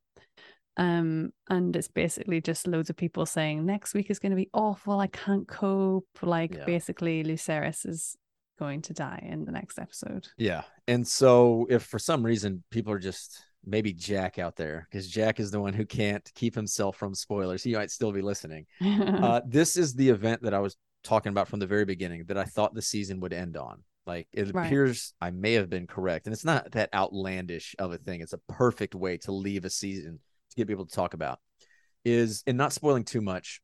Um, and it's basically just loads of people saying next week is going to be awful. I can't cope. Like Yeah. basically, Lucerys is going to die in the next episode. Yeah. And so if for some reason people are just maybe Jack out there, because Jack is the one who can't keep himself from spoilers, he might still be listening. Uh, this is the event that I was talking about from the very beginning that I thought the season would end on. Like it Right. appears I may have been correct. And it's not that outlandish of a thing. It's a perfect way to leave a season to get people to talk about. Is and not spoiling too much,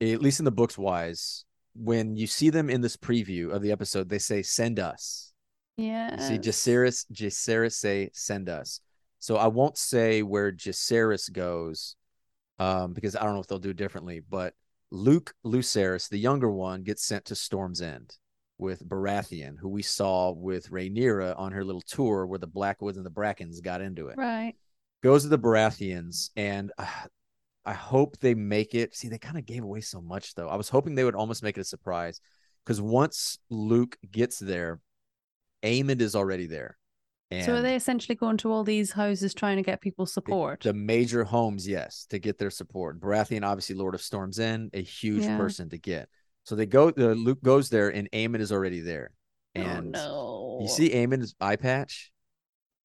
at least in the books wise, when you see them in this preview of the episode, they say send us. yeah. See Jacaerys, Jacaerys say send us. So I won't say where Jacaerys goes, um, because I don't know if they'll do it differently. But Luke Lucerys, the younger one, gets sent to Storm's End with Baratheon, who we saw with Rhaenyra on her little tour where the Blackwoods and the Brackens got into it. Right. Goes to the Baratheons, and uh, I hope they make it. See, they kind of gave away so much though. I was hoping they would almost make it a surprise because once Luke gets there, Aemond is already there. And So are they essentially going to all these houses trying to get people support? the major homes, yes, to get their support. Baratheon, obviously, Lord of Storms in a huge Yeah. person to get. So they go. The Luke goes there, and Aemond is already there. And oh, no. you see Aemond's eye patch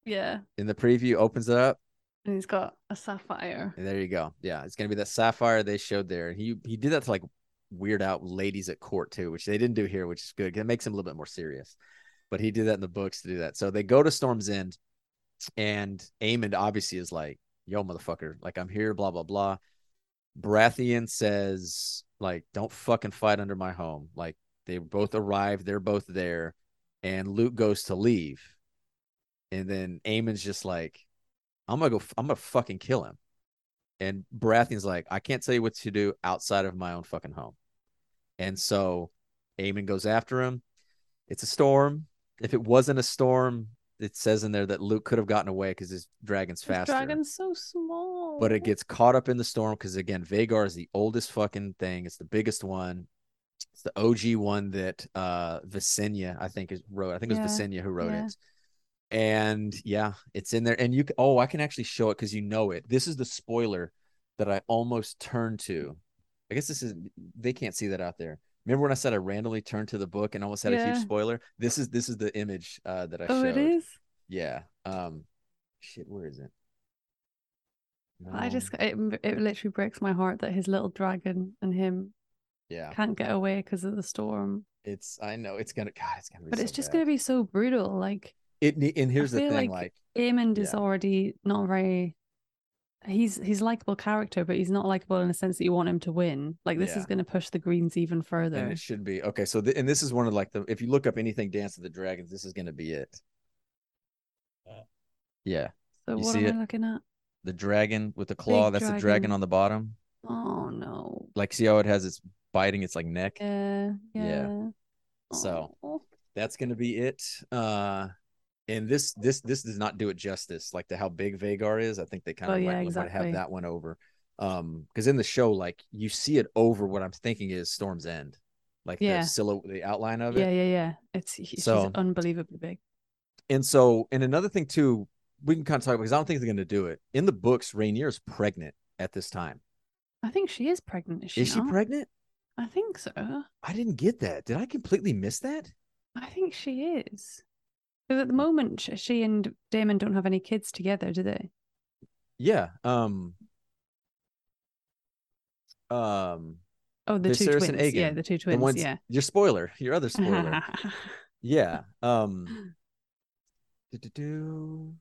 Yeah. in the preview. Opens it up, And he's got a sapphire. and there you go. Yeah, it's gonna be that sapphire they showed there. He he did that to like weird out ladies at court too, which they didn't do here, which is good. It makes him a little bit more serious. But he did that in the books to do that. So they go to Storm's End, and Aemond obviously is like, "Yo, motherfucker! Like I'm here." Blah blah blah. Baratheon says, "Like, don't fucking fight under my home." Like they both arrive, they're both there, and Luke goes to leave, and then Aemond's just like, "I'm gonna go. I'm gonna fucking kill him." And Baratheon's like, I can't tell you what to do outside of my own fucking home. And so Aemond goes after him. It's a storm. If it wasn't a storm, it says in there that Luke could have gotten away because his dragon's This faster. dragon's so small. But it gets caught up in the storm because again, Vhagar is the oldest fucking thing. It's the biggest one. It's the OG one that uh Visenya, I think, is wrote. I think it was Yeah, Visenya who wrote yeah. it. And yeah, it's in there. And you can, oh, I can actually show it because you know it. This is the spoiler that I almost turned to. I guess this is they can't see that out there. Remember when I said I randomly turned to the book and almost had a huge spoiler? This is this is the image uh that I showed. oh, showed. it is. Yeah. Um shit, where is it? I just it it literally breaks my heart that his little dragon and him yeah. can't get away because of the storm. It's I know it's gonna God, it's gonna be But so it's just bad. going to be so brutal. Like it and here's the feel thing, like- like Aemond is already not very. He's he's likable character, but he's not likable in the sense that you want him to win. Like this Yeah. is going to push the Greens even further. and it should be okay. So th- and this is one of like the if you look up anything Dance of the Dragons, this is gonna be it. Yeah. so you what see am it? I looking at? The dragon with the claw, that's the dragon dragon. on the bottom. Oh no. Like see how it has its biting its like neck? Yeah. Yeah. Yeah. So- That's gonna be it. Uh and this this this does not do it justice, like to how big Vhagar is. I think they kind Oh, of yeah, might, might exactly. have that one over. Um, because in the show, like you see it over what I'm thinking is Storm's End, like Yeah. the silhouette, the outline of it. yeah, yeah, yeah. It's he- she's So- unbelievably big. And so, and another thing too, we can kind of talk about because I don't think they're going to do it. In the books, Rhaenyra is pregnant at this time. I think she is pregnant. Is she? is she pregnant? I think so. I didn't get that. Did I completely miss that? I think she is. Because at the moment, she and Daemon don't have any kids together, do they? Yeah. Um. Um. Oh, the two twins. Yeah, the two The twins. ones. yeah. Your spoiler. Your other spoiler. yeah. Um. do-do-do.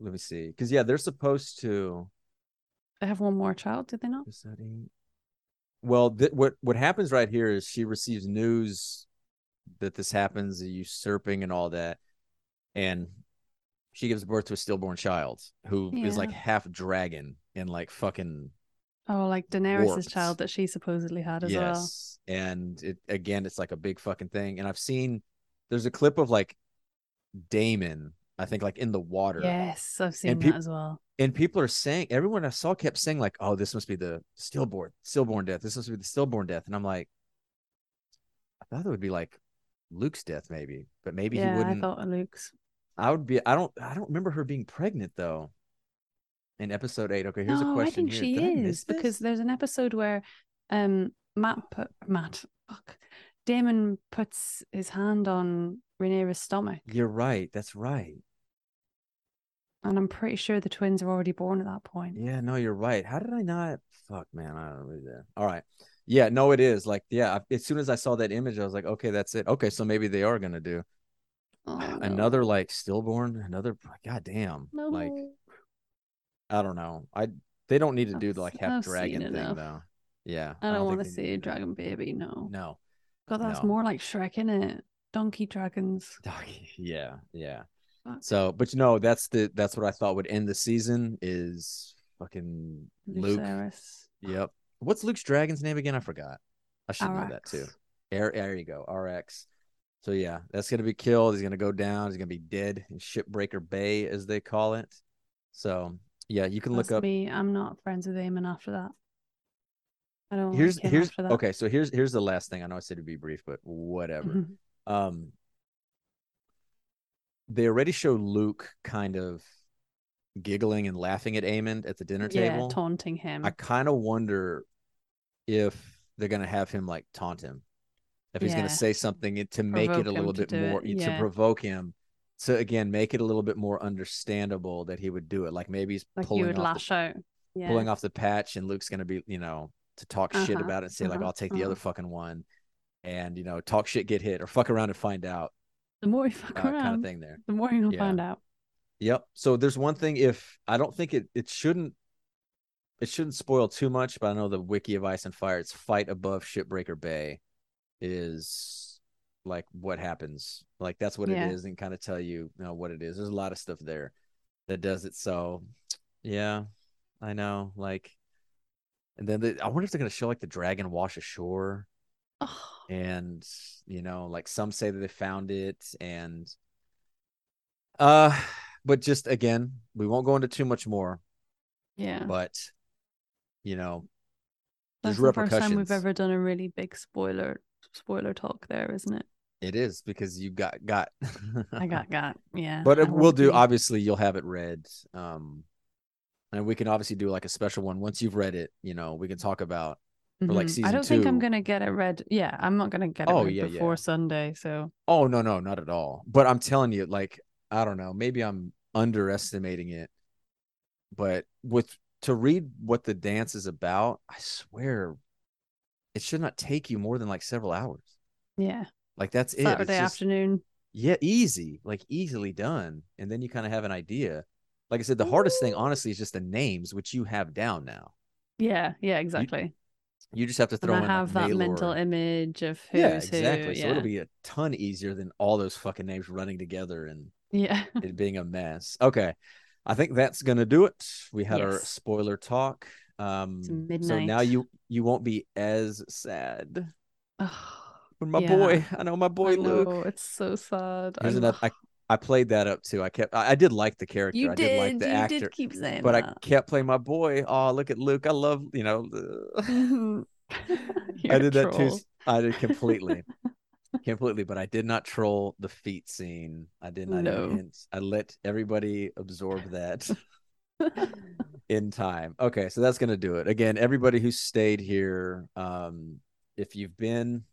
Let me see. Because yeah, they're supposed to. they have one more child, did they not? Is that eight? Well, th- what what happens right here is she receives news that this happens, the usurping and all that, and she gives birth to a stillborn child who is like half dragon and like fucking Oh, like Daenerys' Warped. child that she supposedly had as well. yes. And it again, it's like a big fucking thing. And I've seen there's a clip of like Daemon I think like in the water. Yes, I've seen peop- that as well. And people are saying, everyone I saw kept saying like, "Oh, this must be the stillborn, stillborn death. This must be the stillborn death." And I'm like, I thought it would be like Luke's death, maybe, but maybe yeah, he wouldn't. I thought Luke's. I would be. I don't. I don't remember her being pregnant though. In episode eight. Okay, here's no, a question. I think here. she Did is because there's an episode where um Matt put Matt fuck Damon puts his hand on Rhaenyra's stomach, You're right. That's right. and I'm pretty sure the twins are already born at that point. Yeah, no, you're right. How did I not? Fuck, man, I don't read that. All right. Yeah, no, it is. Like, yeah, as soon as I saw that image, I was like, okay, that's it. Okay, so maybe they are gonna do Oh, no. another like stillborn, another god damn. No, Like, I don't know. I they don't need to do I've the like half I've dragon thing enough. though. Yeah. I don't, want to see a dragon baby. No, No. God, that's no. more like Shrek, in it? Donkey dragons. yeah, yeah. Fuck. So, but you know, that's the that's what I thought would end the season is fucking Luke. Yep. What's Luke's dragon's name again? I forgot. I should know that too. There, there you go. Arrax. So yeah, that's gonna be killed. He's gonna go down. He's gonna be dead in Shipbreaker Bay, as they call it. So yeah, you can look up. me. I'm not friends with Aemond after that. I don't. Here's like here's okay. So here's here's the last thing. I know I said to be brief, but whatever. Mhm. Um, they already show Luke kind of giggling and laughing at Aemond at the dinner Yeah, table. taunting him. I kind of wonder if they're gonna have him like taunt him, if he's Yeah. gonna say something to make it a little bit more it, to provoke him. to again, make it a little bit more understandable that he would do it. Like maybe he's like pulling off the. Yeah. pulling off the patch, and Luke's gonna be you know to talk shit Uh-huh, about it and say like uh-huh, I'll take the other uh-huh. fucking one, and you know talk shit, get hit, or fuck around and find out the more you fuck uh, kind around, of thing there. the more you'll Yeah. find out. Yep. So there's one thing if I don't think it it shouldn't it shouldn't spoil too much, but I know the wiki of Ice and Fire, it's fight above Shipbreaker Bay is like what happens. Like that's what Yeah. it is and kind of tell you, you know what it is. There's a lot of stuff there that does it. So yeah, I know. Like and then the, I wonder if they're gonna show like the dragon wash ashore Oh, and you know like some say that they found it and uh but just again we won't go into too much more yeah. but you know there's That's the first time we've ever done a really big spoiler spoiler talk there, isn't it? it is because you got got I got got. Yeah. but it, we'll do be- obviously you'll have it read um and we can obviously do like a special one once you've read it you know we can talk about for, like, Mhm. season I don't think I'm gonna get it read. Yeah, I'm not gonna get it Oh, read yeah, before yeah. Sunday. So Oh no, no, not at all. But I'm telling you, like, I don't know, maybe I'm underestimating it. But with to read what the dance is about, I swear it should not take you more than like several hours. yeah, Like that's it. Saturday just- afternoon. Yeah, easy, like easily done. And then you kind of have an idea. Like I said, the hardest thing, honestly, is just the names, which you have down now. Yeah, yeah, exactly. You just have to And throw I in have like, that mental image of who's Yeah, who. exactly. So it'll be a ton easier than all those fucking names running together and yeah. it being a mess. Okay. I think that's gonna do it. We had our spoiler talk. Um so now you you won't be as sad. When my Yeah. boy, I know my boy I Luke. know, it's so sad. I another I, I played that up too. I kept I, I did like the character. you I did, did like the you actor. did keep saying But I kept playing my boy. Oh, look at Luke. I love, you know. I did that too. I did completely. completely, but I did not troll the feet scene. I did not No. even. I let everybody absorb that. in time. Okay, so that's gonna do it. Again, everybody who stayed here, um, if you've been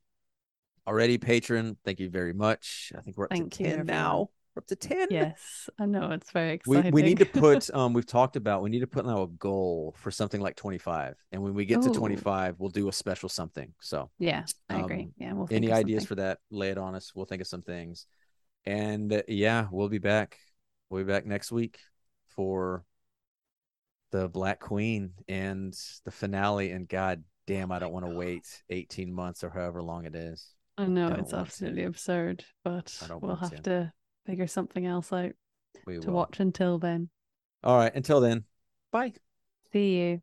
already patron, thank you very much. I think we're up Thank to you, 10 everyone. now. We're up to 10. yes, I know it's very exciting. we need to put um we've talked about we need to put now a goal for something like 25. And when we get to 25, we'll do a special something. So yeah, I agree. um, Yeah, we'll any ideas something. for that, lay it on us. We'll think of some things. And uh, yeah, we'll be back. We'll be back next week for the Black Queen and the finale. And god damn, I oh don't want to wait 18 months or however long it is. I know don't it's want to. absolutely absurd, but we'll have to. to figure something else out We to will. watch until then. All right. Until then, bye. See you.